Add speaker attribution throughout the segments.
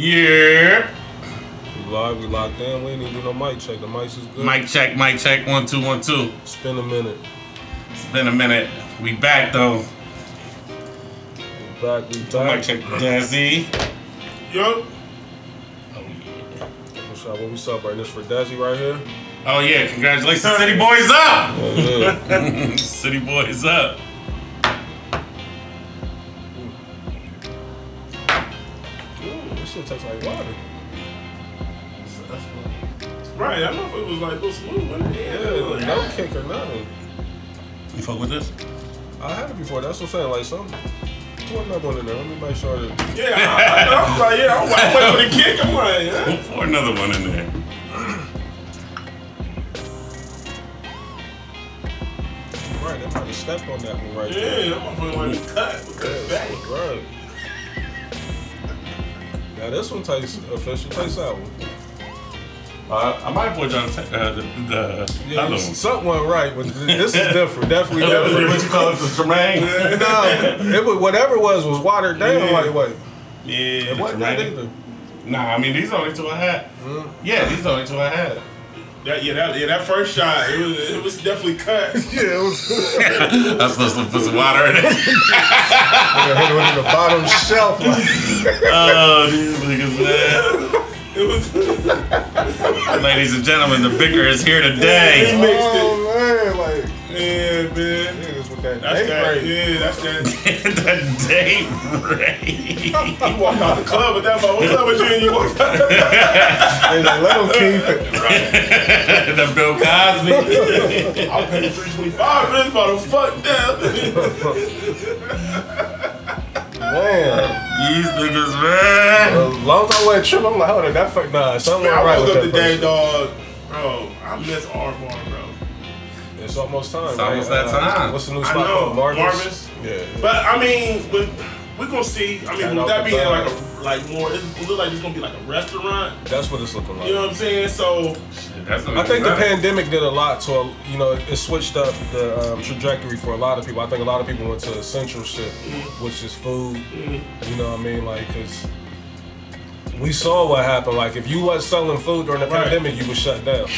Speaker 1: Yeah.
Speaker 2: We live, we locked in. We ain't even do no mic check. The mics is good.
Speaker 1: Mic check, mic check. One, two, one, two.
Speaker 2: Spin a minute.
Speaker 1: It's been a minute. We back though.
Speaker 2: We back, we
Speaker 1: Mic check, Dazzy.
Speaker 3: Yo,
Speaker 1: Oh yeah.
Speaker 2: What's up? What we celebrating? This for Desi right here?
Speaker 1: Oh yeah. Congratulations, City Boys up.
Speaker 2: Oh, yeah, yeah.
Speaker 1: City Boys up.
Speaker 2: This shit tastes like water.
Speaker 3: right? I don't know if it was like a little smooth. wasn't it?
Speaker 2: Yeah,
Speaker 3: Yeah,
Speaker 2: like, no kick or nothing.
Speaker 1: You fuck with this?
Speaker 2: I had it before. That's what I'm saying. Like something. Put another one in there. Let me make sure that.
Speaker 3: yeah. I, I, I was like, yeah, I'm like, waiting for the kick. I'm like, yeah.
Speaker 1: We'll pour another one in there.
Speaker 2: Right, they might have stepped on that one right there.
Speaker 3: Yeah, I'm gonna like cut with the back.
Speaker 2: Right. Now this one tastes official. Taste that one.
Speaker 1: Uh, I might put you on the, uh, the, the
Speaker 2: Yeah,
Speaker 1: other one.
Speaker 2: something went right, but this is different. Definitely different.
Speaker 1: what you call it, the Teremana?
Speaker 2: no, it was, whatever it was was watered down.
Speaker 3: Yeah.
Speaker 2: Like wait,
Speaker 1: Yeah,
Speaker 2: it wasn't that either.
Speaker 1: Nah, I mean these are the only two I had.
Speaker 2: Mm-hmm.
Speaker 1: Yeah, these are the only two I had.
Speaker 3: That, yeah, that, yeah, that first shot, it was, it was definitely cut.
Speaker 2: Yeah, it was.
Speaker 1: I was supposed to put some water in it.
Speaker 2: I hit it on the bottom shelf.
Speaker 1: Oh, these niggas, man.
Speaker 3: It was,
Speaker 1: Ladies and gentlemen, the bicker is here
Speaker 3: he
Speaker 1: today.
Speaker 3: mixed it.
Speaker 2: oh man, like
Speaker 3: Yeah, man.
Speaker 2: Niggas with that
Speaker 3: That's
Speaker 2: date
Speaker 3: that.
Speaker 2: rate.
Speaker 3: Yeah, that's that.
Speaker 1: the date rate.
Speaker 3: You walked out the club with that, but what club was you in? You walked out.
Speaker 2: They like, let them keep it.
Speaker 1: the Bill Cosby.
Speaker 3: I paid three twenty five for this bottle. Fuck that.
Speaker 2: Man,
Speaker 1: These niggas, man.
Speaker 2: as long as I went trip, I'm like, hold on, that fuck nah, something
Speaker 3: Man,
Speaker 2: went
Speaker 3: I
Speaker 2: right
Speaker 3: woke
Speaker 2: with
Speaker 3: up
Speaker 2: that
Speaker 3: today, dog. Bro, I miss R bar, bro.
Speaker 2: It's almost time.
Speaker 1: It's
Speaker 2: right?
Speaker 1: almost that uh, time.
Speaker 2: What's the new spot
Speaker 3: I
Speaker 2: spot
Speaker 3: know,
Speaker 2: called? Marvin's.
Speaker 3: Marvin's.
Speaker 2: Yeah.
Speaker 3: But I mean, but we gonna see. I mean,
Speaker 2: Shout
Speaker 3: with that
Speaker 2: to
Speaker 3: being like a like more, it look like it's gonna be like a restaurant.
Speaker 2: That's what it's looking like.
Speaker 3: You know what I'm saying? So
Speaker 1: That's
Speaker 2: I think the pandemic did a lot to, you know, it switched up the um, trajectory for a lot of people. I think a lot of people went to essential shit, mm-hmm. which is food. Mm-hmm. You know what I mean? Like, cause we saw what happened. Like, if you wasn't selling food during the
Speaker 3: Right.
Speaker 2: pandemic, you was shut down.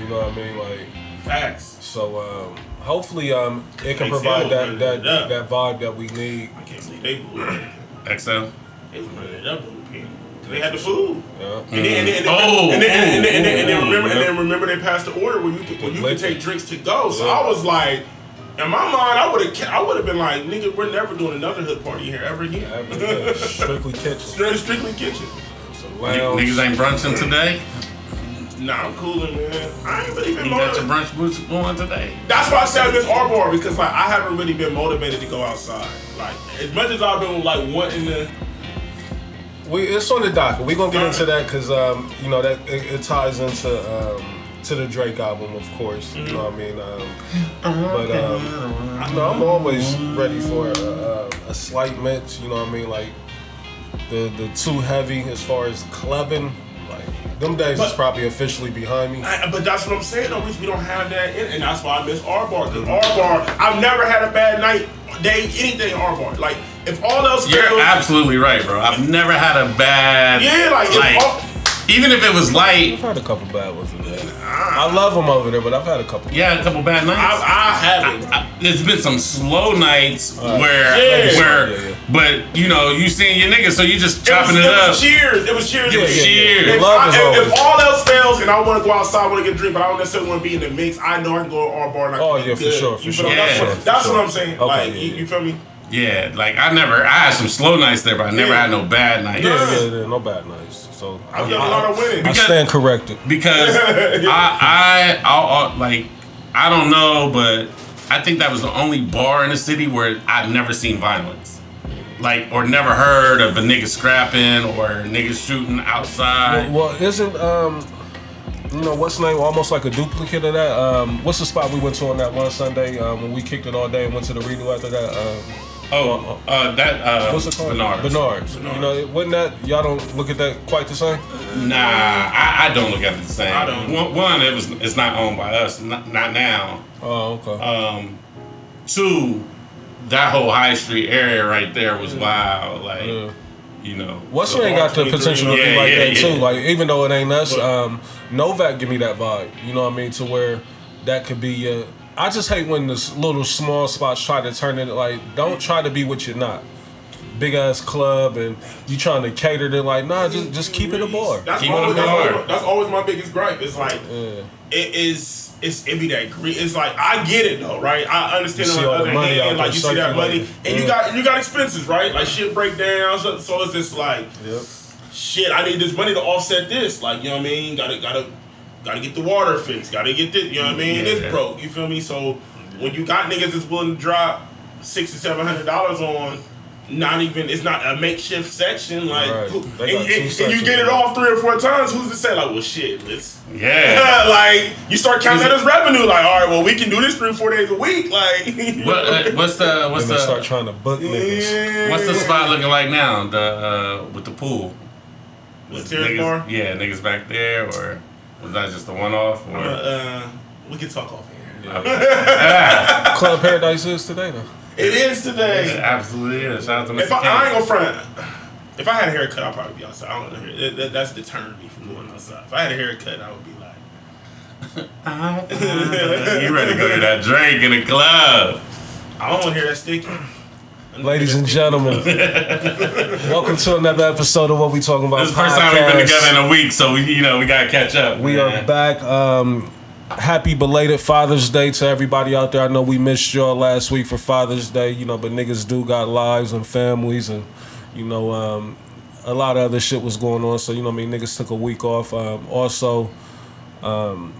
Speaker 2: You know what I mean? Like,
Speaker 3: facts.
Speaker 2: So um, hopefully, um, it can provide
Speaker 3: it
Speaker 2: that that that vibe that we need.
Speaker 3: I can't believe they blew it.
Speaker 1: XL.
Speaker 3: They was it up on the pen. They had the food.
Speaker 2: Yeah.
Speaker 3: And then, remember, and then remember they passed the order where you could, where you could take drinks to go. So
Speaker 2: Yeah.
Speaker 3: I was like, in my mind, I would have, I would have been like, nigga, we're never doing another hood party here ever again.
Speaker 2: Yeah, Strictly kitchen.
Speaker 3: Strictly kitchen.
Speaker 2: So lounge.
Speaker 1: Niggas ain't brunching today.
Speaker 3: Nah, I'm cooling, man. I ain't really been
Speaker 1: You got your brunch boots going today.
Speaker 3: That's why I said I miss R bar because like I haven't really been motivated to go outside. Like as much as I've been like wanting to.
Speaker 2: We it's on the docket. We're gonna get into that because um, you know that it, it ties into um, to the Drake album, of course. You know what I mean? Um, but um, you know, I'm always ready for a, a, a slight mix. You know what I mean? Like the the too heavy as far as clubbing. Like them days is probably officially behind me.
Speaker 3: I, but that's what I'm saying. Though, Reese, we don't have that, in, and that's why I miss R bar. Because R bar, I've never had a bad night, day, anything R bar. Like if all else
Speaker 1: You're
Speaker 3: fails,
Speaker 1: absolutely right, bro. I've never had a bad.
Speaker 3: yeah, like, if all,
Speaker 1: even if it was light,
Speaker 2: I've had a couple bad ones in there. I love them over there, but I've had a couple.
Speaker 1: yeah, a couple bad nights.
Speaker 3: I, I haven't.
Speaker 1: I- there's been some slow nights where,
Speaker 3: Yeah.
Speaker 1: where,
Speaker 2: Yeah, yeah.
Speaker 1: but you know, you seeing your niggas, so you just
Speaker 3: It was,
Speaker 1: chopping it,
Speaker 3: it
Speaker 1: up.
Speaker 3: was cheers. It was cheers.
Speaker 2: Yeah,
Speaker 3: it was
Speaker 2: yeah,
Speaker 1: yeah.
Speaker 3: If,
Speaker 2: Love
Speaker 3: I-
Speaker 2: is
Speaker 3: if- if all else fails and I want to go outside, want to get a drink, but I don't necessarily want to be in the mix, I know I can go to R bar and I oh, can
Speaker 2: Oh, yeah, for
Speaker 3: good.
Speaker 2: sure, for
Speaker 3: You
Speaker 2: sure,
Speaker 3: feel me? That's, what,
Speaker 2: sure,
Speaker 3: that's
Speaker 2: for
Speaker 3: what. I'm saying.
Speaker 2: Okay,
Speaker 3: like,
Speaker 2: yeah,
Speaker 3: you,
Speaker 2: yeah.
Speaker 3: you feel me?
Speaker 1: Yeah, like I never, I had some slow nights there, but I never
Speaker 3: Yeah.
Speaker 1: had no bad nights.
Speaker 2: Yeah, yeah, yeah, no bad nights. So
Speaker 3: I've done a lot of winning.
Speaker 2: I
Speaker 1: Because-
Speaker 2: stand corrected.
Speaker 1: because I, I, I'll, I'll, like, I don't know, but I think that was the only bar in the city where I've never seen violence, like, or never heard of a nigga scrapping or niggas shooting outside.
Speaker 2: Well, isn't um, you know what's the name? Almost like a duplicate of that. Um, what's the spot we went to on that one Sunday um, when we kicked it all day and went to the redo after that? Um,
Speaker 1: oh, uh, that uh,
Speaker 2: what's it called?
Speaker 1: Bernard.
Speaker 2: Bernard's. You know, it- wasn't that y'all don't look at that quite the same?
Speaker 1: Nah, I, I don't look at it the same.
Speaker 3: I don't.
Speaker 1: One, one, it was it's not owned by us, not, not now.
Speaker 2: Oh, okay.
Speaker 1: Um, two, that whole High Street area right there was wild. Like,
Speaker 2: Yeah.
Speaker 1: you know.
Speaker 2: What's
Speaker 3: So
Speaker 2: ain't got the potential to be
Speaker 1: yeah,
Speaker 2: like
Speaker 1: yeah,
Speaker 2: that
Speaker 1: yeah.
Speaker 2: too. Like even though it ain't us,
Speaker 3: But-
Speaker 2: um, Novak give me that vibe. You know what I mean? To where that could be. Uh, I just hate when this little small spots try to turn it like. Don't try to be what you're not. Big ass club and you trying to cater to like nah just just keep it a bar.
Speaker 3: That's
Speaker 1: Keep it a
Speaker 3: always, that's, always, that's always my biggest gripe. It's like
Speaker 2: Yeah.
Speaker 3: it is. It's it be that greed. It's like I get it though, right? I understand
Speaker 2: You
Speaker 3: on
Speaker 2: see
Speaker 3: the
Speaker 2: the
Speaker 3: other
Speaker 2: money
Speaker 3: hand,
Speaker 2: there
Speaker 3: like you see that money,
Speaker 2: circulating.
Speaker 3: and you
Speaker 2: Yeah.
Speaker 3: got you got expenses, right? Like shit break down. So, so it's just like
Speaker 2: Yep.
Speaker 3: shit. I need this money to offset this. Like you know what I mean? Gotta gotta gotta get the water fixed. Gotta get this. You know what I mean?
Speaker 1: Yeah.
Speaker 3: This broke. You feel me? So when you got niggas that's willing to drop six or seven hundred dollars on. Not even it's not a makeshift section like
Speaker 2: Right.
Speaker 3: who, and, and- and you get it
Speaker 2: right.
Speaker 3: off three or four times. Who's to say like well shit let's
Speaker 1: Yeah.
Speaker 3: like you start counting that as revenue. Like, all right, well, we can do this three or four days a week. Like,
Speaker 1: what, uh, what's the what's
Speaker 2: the start trying to book niggas.
Speaker 1: what's the spot looking like now? The uh, with the pool.
Speaker 3: What's
Speaker 1: Was
Speaker 3: Terrace
Speaker 1: niggas-
Speaker 3: Bar?
Speaker 1: Yeah, niggas back there, or was that just a one off? Or
Speaker 3: Uh, uh, we can talk off here.
Speaker 1: Ah,
Speaker 2: Club Paradise is today though.
Speaker 3: It is
Speaker 1: it
Speaker 3: today.
Speaker 1: absolutely is. Shout out to Mr.
Speaker 3: If I, I ain't gonna front, if I had a haircut, I'd probably be outside. I don't know. That, that, that's deterring me from going outside. If I had a haircut, I would be like,
Speaker 1: you ready to go to that drink in the club?
Speaker 3: I don't want to hear that sticky.
Speaker 2: Ladies and gentlemen, welcome to another episode of what we talking about.
Speaker 1: This is the first time we've been together in a week, so we you know we gotta catch up.
Speaker 2: We
Speaker 1: man.
Speaker 2: are back. Um, happy belated Father's Day to everybody out there. I know we missed y'all last week for Father's Day, you know, but niggas do got lives and families and, you know, um, a lot of other shit was going on. So, you know I mean? Niggas took a week off. Um, also, um,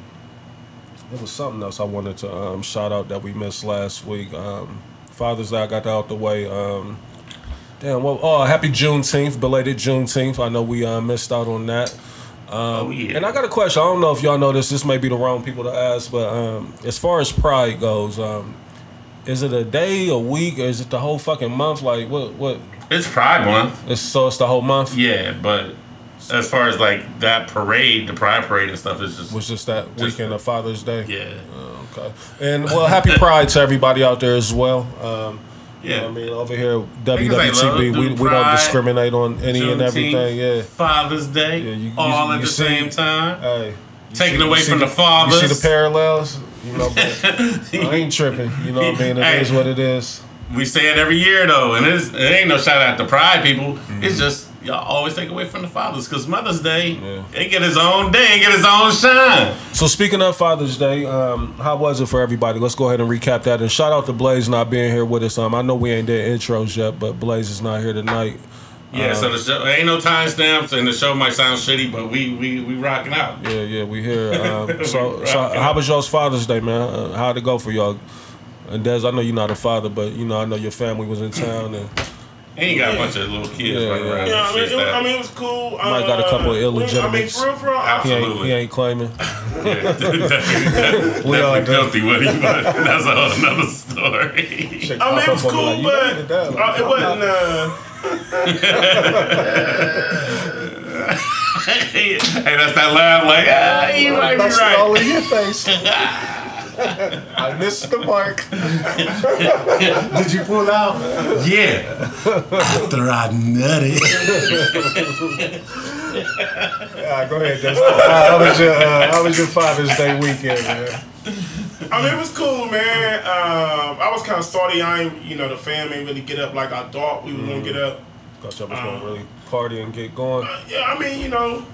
Speaker 2: there was something else I wanted to um, shout out that we missed last week. Um, Father's Day, I got that out the way. Um, damn, well, oh, happy Juneteenth, belated Juneteenth. I know we uh, missed out on that.
Speaker 1: oh yeah.
Speaker 2: And I got a question. I don't know if y'all know this. This may be the wrong people to ask, but um, as far as Pride goes, um, is it a day, a week, or is it the whole fucking month? Like what? What?
Speaker 1: it's Pride Month.
Speaker 2: It's so it's the whole month.
Speaker 1: Yeah, but as far as like that parade, the Pride parade and stuff is just
Speaker 2: Was just that
Speaker 1: Just
Speaker 2: weekend
Speaker 1: the-
Speaker 2: of Father's Day.
Speaker 1: yeah,
Speaker 2: Okay. And well, happy Pride to everybody out there as well. Um, you know
Speaker 1: yeah.
Speaker 2: I mean, over here, WWTB, we, we don't discriminate on any and everything. Yeah.
Speaker 1: Father's Day,
Speaker 2: Yeah, you- you-
Speaker 1: all at
Speaker 2: you
Speaker 1: the
Speaker 2: see-
Speaker 1: same time.
Speaker 2: Hey. you
Speaker 1: Taken
Speaker 2: see-
Speaker 1: away from the
Speaker 2: You
Speaker 1: fathers.
Speaker 2: see the parallels? You know, but I ain't tripping. You know what I mean? It is
Speaker 1: Hey.
Speaker 2: what it is.
Speaker 1: We say it every year though, and it ain't no shout out to Pride people.
Speaker 2: Mm-hmm.
Speaker 1: It's just y'all always take away from the fathers because Mother's Day,
Speaker 2: Yeah.
Speaker 1: it get his own day, it get his own shine.
Speaker 2: So speaking of Father's Day, um, how was it for everybody? Let's go ahead and recap that. And shout out to Blaze not being here with us. Um, I know we ain't did intros yet, but Blaze is not here tonight.
Speaker 1: Yeah, so the show ain't no timestamps, and the show might sound shitty, but we we we rocking out.
Speaker 2: Yeah, yeah, we here. Um, so,
Speaker 1: Right.
Speaker 2: so how was y'all's Father's Day, man? Uh, how'd it go for y'all? And Des, I know you're not a father, but you know I know your family was in town and
Speaker 1: And you got a bunch of little kids
Speaker 2: Yeah,
Speaker 1: running
Speaker 2: yeah.
Speaker 1: around.
Speaker 3: Yeah, I mean, it, was-
Speaker 1: that-
Speaker 3: I mean, it was cool.
Speaker 2: Might got a couple of
Speaker 3: Uh, I mean,
Speaker 2: illegitimates.
Speaker 3: for real, for real, I-
Speaker 2: he ain't,
Speaker 1: Absolutely.
Speaker 2: he ain't claiming.
Speaker 1: yeah, definitely, definitely,
Speaker 2: We all
Speaker 1: definitely filthy with him, but that's a whole another story.
Speaker 3: I mean, it was
Speaker 2: up on me
Speaker 3: cool,
Speaker 2: like,
Speaker 3: but
Speaker 2: know me
Speaker 3: uh, it wasn't. Uh,
Speaker 1: hey, that's that laugh, like ah, you might be
Speaker 2: That's all
Speaker 1: right.
Speaker 2: in your face. I missed the mark.
Speaker 4: Did you pull out?
Speaker 1: Yeah, after I nutted.
Speaker 2: Ah, go ahead, Des. Uh, how was your uh, How was your Father's Day weekend, man?
Speaker 3: I mean, it was cool, man. Um, I was kind of salty. I ain't, you know, the fam ain't really get up like I thought we were gonna get up.
Speaker 2: Thought y'all was gonna
Speaker 3: Um,
Speaker 2: really party and get going.
Speaker 3: Uh, yeah, I mean, you know,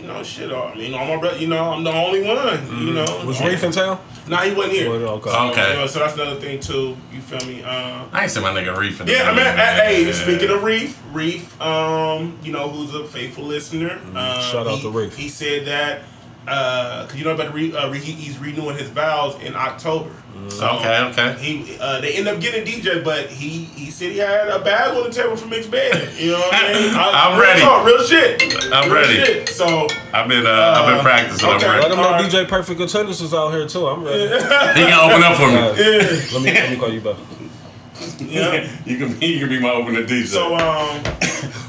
Speaker 3: you know, shit. uh, I mean, all my brother, you know, I'm the only one. You know,
Speaker 2: Was Reef in town?
Speaker 3: Nah, he wasn't here.
Speaker 2: Well, okay.
Speaker 1: Okay.
Speaker 3: You know, so that's another thing too. You feel me? Um,
Speaker 1: I ain't seen my nigga Reef in the
Speaker 3: Yeah, I mean,
Speaker 1: building,
Speaker 3: hey,
Speaker 1: man.
Speaker 3: speaking of Reef, Reef, um, you know, who's a faithful listener. Um,
Speaker 2: Mm-hmm. Shout out
Speaker 3: he,
Speaker 2: to Reef.
Speaker 3: He said that, uh, cause you know about the re, uh, re, he's renewing his vows in October. So
Speaker 1: Okay, okay.
Speaker 3: He, uh, they end up getting DJ, but he, he said he had a bag on the table for mixed bed. You know what I mean?
Speaker 1: I'm
Speaker 3: real
Speaker 1: ready.
Speaker 3: Talk, real shit.
Speaker 1: I'm
Speaker 3: real
Speaker 1: ready.
Speaker 3: Shit. So
Speaker 1: I've been uh, I've been
Speaker 3: Uh,
Speaker 1: practicing.
Speaker 3: okay.
Speaker 1: I'm
Speaker 2: Let
Speaker 1: ready.
Speaker 2: him know
Speaker 3: Alright.
Speaker 2: DJ Perfect Attendance is out here too. I'm ready.
Speaker 1: He can open up for me.
Speaker 2: Uh, let me let me call you back.
Speaker 3: yeah.
Speaker 1: You can be, you can be my opening DJ.
Speaker 3: So um,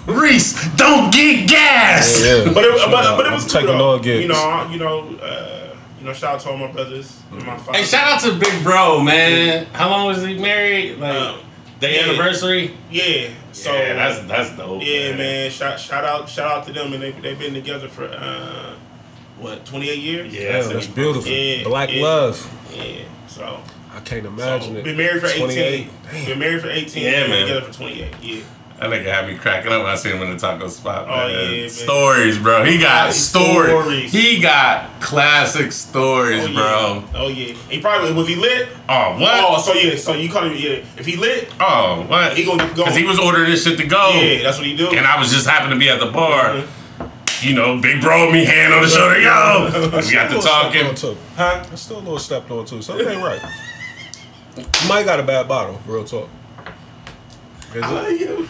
Speaker 1: Reese, don't get gas.
Speaker 2: Yeah.
Speaker 3: but it, but, but it was cool
Speaker 2: taking
Speaker 3: though.
Speaker 2: all gigs.
Speaker 3: You know, you know, uh, you know. Shout out to all my brothers and my father.
Speaker 1: Hey, shout out to Big Bro, man. How long was he married? Like,
Speaker 3: Uh,
Speaker 1: Their
Speaker 3: Yeah.
Speaker 1: anniversary.
Speaker 3: Yeah. So
Speaker 1: yeah, that's that's dope.
Speaker 3: yeah, man. Shout shout out shout out to them, and they they've been together for uh, what twenty eight years.
Speaker 1: Yeah,
Speaker 2: Yeah,
Speaker 1: that's
Speaker 2: that's beautiful.
Speaker 3: Yeah,
Speaker 2: Black
Speaker 3: yeah.
Speaker 2: love.
Speaker 3: Yeah. So.
Speaker 2: I can't
Speaker 3: so
Speaker 2: imagine it.
Speaker 3: been married for
Speaker 2: 28.
Speaker 3: eighteen.
Speaker 2: Damn.
Speaker 3: Been married for eighteen.
Speaker 1: Yeah,
Speaker 3: been
Speaker 1: man.
Speaker 3: Together for twenty eight. Yeah.
Speaker 1: That nigga had me cracking up when I seen him in the taco spot.
Speaker 3: Oh,
Speaker 1: man.
Speaker 3: yeah, man.
Speaker 1: Stories, bro. He got
Speaker 3: Classic
Speaker 1: stories.
Speaker 3: stories.
Speaker 1: He got classic stories,
Speaker 3: Oh yeah.
Speaker 1: bro.
Speaker 3: Oh yeah. He probably was he lit?
Speaker 1: Oh what?
Speaker 3: Oh, so yeah. So you call him yeah. If he lit,
Speaker 1: Oh, what?
Speaker 3: He gonna go.
Speaker 1: Because he was ordering this shit to go.
Speaker 3: yeah, that's what he do.
Speaker 1: And I was just happened to be at the bar.
Speaker 3: Mhm.
Speaker 1: You know, big bro, me hand on the shoulder, yo. We got to
Speaker 2: Still stepped
Speaker 1: talking.
Speaker 2: on too.
Speaker 3: Huh?
Speaker 2: It's still a little stepped on too. Something ain't right. You might got a bad bottle. Real talk. Is it?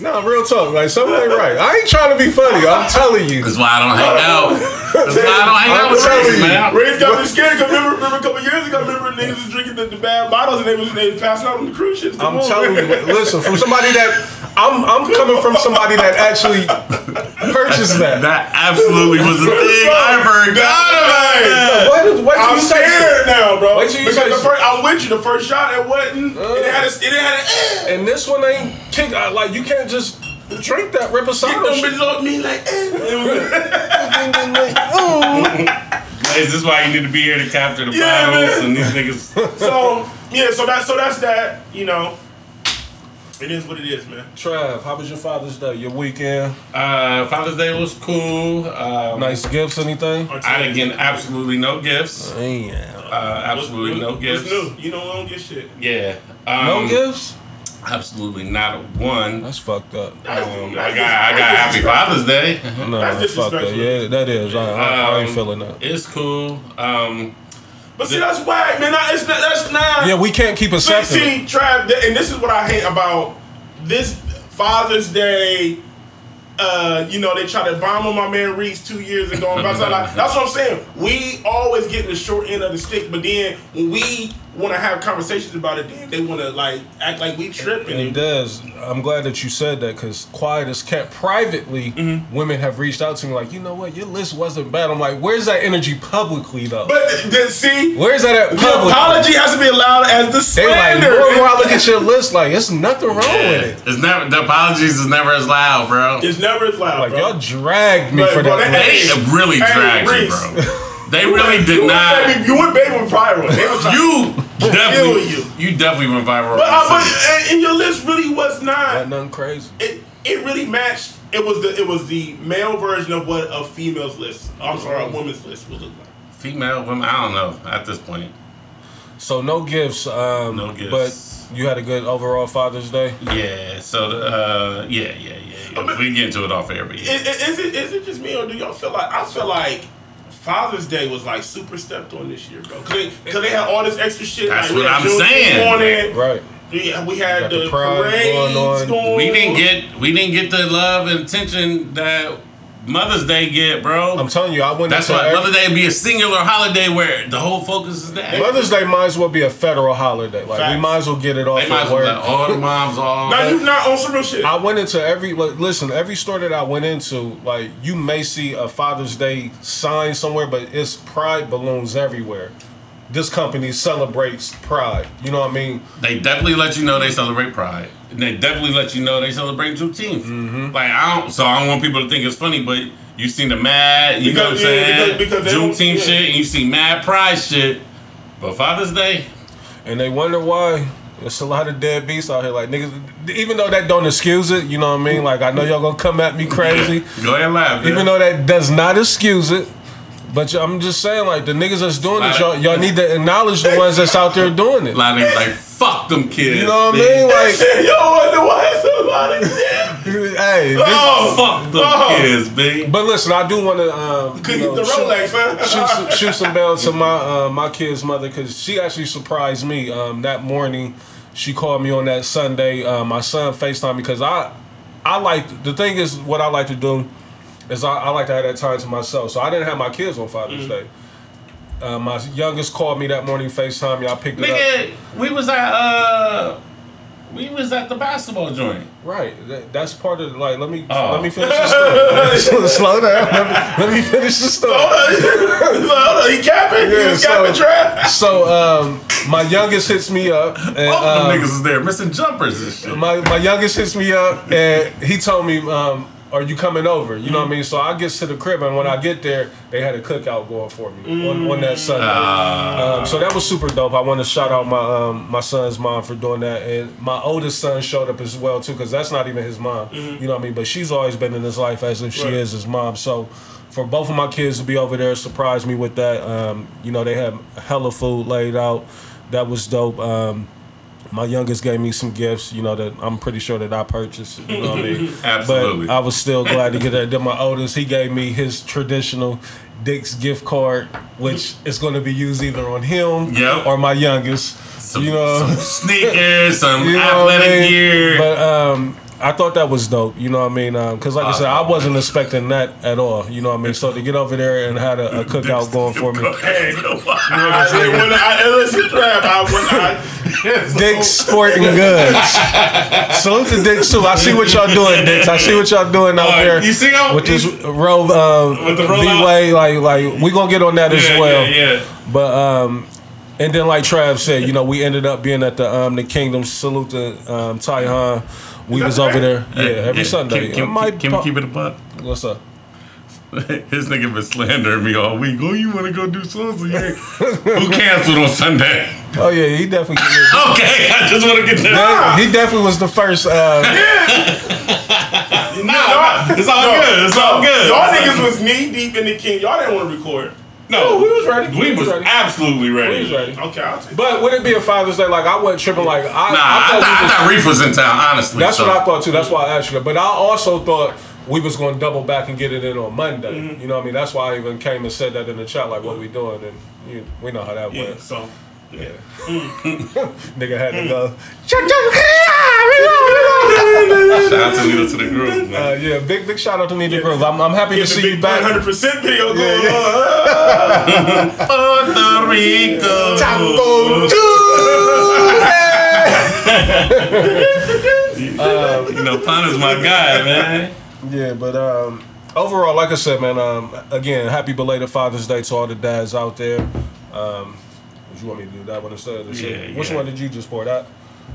Speaker 2: No, real talk. Like something ain't right. I ain't trying to be funny. I'm telling you.
Speaker 1: That's why I don't hang out. That's why I don't hang out with
Speaker 2: I'm telling
Speaker 1: Tracy,
Speaker 2: you.
Speaker 1: man.
Speaker 3: Ray's got me scared. Cause remember, remember a couple years ago, remember niggas was drinking the, the bad bottles and they was they was passing out on the cruise ships. Come
Speaker 2: I'm
Speaker 3: on,
Speaker 2: telling you.
Speaker 3: man.
Speaker 2: Listen, from somebody that I'm I'm coming from somebody that actually purchased that.
Speaker 1: That absolutely was the thing. I forgot about that.
Speaker 2: Wait, wait till
Speaker 3: I'm
Speaker 2: you taste it.
Speaker 3: scared now, bro.
Speaker 2: Wait till you
Speaker 3: because the first, I'm with you. The first shot, it wasn't. it had a, it didn't a.
Speaker 2: And this one ain't kick. uh, Like you can't just drink that
Speaker 3: Get
Speaker 2: reposado
Speaker 3: them
Speaker 2: shit.
Speaker 3: bitches on me like. Eh.
Speaker 1: Is this why you need to be here to capture the
Speaker 3: Yeah,
Speaker 1: bottles
Speaker 3: man.
Speaker 1: and these niggas?
Speaker 3: so yeah, so that's so that's that. You know, it is what it is, man.
Speaker 2: Trav, how was your Father's Day? Your weekend?
Speaker 1: Uh, Father's Day was cool. Um,
Speaker 2: Nice gifts? Anything?
Speaker 1: I didn't get absolutely no gifts.
Speaker 2: Damn.
Speaker 1: Uh, absolutely no
Speaker 3: What's
Speaker 1: gifts.
Speaker 3: new? You know, we don't get shit.
Speaker 1: Yeah. Um,
Speaker 2: No gifts?
Speaker 1: Absolutely not a one.
Speaker 2: That's fucked up.
Speaker 1: Um, I got I got Happy Father's Day.
Speaker 2: No,
Speaker 3: That's
Speaker 2: fuck that.
Speaker 3: disrespectful.
Speaker 2: Yeah, that is. I, I, I ain't
Speaker 1: Um,
Speaker 2: feeling that.
Speaker 1: It's cool. Um,
Speaker 3: But see, that's whack, man. That- It's not, that's not.
Speaker 2: Yeah, we can't keep
Speaker 3: See,
Speaker 2: accepting. it.
Speaker 3: see, Trav, and this is what I hate about this Father's Day. Uh, you know, they try to bomb on my man Reese two years ago. and blah, blah, blah. That's what I'm saying. We always get the short end of the stick, but then when we want to have conversations about it, then they want to like act like we tripping.
Speaker 2: And Des, I'm glad that you said that because quiet is kept privately.
Speaker 3: Mm-hmm.
Speaker 2: Women have reached out to me like, you know what, your list wasn't bad. I'm like, where's that energy publicly though?
Speaker 3: But then see,
Speaker 2: Where's that at
Speaker 3: the
Speaker 2: publicly?
Speaker 3: apology has to be allowed as the
Speaker 2: They like,
Speaker 3: slander.
Speaker 2: boy, I look at your list, like, it's nothing wrong with it.
Speaker 1: it's never the apologies is never as loud, bro.
Speaker 3: it's never as loud,
Speaker 2: Like
Speaker 3: bro.
Speaker 2: y'all dragged me
Speaker 3: But,
Speaker 2: for
Speaker 3: bro,
Speaker 2: that.
Speaker 3: that-
Speaker 2: list.
Speaker 1: They really
Speaker 3: Hey,
Speaker 1: dragged you, bro. They really did
Speaker 3: you
Speaker 1: not.
Speaker 3: And baby, you and baby were viral. They was trying-
Speaker 1: You definitely,
Speaker 3: you.
Speaker 1: you definitely went viral.
Speaker 3: But, uh, but and, and your list really was not.
Speaker 2: Wasn't nothing crazy.
Speaker 3: It it really matched. It was the it was the male version of what a female's list. I'm sorry, a woman's list would look like.
Speaker 1: Female, women, I don't know at this point.
Speaker 2: So no gifts. Um,
Speaker 1: No gifts.
Speaker 2: But you had a good overall Father's Day.
Speaker 1: Yeah, so, uh, yeah, yeah, yeah. yeah. We can get into it off air, but yeah.
Speaker 3: Is, is it is it just me or do y'all feel like I feel like Father's Day was like super stepped on this year, bro? Cause they, cause they had all this extra shit.
Speaker 1: That's
Speaker 3: like,
Speaker 1: what I'm
Speaker 3: Juneteenth
Speaker 1: saying.
Speaker 3: Morning,
Speaker 2: Right.
Speaker 3: we, we had
Speaker 2: the
Speaker 3: the,
Speaker 2: pride
Speaker 3: parades
Speaker 2: going
Speaker 3: going
Speaker 2: on.
Speaker 3: on.
Speaker 1: We didn't get we didn't get the love and attention that Mother's Day get, bro.
Speaker 2: I'm telling you, I went
Speaker 1: That's why
Speaker 2: every-
Speaker 1: Mother's Day be a singular holiday where the whole focus is that.
Speaker 2: Mother's Day might as well be a federal holiday. Like we might as well get it off
Speaker 1: They might as well let all the moms off.
Speaker 3: Now you not on some real shit.
Speaker 2: I went into every like, listen, every store that I went into, like you may see a Father's Day sign somewhere, but it's pride balloons everywhere. This company celebrates pride. You know what I mean?
Speaker 1: They definitely let you know they celebrate Pride. And they definitely let you know they celebrate Juneteenth.
Speaker 2: Mm-hmm.
Speaker 1: Like I don't, so I don't want people to think it's funny, but you seen the mad, you know what I'm
Speaker 3: Because- yeah,
Speaker 1: saying?
Speaker 3: because- because
Speaker 1: Juneteenth
Speaker 3: yeah.
Speaker 1: shit, and you see mad Pride shit. But Father's Day,
Speaker 2: And they wonder why there's a lot of dead beasts out here. Like niggas, even though that don't excuse it, you know what I mean? Like I know y'all gonna come at me crazy,
Speaker 1: go ahead and laugh.
Speaker 2: even though that does not excuse it. But I'm just saying, like the niggas that's doing it, y'all, y'all need to acknowledge the ones that's out there doing it.
Speaker 1: a lot of niggas like fuck them kids.
Speaker 2: You know what I mean? Like,
Speaker 3: Yo, wonder why it's a lot of shit.
Speaker 2: hey. this-
Speaker 3: Oh,
Speaker 1: Fuck them
Speaker 3: Oh.
Speaker 1: kids, big.
Speaker 2: But listen, I do want to um, you know,
Speaker 3: the
Speaker 2: shoot-
Speaker 3: Rolex, man.
Speaker 2: shoot some, shoot some bells to my uh, my kid's mother because she actually surprised me um, that morning. She called me on that Sunday. Uh, my son Facetime me because I I like the thing is what I like to do is I, I like to have that time to myself. So I didn't have my kids on Father's Day. Uh, my youngest called me that morning Facetime me. I picked it up.
Speaker 1: Nigga, we was at uh, we was at the basketball joint.
Speaker 2: Right, that, that's part of the, like. Let me
Speaker 1: Oh.
Speaker 2: let me finish the story. Slow down. Let me, let me finish the story.
Speaker 3: Hold on, he capping? he
Speaker 2: Yeah,
Speaker 3: was
Speaker 2: so-
Speaker 3: capping trap?
Speaker 2: So um, my youngest hits me up, and
Speaker 1: All of
Speaker 2: um,
Speaker 1: them niggas is there missing jumpers and shit.
Speaker 2: my my youngest hits me up, and he told me, um, "Are you coming over?" You know what I mean. So I get to the crib, and when I get there, they had a cookout going for me on, on that Sunday. um, so that was super dope. I want to shout out my um, my son's mom for doing that, and my oldest son showed up as well too, because that's not even his mom. You know what I mean. But she's always been in his life as if she
Speaker 3: Right.
Speaker 2: is his mom. So. For both of my kids to be over there surprised me with that. Um, you know, they had hella food laid out. That was dope. Um, my youngest gave me some gifts, you know, that I'm pretty sure that I purchased. You know what I mean?
Speaker 1: Absolutely.
Speaker 2: But I was still glad to get that. Then my oldest, he gave me his traditional Dick's gift card, which mm. is going to be used either on him
Speaker 1: Yep.
Speaker 2: or my youngest.
Speaker 1: Some,
Speaker 2: you know,
Speaker 1: some sneakers, some
Speaker 2: you know what I
Speaker 1: athletic
Speaker 2: mean?
Speaker 1: gear.
Speaker 2: But um, I thought that was dope. You know what I mean? Um, because like I said, I uh-huh. wasn't expecting that at all. You know what I mean? So to get over there and had a, a cookout going for me.
Speaker 3: Hey, I, hey, when I, listen, trap, I, when I,
Speaker 2: Dick's Sporting Goods. Salute to Dick's too. I see what y'all doing, Dick's. I see what y'all doing out
Speaker 1: Oh,
Speaker 2: there.
Speaker 1: you see how-
Speaker 2: with this row um,
Speaker 1: With the?
Speaker 2: V-way, like like we gonna get on that as well.
Speaker 1: yeah, yeah.
Speaker 2: But um, and then like Trav said, you know, we ended up being at the um the Kingdom. Salute to um Ty Han. We was over there, yeah, every Sunday.
Speaker 1: Can, can we keep it a buck?
Speaker 2: What's up?
Speaker 1: His nigga been slandering me all week. Oh, you want to go do so so? Who canceled on Sunday?
Speaker 2: Oh yeah, he definitely.
Speaker 1: Okay, I just want to get that.
Speaker 2: he definitely was the first. Uh,
Speaker 1: Nah, it's all
Speaker 3: No,
Speaker 1: good. It's
Speaker 3: no,
Speaker 1: all good.
Speaker 3: Y'all niggas was knee deep in the king. Y'all didn't want to record.
Speaker 1: no,
Speaker 2: we was ready.
Speaker 1: We
Speaker 2: We was
Speaker 1: was
Speaker 2: ready.
Speaker 1: absolutely ready.
Speaker 2: he was ready.
Speaker 3: Okay, I'll take
Speaker 2: But would it be a Father's Day? Like I wasn't tripping. Like I,
Speaker 1: Nah, I,
Speaker 2: thought we
Speaker 1: thought, I
Speaker 2: was-
Speaker 1: thought Reef was in town. Honestly,
Speaker 2: That's
Speaker 1: so.
Speaker 2: what I thought too. That's why I asked you that. But I also thought we was going to double back and get it in on Monday.
Speaker 3: Mm-hmm.
Speaker 2: You know what I mean? That's why I even came and said that in the chat, like, what we doing? And you, we know how that
Speaker 3: Yeah,
Speaker 2: went.
Speaker 3: so. Yeah.
Speaker 2: Nigga had to go.
Speaker 1: Shout out to Needle to the Groove.
Speaker 2: Uh,
Speaker 1: Man.
Speaker 2: yeah, big big shout out to Need the Groove. I'm, I'm happy to see you back.
Speaker 3: 100% video going
Speaker 2: Yeah,
Speaker 3: on.
Speaker 1: Puerto Rico. you know, Pun is my guy, man.
Speaker 2: Yeah, but um, overall, like I said, man, um, again, happy belated Father's Day to all the dads out there. Um, would you want me to do that one instead? Of this
Speaker 1: Yeah,
Speaker 2: shit? Which
Speaker 1: yeah.
Speaker 2: one did you just pour? That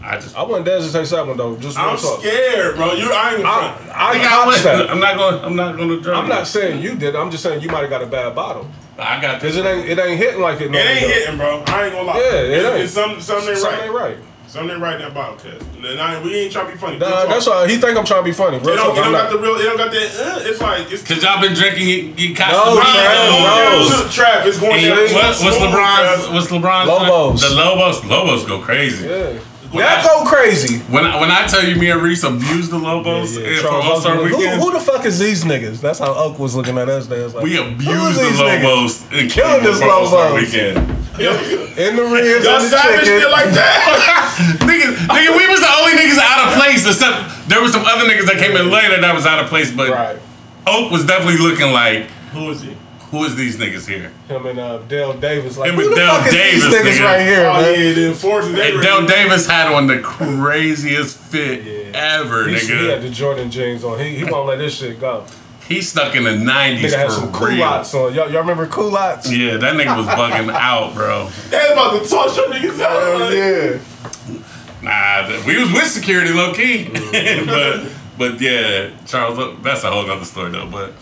Speaker 1: I just.
Speaker 2: I want dads to take that one though. Just
Speaker 3: I'm
Speaker 2: talk.
Speaker 3: scared, bro. You, I ain't gonna
Speaker 2: I,
Speaker 3: front.
Speaker 2: I,
Speaker 1: I think I
Speaker 2: copped
Speaker 1: went.
Speaker 2: that.
Speaker 1: I'm not going. I'm not going to drink.
Speaker 2: I'm not saying you did. I'm just saying you might have got a bad bottle
Speaker 1: I got
Speaker 2: because
Speaker 1: this.
Speaker 2: it ain't it ain't hitting like it.
Speaker 3: It ain't hitting, bro. I ain't gonna lie.
Speaker 2: Yeah, it
Speaker 3: It's-
Speaker 2: ain't.
Speaker 3: It's something, something ain't
Speaker 2: Something
Speaker 3: right.
Speaker 2: ain't right.
Speaker 3: Something ain't right in that bottle, cuz. And I, we ain't trying to be funny.
Speaker 2: Nah, that's why he think I'm trying to be funny.
Speaker 3: It don't, it don't got the real. It don't got that. Uh, it's like it's.
Speaker 1: Cause y'all been drinking, you, you
Speaker 2: No,
Speaker 1: Casamigos.
Speaker 2: Trap,
Speaker 3: no. Trap. It's going down.
Speaker 1: What, what's
Speaker 3: smooth,
Speaker 1: LeBron's? What's LeBron's?
Speaker 2: Lobos.
Speaker 1: The Lobos. Lobos go crazy.
Speaker 2: Yeah. That go crazy.
Speaker 1: When I, when I tell you, me and Reese abused the Lobos
Speaker 2: Yeah,
Speaker 1: eh, for All Star
Speaker 2: Oakley, who,
Speaker 1: Weekend.
Speaker 2: who the fuck is these niggas? That's how Oak was looking at us. There, It's like,
Speaker 1: we
Speaker 2: who
Speaker 1: abused the
Speaker 2: these niggas?
Speaker 1: Lobos in
Speaker 2: Killing this
Speaker 1: for All Star
Speaker 2: Lobos.
Speaker 1: Weekend.
Speaker 2: In the ribs,
Speaker 3: Y'all savage shit like that.
Speaker 1: niggas, nigga, we was the only niggas out of place. Except there was some other niggas that came in later that was out of place. But
Speaker 2: Right.
Speaker 1: Oak was definitely looking like,
Speaker 3: Who is he?
Speaker 1: Who is these niggas here?
Speaker 2: Him and uh, Dale Davis. Like,
Speaker 1: Him
Speaker 2: who
Speaker 1: and
Speaker 2: the
Speaker 1: Dale
Speaker 2: fuck is
Speaker 1: Davis,
Speaker 2: these niggas
Speaker 1: nigga.
Speaker 2: right here,
Speaker 3: Oh
Speaker 2: man?
Speaker 3: yeah, the enforcers. They
Speaker 1: And
Speaker 3: ready.
Speaker 1: Del Davis had on the craziest fit ever,
Speaker 2: He, he had
Speaker 1: nigga.
Speaker 2: the Jordan jeans on. He, he won't let this shit go.
Speaker 1: He stuck in the 90s
Speaker 2: Nigga had some
Speaker 1: for real.
Speaker 2: culottes on. Y'all, y'all remember culottes?
Speaker 1: Yeah, that nigga was bugging out, bro.
Speaker 3: They about to toss your niggas out.
Speaker 2: Hell
Speaker 3: like,
Speaker 2: yeah.
Speaker 1: Nah, th- we was with security low key, but but yeah, Charles, that's a whole nother story though. But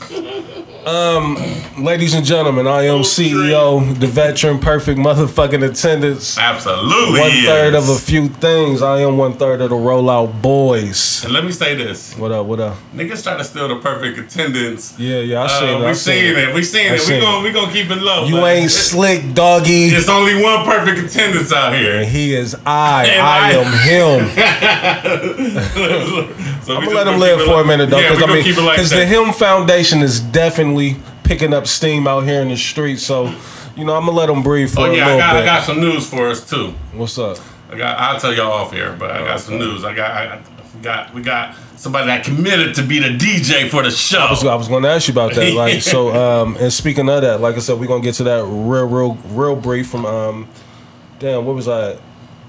Speaker 2: Ladies and gentlemen, I am CEO, the veteran, perfect motherfucking attendance.
Speaker 1: absolutely,
Speaker 2: One
Speaker 1: is.
Speaker 2: of a few things. I am one third of the rollout boys.
Speaker 1: And let me say this:
Speaker 2: What up? What up?
Speaker 1: niggas try to steal the perfect attendance.
Speaker 2: Yeah, yeah, I
Speaker 1: Uh,
Speaker 2: seen it.
Speaker 1: We seen it. We seen
Speaker 2: I
Speaker 1: it.
Speaker 2: seen
Speaker 1: We gonna we gonna keep it low.
Speaker 2: You ain't
Speaker 1: it-
Speaker 2: slick, doggy.
Speaker 1: There's only one perfect attendance out here.
Speaker 2: And he is I. I,
Speaker 1: I-
Speaker 2: am him.
Speaker 1: so
Speaker 2: I'm let him live for a minute though, because
Speaker 1: we
Speaker 2: I mean,
Speaker 1: it like
Speaker 2: because the. Him Foundation is definitely picking up steam out here in the street. So, you know, I'm gonna let him breathe for
Speaker 1: Oh
Speaker 2: a
Speaker 1: yeah, I
Speaker 2: little
Speaker 1: got
Speaker 2: bit.
Speaker 1: I got some news for us too.
Speaker 2: What's up?
Speaker 1: I got. I'll tell y'all off here, but I got some news. I got. I got. We got somebody that committed to be the DJ for the show.
Speaker 2: I was, I was going to ask you about that. Like, so, um, and speaking of that, like I said, we're gonna get to that real, real, real brief from, um, damn, what was I? at?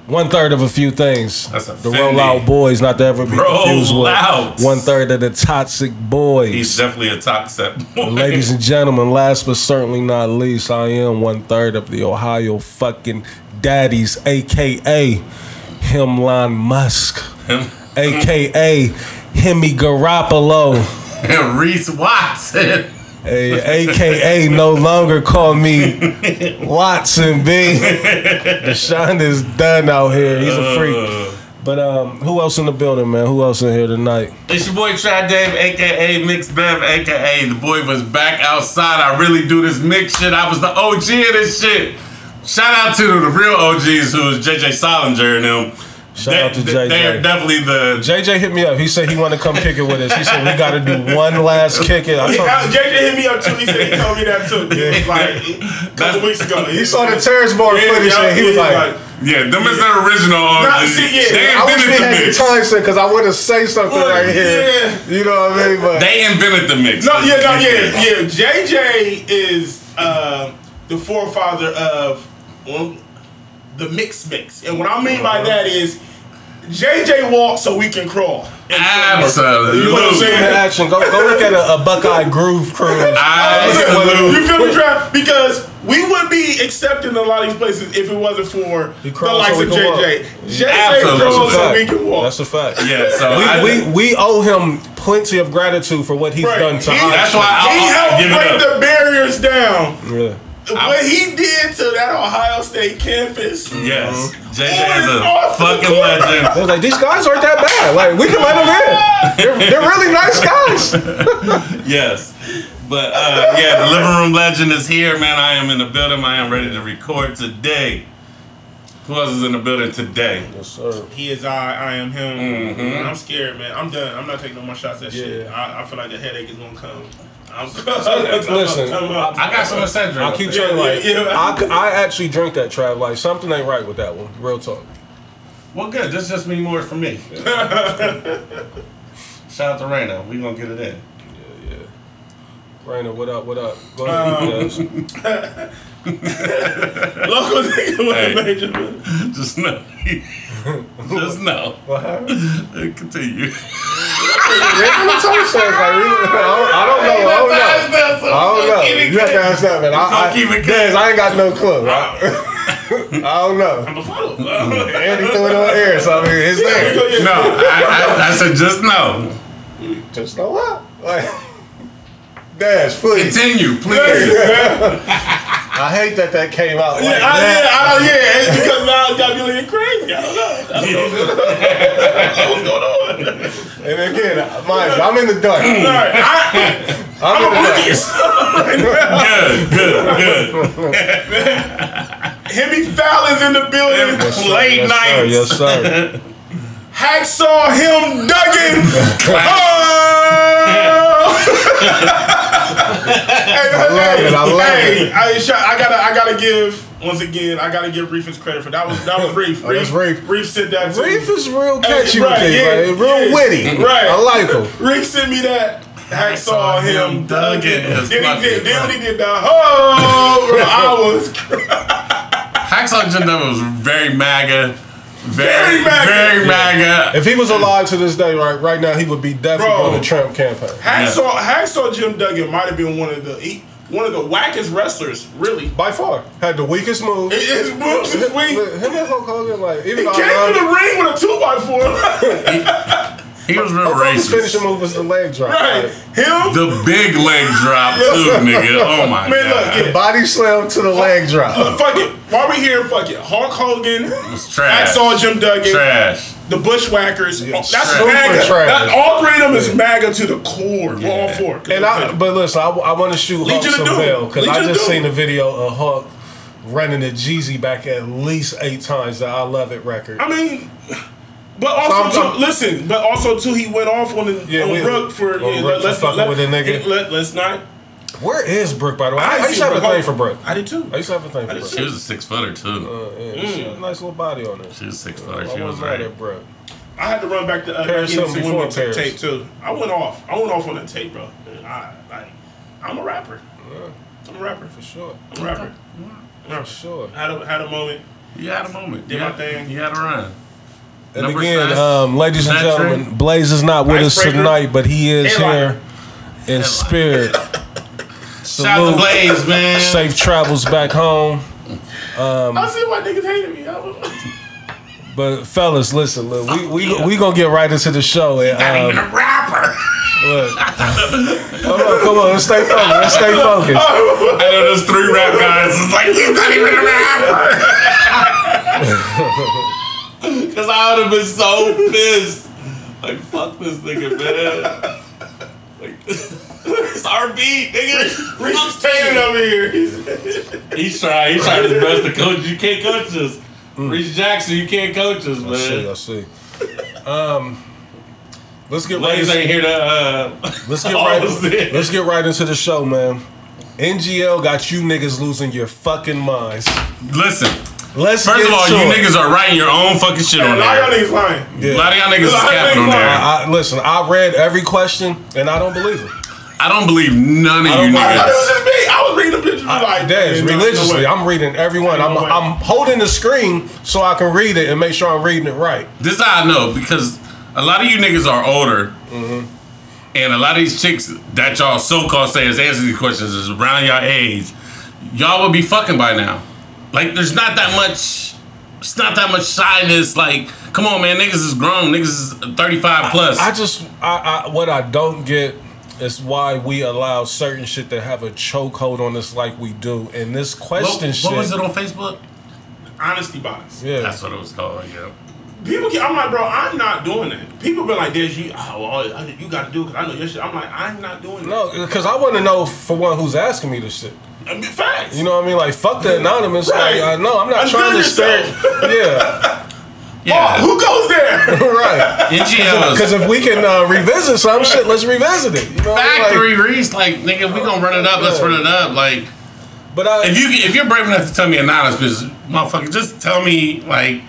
Speaker 2: One third of a few things.
Speaker 1: That's a
Speaker 2: the rollout boys, not to ever be confused with one third of the toxic boys.
Speaker 1: He's definitely a toxic boy.
Speaker 2: Ladies and gentlemen, last but certainly not least, I am one third of the Ohio fucking daddies, aka Himlon Musk,
Speaker 1: Him
Speaker 2: aka Hemi Garoppolo,
Speaker 1: and Reese Watson.
Speaker 2: A- aka no longer call me Watson B. Deshaun is done out here. He's a freak. But um, who else in the building, man? Who else in here tonight?
Speaker 1: It's your boy Trad Dave, aka Mix Bev, aka the boy was back outside. I really do this mix shit. I was the OG of this shit. Shout out to the real OGs who is JJ Solinger and them.
Speaker 2: Shout out to
Speaker 1: They-
Speaker 2: JJ.
Speaker 1: They're definitely the
Speaker 2: JJ hit me up. He said he wanted to come kick it with us. He said we got to do one last kick it. I
Speaker 3: He-
Speaker 2: told
Speaker 3: uh, JJ hit me up too. He said he told me that too. Like a couple weeks ago.
Speaker 2: He saw the terrorist board footage and he was like,
Speaker 1: yeah. Them is the original
Speaker 3: Nah, see, yeah,
Speaker 1: they
Speaker 2: I wish we
Speaker 1: invented the
Speaker 2: had the
Speaker 1: mix.
Speaker 2: time set because I want to say something
Speaker 3: Well,
Speaker 2: right here.
Speaker 3: yeah.
Speaker 2: You know what I mean? But
Speaker 1: They invented the mix.
Speaker 3: No, yeah, no, yeah, yeah. JJ is uh, the forefather of well, the mix mix, and what I mean by uh-huh. that is JJ walks so we can crawl.
Speaker 1: Absolutely.
Speaker 3: You know what I'm saying?
Speaker 2: action, go go look at a, a Buckeye Groove cruise.
Speaker 1: Absolutely.
Speaker 3: You feel me, Trav? Because we would be accepting a lot of these places if it wasn't for the likes
Speaker 2: so
Speaker 3: of
Speaker 2: we can walk.
Speaker 3: JJ. JJ
Speaker 1: Absolutely.
Speaker 3: crawls so we can walk.
Speaker 2: That's a fact.
Speaker 1: Yeah, so I,
Speaker 2: We, we we owe him plenty of gratitude for what he's
Speaker 3: Right.
Speaker 2: done to
Speaker 3: He-
Speaker 2: us.
Speaker 1: That's why I'll,
Speaker 3: he
Speaker 1: I'll
Speaker 3: helped break the barriers down.
Speaker 2: Yeah.
Speaker 3: What he did to that Ohio State campus.
Speaker 1: Yes, JJ
Speaker 3: Oh,
Speaker 1: is a fucking legend.
Speaker 2: They're like these guys aren't that bad. Like we can let them in. They're, they're really nice guys.
Speaker 1: Yes. But uh, yeah, the living room legend is here, man. I am in the building. I am ready to record today. Who else is in the building today?
Speaker 2: Yes, sir.
Speaker 3: He is I, I am him.
Speaker 1: Mm-hmm.
Speaker 3: I'm scared, man. I'm done. I'm not taking no more shots at shit. I, I feel like the headache is gonna come. I'm
Speaker 2: Listen,
Speaker 1: I got some Excedrin.
Speaker 2: I keep
Speaker 3: Yeah,
Speaker 2: saying like
Speaker 3: yeah, yeah.
Speaker 2: I, c- I actually drink that Trav. Like something ain't right with that one. Real talk.
Speaker 1: Well, good. This just means more for me. Shout out to Raina. We gonna get it in.
Speaker 2: Yeah, yeah. Raina, what up? What up? Go ahead. yes.
Speaker 3: Local nigga with
Speaker 1: Hey.
Speaker 3: a major man.
Speaker 1: Just know. Just know.
Speaker 2: What happened?
Speaker 1: Continue.
Speaker 2: Yeah, let me tell you something. Like, I don't, I don't know. I don't know. I don't know. You have to ask that, man. I, I,
Speaker 1: Keep it
Speaker 2: Dez, I ain't got no clue. Right? I don't know.
Speaker 3: I'm a follow.
Speaker 2: Andy threw it on air, so I mean, it's there.
Speaker 1: No, I, I, I said just know.
Speaker 2: Just know what? Like, Dash, please.
Speaker 1: Continue, please.
Speaker 2: I hate that that came out like
Speaker 3: I,
Speaker 2: that.
Speaker 3: yeah, I don't, yeah, it's because now it's got me looking crazy. I don't know. I don't know what's going on.
Speaker 2: And again, mind you, I'm in the dark.
Speaker 3: All right, I,
Speaker 2: I'm in the dark.
Speaker 1: Good, good, good.
Speaker 3: Hemi Fallon's in the building.
Speaker 1: Late
Speaker 2: Yes, sir. Yes, sir.
Speaker 3: Hacksaw him Duggan. Oh! hey,
Speaker 2: I love it. I love
Speaker 3: hey,
Speaker 2: it.
Speaker 3: I, I gotta, I gotta give once again. I gotta give Reef his credit for that. Was that was Reef?
Speaker 2: Oh, that's Reef.
Speaker 3: Reef said that. too.
Speaker 2: Reef is real
Speaker 3: Hey,
Speaker 2: catchy
Speaker 3: right,
Speaker 2: with
Speaker 3: yeah,
Speaker 2: like, real
Speaker 3: yeah,
Speaker 2: witty.
Speaker 3: right.
Speaker 2: I like him.
Speaker 3: Rick sent me that. Hacksaw him,
Speaker 1: Duggan
Speaker 3: Duggan. Then he did, then when he did the oh, bro, I was
Speaker 1: Hacksaw Jim Duggan was very MAGA. Very,
Speaker 3: Very MAGA.
Speaker 1: Very MAGA.
Speaker 2: If he was alive to this day, right, right now, he would be definitely
Speaker 3: Bro.
Speaker 2: on the Trump campaign.
Speaker 3: Hacksaw. Hacksaw Jim Duggan might have been one of the he, one of the wackest wrestlers, really.
Speaker 2: By far, had the weakest move.
Speaker 3: His moves is weak.
Speaker 2: Him and Hulk Hogan, like, even
Speaker 3: He came to the ring with a two by four.
Speaker 1: He was real
Speaker 2: Hulk Hogan's finishing
Speaker 1: racist.
Speaker 2: move was the leg drop.
Speaker 3: right, him.
Speaker 1: The big leg drop too, nigga. Oh my
Speaker 3: Man, look,
Speaker 1: god.
Speaker 3: yeah.
Speaker 2: body slam to the leg drop.
Speaker 3: Fuck it. While we here, fuck it. Hulk Hogan,
Speaker 1: It's trash.
Speaker 3: Hacksaw Jim Duggan,
Speaker 1: Trash.
Speaker 3: the Bushwhackers. Oh, that's
Speaker 1: trash.
Speaker 3: MAGA.
Speaker 2: Super trash.
Speaker 3: That- all three of them is MAGA to the core. All four.
Speaker 2: And I, but listen, I, want to shoot Hulk
Speaker 3: Legion of
Speaker 2: some
Speaker 3: Doom.
Speaker 2: bell because I just seen a video of Hulk running the Jeezy back at least eight times the I Love It record.
Speaker 3: I mean, but also
Speaker 2: So
Speaker 3: too, listen, but also too, he went off on the
Speaker 2: Yeah,
Speaker 3: on
Speaker 2: we-
Speaker 3: Brooke for
Speaker 2: on
Speaker 3: yeah,
Speaker 2: Brooke
Speaker 3: let's
Speaker 2: fucking
Speaker 3: let,
Speaker 2: with a nigga.
Speaker 3: Let, us not.
Speaker 2: Where is Brooke, by the way? I, I
Speaker 3: didn't
Speaker 2: used to have a thing for Brooke.
Speaker 3: I did too.
Speaker 2: I used to have a thing for
Speaker 3: did
Speaker 2: Brooke.
Speaker 1: She was a six footer too.
Speaker 2: Uh, yeah, she had a nice little body on her.
Speaker 1: She was six
Speaker 2: I
Speaker 1: footer. She was right.
Speaker 2: at Brooke.
Speaker 3: I had to run back to uh,
Speaker 2: Paris
Speaker 3: get
Speaker 2: before
Speaker 3: women to
Speaker 2: Paris.
Speaker 3: tape too. I went off. I went off on the tape, bro. I like. I'm a rapper.
Speaker 2: Yeah,
Speaker 3: I'm a rapper.
Speaker 2: for sure.
Speaker 3: I'm a rapper.
Speaker 2: For sure.
Speaker 3: Had a had a moment.
Speaker 1: You had a moment.
Speaker 3: Did
Speaker 1: you
Speaker 3: my
Speaker 1: had,
Speaker 3: thing.
Speaker 1: You had a run.
Speaker 2: And
Speaker 1: Number
Speaker 2: again, um, ladies and gentlemen, Blaze is not with us
Speaker 3: Icebreaker.
Speaker 2: tonight, but he is
Speaker 3: Headliner.
Speaker 2: here in spirit.
Speaker 1: Shout out
Speaker 2: Salute.
Speaker 1: to Blaze, man.
Speaker 2: Safe travels back home.
Speaker 3: I see why niggas hated me.
Speaker 2: But fellas, listen, look, we we we gonna get right into the show. And,
Speaker 1: Not even
Speaker 2: um,
Speaker 1: a rapper.
Speaker 2: look, come on, come on, let's stay focused. Let's stay focused.
Speaker 1: I know there's three rap guys. It's like he's not even a rapper. Cause I would have been so pissed. Like fuck this nigga, man. Like it's our beat, nigga.
Speaker 3: Reese is standing over here. He's-
Speaker 1: He's trying. He's trying his best to coach. You can't coach us. Reese Jackson, you can't coach us, man.
Speaker 2: I see, I see. Um, let's get right.
Speaker 1: Ain't here to. Uh,
Speaker 2: let's get
Speaker 1: all
Speaker 2: right.
Speaker 1: this.
Speaker 2: Let's get right into the show, man. NGL got you niggas losing your fucking minds.
Speaker 1: Listen.
Speaker 2: Let's
Speaker 1: First
Speaker 2: get
Speaker 1: of all, you
Speaker 2: it.
Speaker 1: niggas are writing your own fucking shit
Speaker 3: A
Speaker 1: on
Speaker 3: lot of y'all niggas lying.
Speaker 1: A lot of y'all niggas is
Speaker 3: A lot of
Speaker 1: capping on
Speaker 3: niggas
Speaker 1: there.
Speaker 3: lying.
Speaker 2: I, listen, I read every question and I don't believe it.
Speaker 1: I don't believe none of you
Speaker 2: don't-
Speaker 3: I thought it was just me. I was reading the pictures like
Speaker 2: Des,
Speaker 3: "Ain't no- no
Speaker 2: religiously. I'm reading every one. I'm,
Speaker 3: No.
Speaker 2: I'm holding the screen so I can read it and make sure I'm reading it right.
Speaker 1: This I know because a lot of you niggas are older,
Speaker 2: Mm-hmm.
Speaker 1: and a lot of these chicks that y'all so-called say is answering these questions is around your age. Y'all would be fucking by now. Like, there's not that much. It's not that much shyness. Like, come on, man, niggas is grown. Niggas is 35 plus.
Speaker 2: I just, I, I, what I don't get is why we allow certain shit to have a chokehold on us like we do. And this question
Speaker 1: what
Speaker 2: shit.
Speaker 1: What was it on Facebook?
Speaker 3: Honesty box.
Speaker 2: Yeah.
Speaker 1: That's what it was called. Yeah.
Speaker 3: People, get, I'm like, bro, I'm not doing that. People been like, "There's you. Oh, well, you got to do it because I know your shit." I'm like, I'm not doing that.
Speaker 2: no, because I want to know for one who's asking me this shit.
Speaker 3: I mean, facts.
Speaker 2: You know what I mean? Like, fuck the anonymous.
Speaker 3: Right.
Speaker 2: Like, I know I'm not
Speaker 3: Unveil
Speaker 2: trying to stare. Yeah,
Speaker 1: Yeah.
Speaker 3: Oh, who goes there?
Speaker 2: right.
Speaker 1: NGL
Speaker 2: Because if we can uh, revisit some shit, let's revisit it. You know what I mean? Like,
Speaker 1: factory Reese. Like, nigga, if we gonna run it up. Let's run it up. Like,
Speaker 2: but I,
Speaker 1: if you if you're brave enough to tell me anonymous business, motherfucker, just tell me like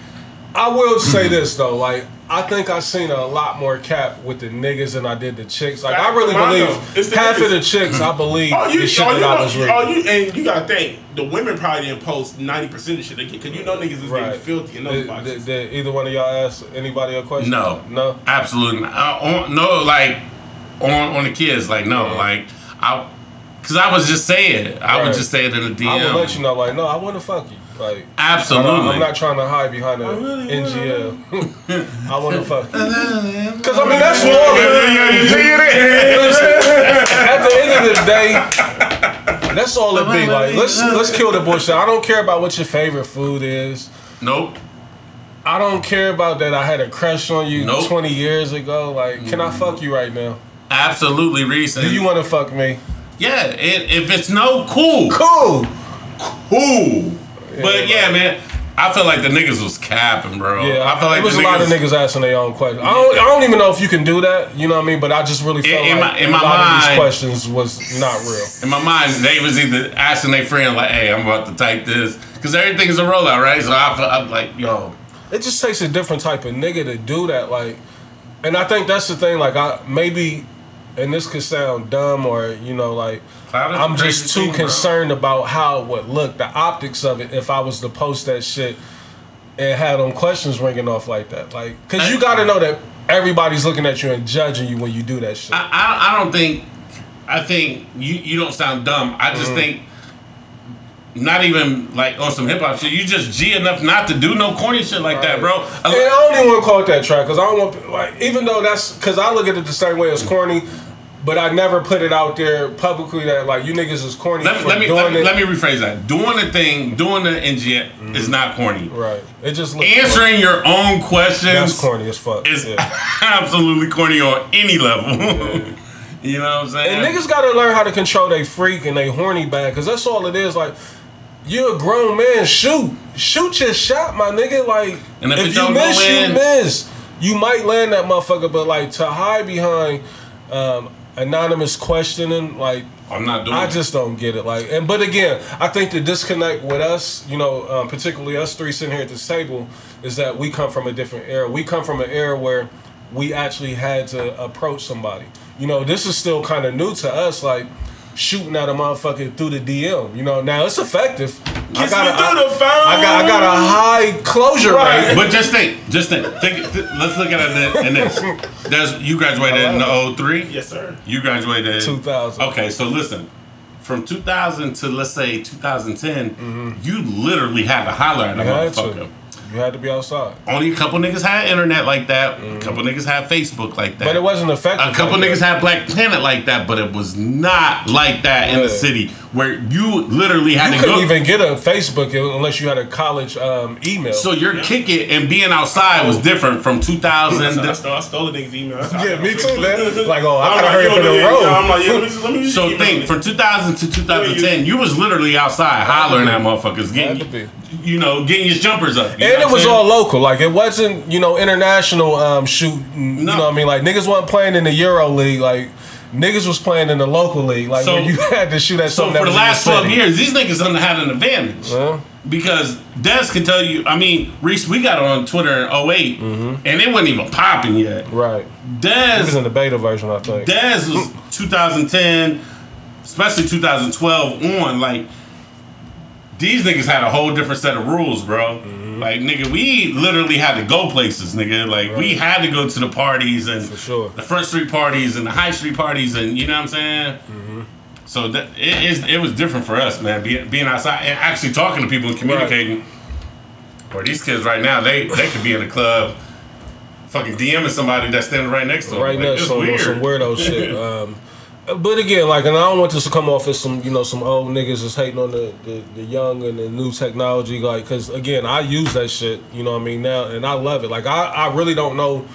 Speaker 2: I will say this though, like I think I seen a lot more cap with the niggas than I did the chicks. Like I really believe
Speaker 3: though. It's the
Speaker 2: half of the chicks I believe
Speaker 3: Oh, you,
Speaker 2: the shit
Speaker 3: oh, you,
Speaker 2: that I was reading.
Speaker 3: oh, you, and you gotta think the women probably didn't post ninety percent of shit they get because you know niggas is
Speaker 2: right.
Speaker 3: getting filthy in those
Speaker 2: Did,
Speaker 3: boxes.
Speaker 2: did- did either one of y'all ask anybody a question?
Speaker 1: no,
Speaker 2: No.
Speaker 1: absolutely not. Uh, on, no, like on on the kids, like no,
Speaker 2: Yeah.
Speaker 1: like I, because I was just saying it. I would
Speaker 2: Right.
Speaker 1: just say it in a DM.
Speaker 2: I will let you know, like, no, I want to fuck you. Like,
Speaker 1: Absolutely.
Speaker 2: I'm, I'm not trying to hide behind the
Speaker 3: really
Speaker 2: NGL. I want to fuck you. Because, I mean, that's more. At the end of the day, that's all it be. Like, let's let's kill the bullshit. I don't care about what your favorite food is.
Speaker 1: Nope.
Speaker 2: I don't care about that. I had a crush on you
Speaker 1: Nope.
Speaker 2: 20 years ago. Like, can I fuck you right now?
Speaker 1: Absolutely, Reese.
Speaker 2: Do you want to fuck me?
Speaker 1: Yeah. It, if it's no, cool,
Speaker 2: Cool.
Speaker 1: cool. But yeah, man. I feel like the niggas was capping, bro.
Speaker 2: Yeah,
Speaker 1: I feel like
Speaker 2: there was
Speaker 1: the
Speaker 2: a lot of niggas asking their own questions. I don't, I don't even know if you can do that. You know what I mean? But I just really felt
Speaker 1: in
Speaker 2: like
Speaker 1: my- in
Speaker 2: a
Speaker 1: my
Speaker 2: lot of these questions was not real.
Speaker 1: in my mind, they was either asking their friend like, "Hey, I'm about to type this," because everything is a rollout, right? So I feel, I'm like, "Yo,
Speaker 2: It just takes a different type of nigga to do that. Like, and I think that's the thing. Like, I maybe, and this could sound dumb or you know, like I'm just too
Speaker 1: thing, bro.
Speaker 2: concerned about how it would look, the optics of it. If I was to post that shit and had them questions ringing off like that, like, cause you got to know that everybody's looking at you and judging you when you do that shit.
Speaker 1: I, I, I don't think. I think you you don't sound dumb. I
Speaker 2: Mm-hmm.
Speaker 1: just think." Not even like on some hip hop shit. You just G enough not to do no corny shit like that, bro.
Speaker 2: Yeah, I don't even want to call it that track because I don't want like even though that's because I look at it the same way as corny, but I never put it out there publicly that like you niggas is corny
Speaker 1: Let,
Speaker 2: for
Speaker 1: let me
Speaker 2: doing
Speaker 1: let me,
Speaker 2: it.
Speaker 1: let me rephrase that. Doing the thing, doing the NG is not corny.
Speaker 2: right, it just looks
Speaker 1: Answering your own questions
Speaker 2: that's corny as fuck.
Speaker 1: is
Speaker 2: yeah.
Speaker 1: absolutely corny on any level. you know what I'm saying?
Speaker 2: And niggas gotta learn how to control they freak and they horny bag because that's all it is. Like you're a grown man, shoot, shoot your shot, my nigga. Like
Speaker 1: And if
Speaker 2: if, you miss,
Speaker 1: in-
Speaker 2: you miss. You might land that motherfucker, but like to hide behind um, anonymous questioning, like
Speaker 1: I'm not doing
Speaker 2: I just don't get it. Like, and but again, I think the disconnect with us, you know, um, particularly us three sitting here at this table, is that we come from a different era. We come from an era where we actually had to approach somebody. You know, this is still kind of new to us. Like shooting at a motherfucker through the DM. You know, now it's effective.
Speaker 3: Kiss
Speaker 2: got
Speaker 3: me
Speaker 2: a-
Speaker 3: through the phone.
Speaker 2: I got I got a high closure
Speaker 3: Right.
Speaker 2: rate.
Speaker 1: But just think, just think. think th- let's look at it in this. There's, you graduated in the 03?
Speaker 3: Yes, sir.
Speaker 1: You graduated
Speaker 2: 2000.
Speaker 1: Okay, so listen. From 2000 to let's say 2010, you literally had to holler at a
Speaker 2: Mm-hmm. To.
Speaker 1: motherfucker.
Speaker 2: You had to be outside.
Speaker 1: Only a couple niggas had internet like that. A couple niggas had Facebook like that.
Speaker 2: Mm-hmm. But it wasn't effective.
Speaker 1: A couple
Speaker 2: like
Speaker 1: niggas
Speaker 2: that.
Speaker 1: had Black Planet like that, but it was not like that in the city where you literally had
Speaker 2: You
Speaker 1: to
Speaker 2: couldn't
Speaker 1: go.
Speaker 2: even get a Facebook unless you had a college um, email.
Speaker 1: so your kick it and being outside was different from 2000.
Speaker 3: I stole, I stole a nigga's email.
Speaker 2: yeah, me too, man. Like, oh, I
Speaker 3: I'm
Speaker 2: gotta
Speaker 3: like,
Speaker 2: hurry up in the road.
Speaker 3: yeah, I'm like, yeah, let me, let me
Speaker 1: So think
Speaker 3: me.
Speaker 1: from 2000 to 2010, you was literally outside hollering at motherfuckers,
Speaker 2: Had to
Speaker 1: getting
Speaker 2: be.
Speaker 1: You know getting his jumpers up.
Speaker 2: And it was
Speaker 1: I'm
Speaker 2: all local. Like it wasn't, you know, international um shooting. You know what I mean? Like niggas weren't playing in the Euro League. Like niggas was playing in the local league. Like
Speaker 1: So-
Speaker 2: you had to shoot at
Speaker 1: So
Speaker 2: something
Speaker 1: for
Speaker 2: that
Speaker 1: the last 12 years, these niggas done had an advantage. Because Des can tell you, I mean, Reese, we got on Twitter in 8 and it wasn't even popping yet.
Speaker 2: Right. It was in the beta version, I think.
Speaker 1: Des was 2010, especially 2012 on. Like, these niggas had a whole different set of rules, bro.
Speaker 2: Mm-hmm.
Speaker 1: Like, nigga, we literally had to go places, nigga. Like, we had to go to the parties and
Speaker 2: For sure.
Speaker 1: the front street parties and the high street parties, and you know what I'm saying?
Speaker 2: Mm-hmm.
Speaker 1: So that it is it was different for us, man. Being being outside and actually talking to people and communicating. Or these kids right now, they they could be in a club, fucking DMing somebody that's standing right next to them.
Speaker 2: right
Speaker 1: Like,
Speaker 2: now,
Speaker 1: it's
Speaker 2: some, some weirdo shit. Um, but again, like, and I don't want this to come off as some, you know, some old niggas just hating on the, the, the young and the new technology, like, because again, I use that shit, you know what I mean, now, and I love it. Like, I, I really don't know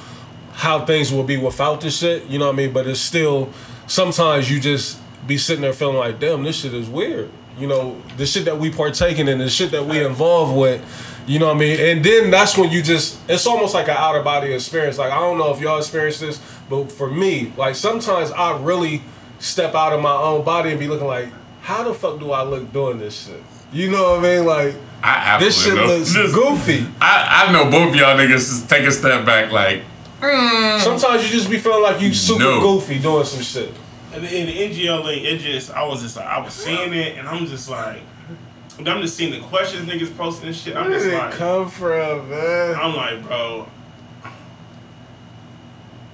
Speaker 2: how things will be without this shit, you know what I mean, but it's still, sometimes you just be sitting there feeling like, damn, this shit is weird. You know, the shit that we partaking in, the shit that we involved with, you know what I mean? And then that's when you just, it's almost like an out of body experience. Like, I don't know if y'all experience this, but for me, like, sometimes I really step out of my own body and be looking like, how the fuck do I look doing this shit? You know what I mean? Like,
Speaker 1: I
Speaker 2: this shit
Speaker 1: know.
Speaker 2: looks
Speaker 1: This-
Speaker 2: goofy.
Speaker 1: I, I know both y'all niggas take a step back, like mm.
Speaker 2: Sometimes you just be feeling like you super
Speaker 1: No.
Speaker 2: goofy doing some shit.
Speaker 3: And in the NGL link, it just I was just like I was seeing it, and I'm just like, I'm just seeing the questions niggas posting and shit. I'm
Speaker 2: Where
Speaker 3: just
Speaker 2: did it
Speaker 3: like,
Speaker 2: come from, man?
Speaker 3: I'm like, bro,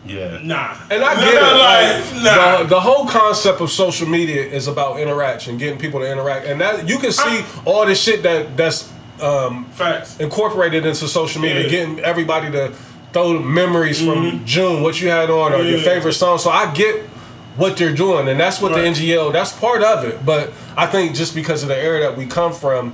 Speaker 1: yeah.
Speaker 3: nah.
Speaker 2: And I get
Speaker 3: nah,
Speaker 2: it.
Speaker 3: like,
Speaker 2: Like,
Speaker 3: nah.
Speaker 2: the, the whole concept of social media is about interaction, getting people to interact, and that you can see all the shit that that's um,
Speaker 3: Facts.
Speaker 2: incorporated into social media,
Speaker 3: Yeah.
Speaker 2: getting everybody to throw memories from June, what you had on, or your favorite song. So I get what they're doing, and that's what
Speaker 3: Right.
Speaker 2: the NGL. That's part of it. But I think just because of the era that we come from,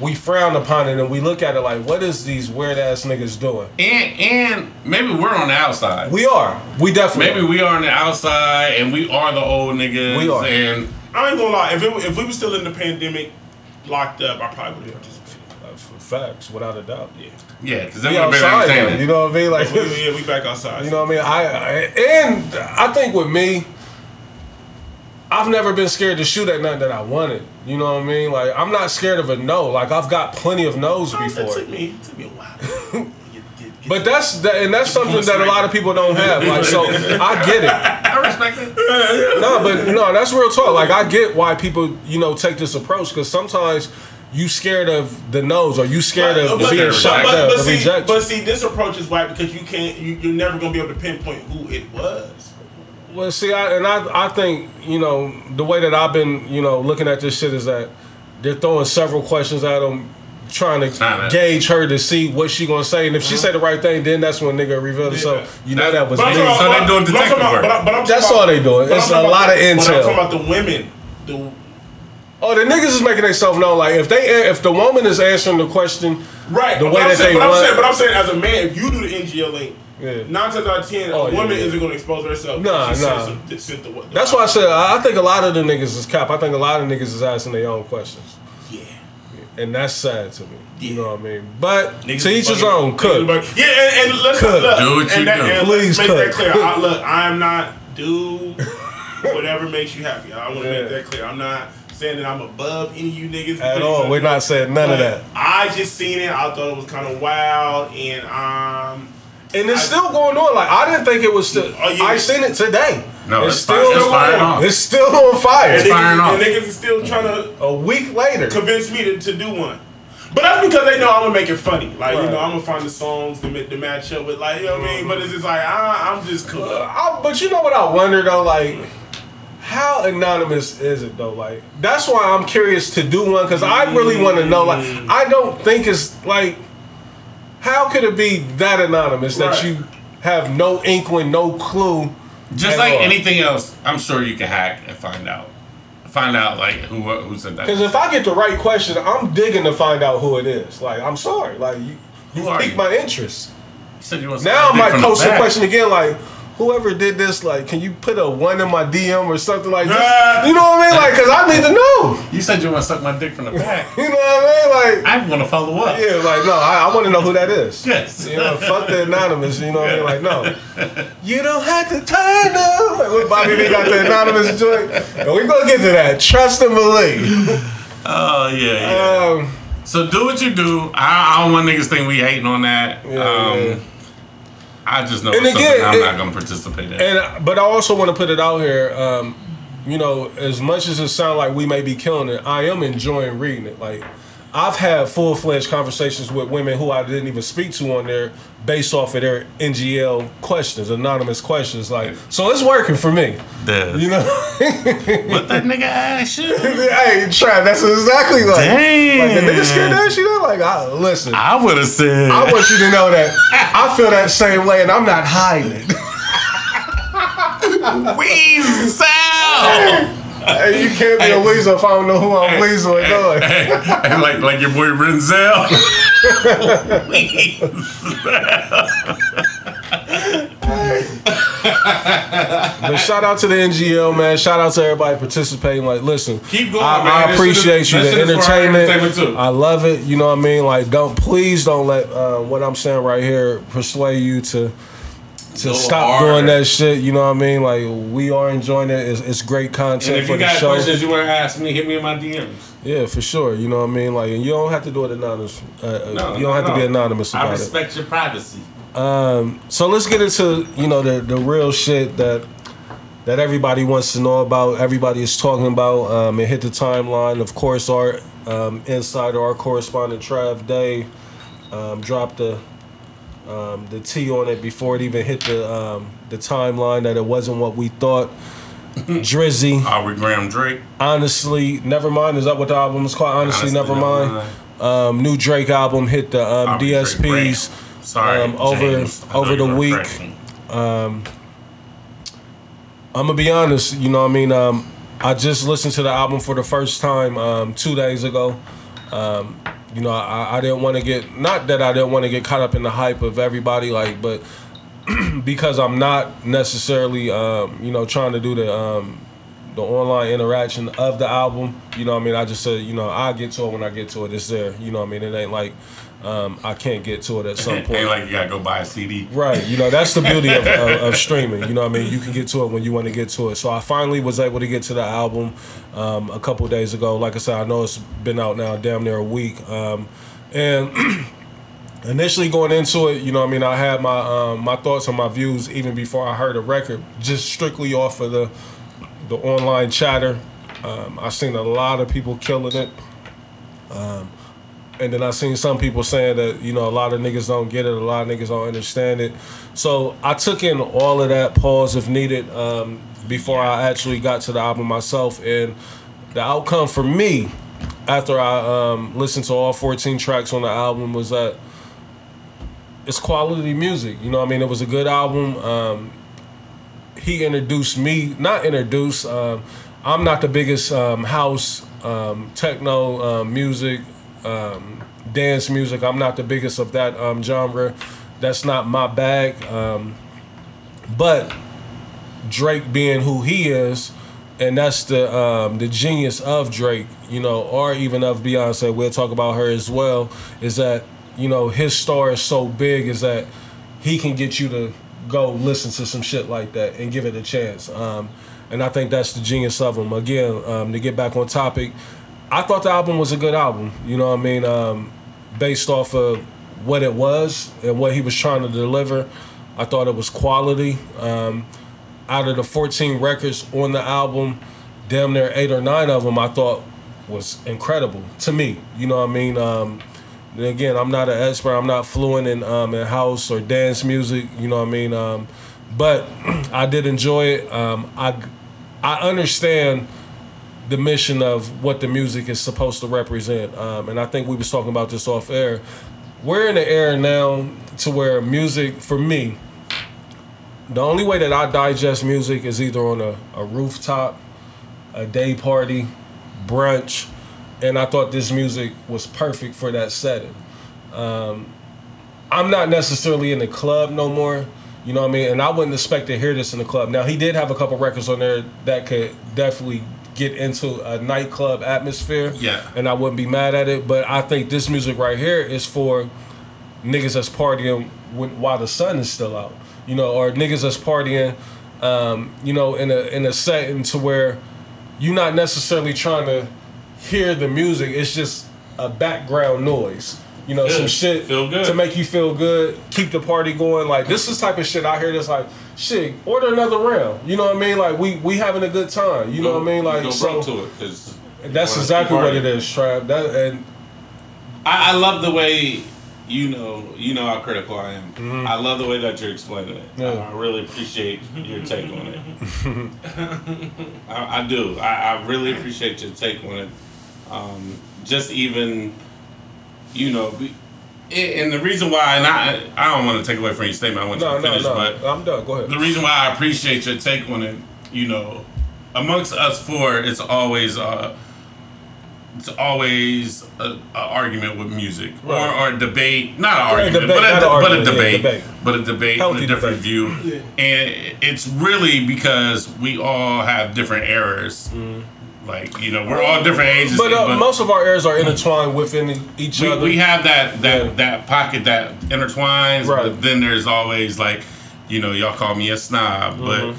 Speaker 2: we frown upon it and we look at it like, what is these weird ass niggas doing?
Speaker 1: And and maybe we're on the outside.
Speaker 2: We are. We definitely.
Speaker 1: Maybe we are on the outside and we are the old niggas.
Speaker 2: We are.
Speaker 1: And
Speaker 3: I ain't gonna lie. If it, if we were still in the pandemic, locked up, I probably would have participated.
Speaker 2: Uh, Facts, without a doubt.
Speaker 3: Yeah.
Speaker 1: yeah, because that
Speaker 2: We
Speaker 1: would have
Speaker 2: outside, though, you know what I mean? Like,
Speaker 3: We, yeah, we back outside.
Speaker 2: You know what I mean? I, I and I think with me, I've never been scared to shoot at nothing that I wanted. You know what I mean? Like I'm not scared of a no. Like I've got plenty of no's
Speaker 3: It
Speaker 2: before.
Speaker 3: took me, it took me a while. Get- get- get
Speaker 2: But that's that, and that's something that a lot of people don't have. Like so, I get it.
Speaker 1: I respect it.
Speaker 2: No, but no, that's real talk. Like I get why people you know take this approach because sometimes you scared of the no's or you scared of
Speaker 3: But-
Speaker 2: being
Speaker 1: but-
Speaker 2: shot
Speaker 3: but,
Speaker 2: up,
Speaker 3: but
Speaker 2: the
Speaker 3: see, but see, this approach is whack because you can't. You, you're never gonna be able to pinpoint who it was.
Speaker 2: Well, see, I, and I, I think you know the way that I've been, you know, looking at this shit is that they're throwing several questions at them, trying to
Speaker 1: Trying
Speaker 2: gauge her to see what she gonna say, and if she uh-huh. say the right thing, then that's when nigga revealed it. So you know that was
Speaker 1: But I'm
Speaker 2: me.
Speaker 1: talking So they doing
Speaker 3: but I'm
Speaker 1: detective work.
Speaker 3: but but
Speaker 2: That's
Speaker 3: about-
Speaker 2: all they doing. It's a lot
Speaker 3: about-
Speaker 2: of
Speaker 3: But I'm talking about the women. The
Speaker 2: Oh, the niggas is making themselves known. Like if they, if the woman is answering the question,
Speaker 3: right.
Speaker 2: The way
Speaker 3: I'm
Speaker 2: that
Speaker 3: saying,
Speaker 2: they
Speaker 3: but I'm saying, but I'm saying, as a man, if you do the NGL link,
Speaker 2: Yeah.
Speaker 3: nine times out of ten,
Speaker 2: Oh,
Speaker 3: a woman
Speaker 2: yeah.
Speaker 3: isn't gonna expose herself.
Speaker 2: Nah,
Speaker 3: She
Speaker 2: nah.
Speaker 3: sent some- sent the- the-
Speaker 2: that's why I said I I think a lot of the niggas is cap. I think a lot of niggas is asking their own questions,
Speaker 3: Yeah.
Speaker 2: and that's sad to me. You know what I mean? But
Speaker 3: Niggas
Speaker 2: to each his own. Cook.
Speaker 3: Yeah, and, and let's
Speaker 2: Cook.
Speaker 3: look.
Speaker 1: Do what you
Speaker 3: and that,
Speaker 1: do.
Speaker 3: And
Speaker 2: Please
Speaker 3: let's make that clear. I, look, I'm not do whatever makes you happy. I want to
Speaker 2: Yeah.
Speaker 3: make that clear. I'm not saying that I'm above any of you niggas
Speaker 2: At all. We're not saying none of that.
Speaker 3: I just seen it. I thought it was kind of wild, and um,
Speaker 2: And it's
Speaker 3: I-
Speaker 2: still going on. Like I didn't think it was still.
Speaker 3: Oh, yeah.
Speaker 2: I seen it today.
Speaker 1: No,
Speaker 2: it's
Speaker 1: it's,
Speaker 2: still
Speaker 1: fire, it's
Speaker 3: on.
Speaker 1: off.
Speaker 2: it's still on fire.
Speaker 3: And
Speaker 1: firing
Speaker 3: niggas,
Speaker 1: off.
Speaker 3: and niggas is still trying to
Speaker 2: A week later,
Speaker 3: convince me to, to do one. But that's because they know I'm gonna make it funny. Like you know, I'm gonna find the songs to, to match up with. Like you know what I mean. But it's just like I, I'm just cool.
Speaker 2: Uh, I, but you know what I wonder though, like. How anonymous is it though? Like that's why I'm curious to do one because I really want to know. Like mm. I don't think it's like how could it be that anonymous that
Speaker 3: Right.
Speaker 2: you have no inkling, no clue?
Speaker 1: Just like
Speaker 2: all?
Speaker 1: anything else, I'm sure you can hack and find out. Find out like who who said that.
Speaker 2: Because if I get the right question, I'm digging to find out who it is. Like I'm sorry, like you, you piqued my interest.
Speaker 1: You said you want
Speaker 2: Now I might post the question again, like whoever did this, like can you put a one in my DM or something like this?
Speaker 3: Ah.
Speaker 2: You know what I mean? Like, cause I need to know.
Speaker 1: You said you want to suck my dick from the back.
Speaker 2: You know what I mean? Like,
Speaker 1: I want to follow up.
Speaker 2: yeah, like no, I, I want to know who that is.
Speaker 1: Yes.
Speaker 2: You know, fuck the anonymous. You know what I mean? Like, no, you don't have to turn up. Like, when Bobby B got the anonymous joint, and we gonna get to that. Trust and believe.
Speaker 1: Oh yeah, yeah.
Speaker 2: Um,
Speaker 1: So do what you do. I, I don't want niggas think we hating on that.
Speaker 2: Yeah,
Speaker 1: um,
Speaker 2: yeah.
Speaker 1: I just know
Speaker 2: And
Speaker 1: it's
Speaker 2: again,
Speaker 1: something I'm
Speaker 2: it-
Speaker 1: not gonna participate in.
Speaker 2: And but I also want to put it out here. Um, you know, as much as it sounds like we may be killing it, I am enjoying reading it. Like I've had full fledged conversations with women who I didn't even speak to on there, based off of their NGL questions, anonymous questions. Like, so it's working for me.
Speaker 1: Duh.
Speaker 2: You know,
Speaker 1: what that nigga ass you?
Speaker 2: hey, Trav, that's exactly like.
Speaker 1: Damn.
Speaker 2: Like the nigga scared that shit. I'm like, I, listen. I,
Speaker 1: I would have said.
Speaker 2: I want you to know that I feel that same way, and I'm not hiding it.
Speaker 1: Weasel.
Speaker 2: Hey, you can't be a weasel if I don't know who I'm weaseling doing.
Speaker 1: and like like your boy Renzel.
Speaker 2: But shout out to the NGL, man. Shout out to everybody participating. Like, listen,
Speaker 1: Keep going,
Speaker 2: I,
Speaker 1: man.
Speaker 2: I appreciate you. The
Speaker 1: that shit is for our
Speaker 2: entertainment,
Speaker 1: entertainment.
Speaker 2: I love it. You know what I mean? Like, don't please don't let uh, what I'm saying right here persuade you to to stop
Speaker 1: harder.
Speaker 2: doing that shit. You know what I mean? Like, we are enjoying it. It's, it's great
Speaker 1: And
Speaker 2: content
Speaker 1: if
Speaker 2: for
Speaker 1: you
Speaker 2: the
Speaker 1: got
Speaker 2: show.
Speaker 1: questions you want to ask me, hit me in my DMs.
Speaker 2: Yeah, for sure. You know what I mean? Like, and you don't have to do it anonymous. Uh, uh,
Speaker 1: No,
Speaker 2: you don't have to be anonymous about it.
Speaker 1: I respect your privacy.
Speaker 2: Um, So let's get into you know the the real shit that that everybody wants to know about. Everybody is talking about. Um, it hit the timeline. Of course, our um, insider, our correspondent Trav Day, um, dropped the um, the T on it before it even hit the um, the timeline that it wasn't what we thought. Drizzy,
Speaker 1: Aubrey Graham Drake.
Speaker 2: honestly, never mind. Is that what the album is called? Honestly,
Speaker 1: Honestly,
Speaker 2: never
Speaker 1: Never
Speaker 2: mind. Um, new Drake album hit the um, DSPs.
Speaker 1: Sorry,
Speaker 2: um, over-
Speaker 1: James.
Speaker 2: Over the week.
Speaker 1: correct.
Speaker 2: I'm gonna be honest. You know, what I mean, um, I just listened to the album for the first time um, two days ago. Um, you know, I, I didn't want to get not that I didn't want to get caught up in the hype of everybody, like, but because I'm not necessarily, um, you know, trying to do the um, the online interaction of the album. You know, I mean, I just said, you know, I get to it when I get to it. It's there. You know, what I mean, it ain't like um, I can't get to it at some point.
Speaker 1: Ain't like you gotta go buy a CD.
Speaker 2: Right, you know that's the beauty of, of, of streaming. You know, what I mean, you can get to it when you want to get to it. So I finally was able to get to the album um, a couple days ago. Like I said, I know it's been out now, damn near a week. Um, and initially going into it, you know, what I mean, I had my um, my thoughts and my views even before I heard the record, just strictly off of the the online chatter. Um, I seen a lot of people killing it. And then I seen some people saying that you know a lot of niggas don't get it, a lot of niggas don't understand it. So I took in all of that pause if needed um, before I actually got to the album myself, and the outcome for me after I um, listened to all 14 tracks on the album was that it's quality music. You know, I mean, it was a good album. Um, he introduced me, not introduced. Um, I'm not the biggest um, house, um, techno um, music, um, dance music. I'm not the biggest of that um, genre. That's not my bag. Um, but Drake being who he is, and that's the um, the genius of Drake, you know, or even of Beyonce. We'll talk about her as well. Is that you know his star is so big is that he can get you to go listen to some shit like that and give it a chance. Um, and I think that's the genius of him. Again, um, to get back on topic, I thought the album was a good album. You know what I mean? Um, based off of what it was and what he was trying to deliver, I thought it was quality. Um, out of the 14 records on the album, damn near eight or nine of them I thought was incredible to me. You know what I mean? Um, again, I'm not an expert. I'm not fluent in um, in house or dance music. You know what I mean? Um, but I did enjoy it. Um, I I understand the mission of what the music is supposed to represent. Um, and I think we was talking about this off air. We're in the era now to where music, for me, the only way that I digest music is either on a, a rooftop, a day party, brunch, and I thought this music was perfect for that setting. Um, I'm not necessarily in the club no more. You know what I mean? And I wouldn't expect to hear this in the club. Now he did have a couple records on there that could definitely get into a nightclub atmosphere.
Speaker 1: Yeah.
Speaker 2: And I wouldn't be mad at it. But I think this music right here is for niggas that's partying when, while the sun is still out. You know, or niggas that's partying, um, you know, in a in a setting to where you're not necessarily trying to hear the music. It's just a background noise. You know, some shit
Speaker 1: Feel good.
Speaker 2: to make you feel good, keep the party going. Like this is type of shit I hear that's like, shit, order another round. You know what I mean? Like we we having a good time. You know what I mean? Like
Speaker 5: go
Speaker 2: so
Speaker 5: to it because
Speaker 2: that's exactly what it is, Trav. That and
Speaker 5: I, I love the way you know you know how critical I am. I love the way that you're explaining it.
Speaker 2: Mm-hmm. Yeah.
Speaker 5: I really appreciate your take on it. I, I do. I, I really appreciate your take on it. Um, just even, you know, be, and the reason why, and I, I don't want to take away from your statement. I want
Speaker 2: no,
Speaker 5: you to
Speaker 2: no,
Speaker 5: finish,
Speaker 2: no.
Speaker 5: but
Speaker 2: I'm done. Go ahead.
Speaker 1: the reason why I appreciate your take on it, you know, amongst us four, it's always uh, it's always a, a argument with music
Speaker 2: Right.
Speaker 1: or, or a debate, not an
Speaker 2: Yeah,
Speaker 1: argument,
Speaker 2: debate,
Speaker 1: but, a,
Speaker 2: an
Speaker 1: but a
Speaker 2: argument, yeah,
Speaker 1: debate,
Speaker 2: debate.
Speaker 1: but a debate,
Speaker 2: Healthy
Speaker 1: with a different
Speaker 2: debate.
Speaker 1: view, and it's really because we all have different eras. Like you know, we're all different ages.
Speaker 2: But, uh, most of our eras are intertwined within each
Speaker 1: we,
Speaker 2: other.
Speaker 1: we have that that
Speaker 2: Yeah.
Speaker 1: that pocket that intertwines,
Speaker 2: Right.
Speaker 1: but then there's always like, you know, y'all call me a snob,
Speaker 2: Mm-hmm.
Speaker 1: but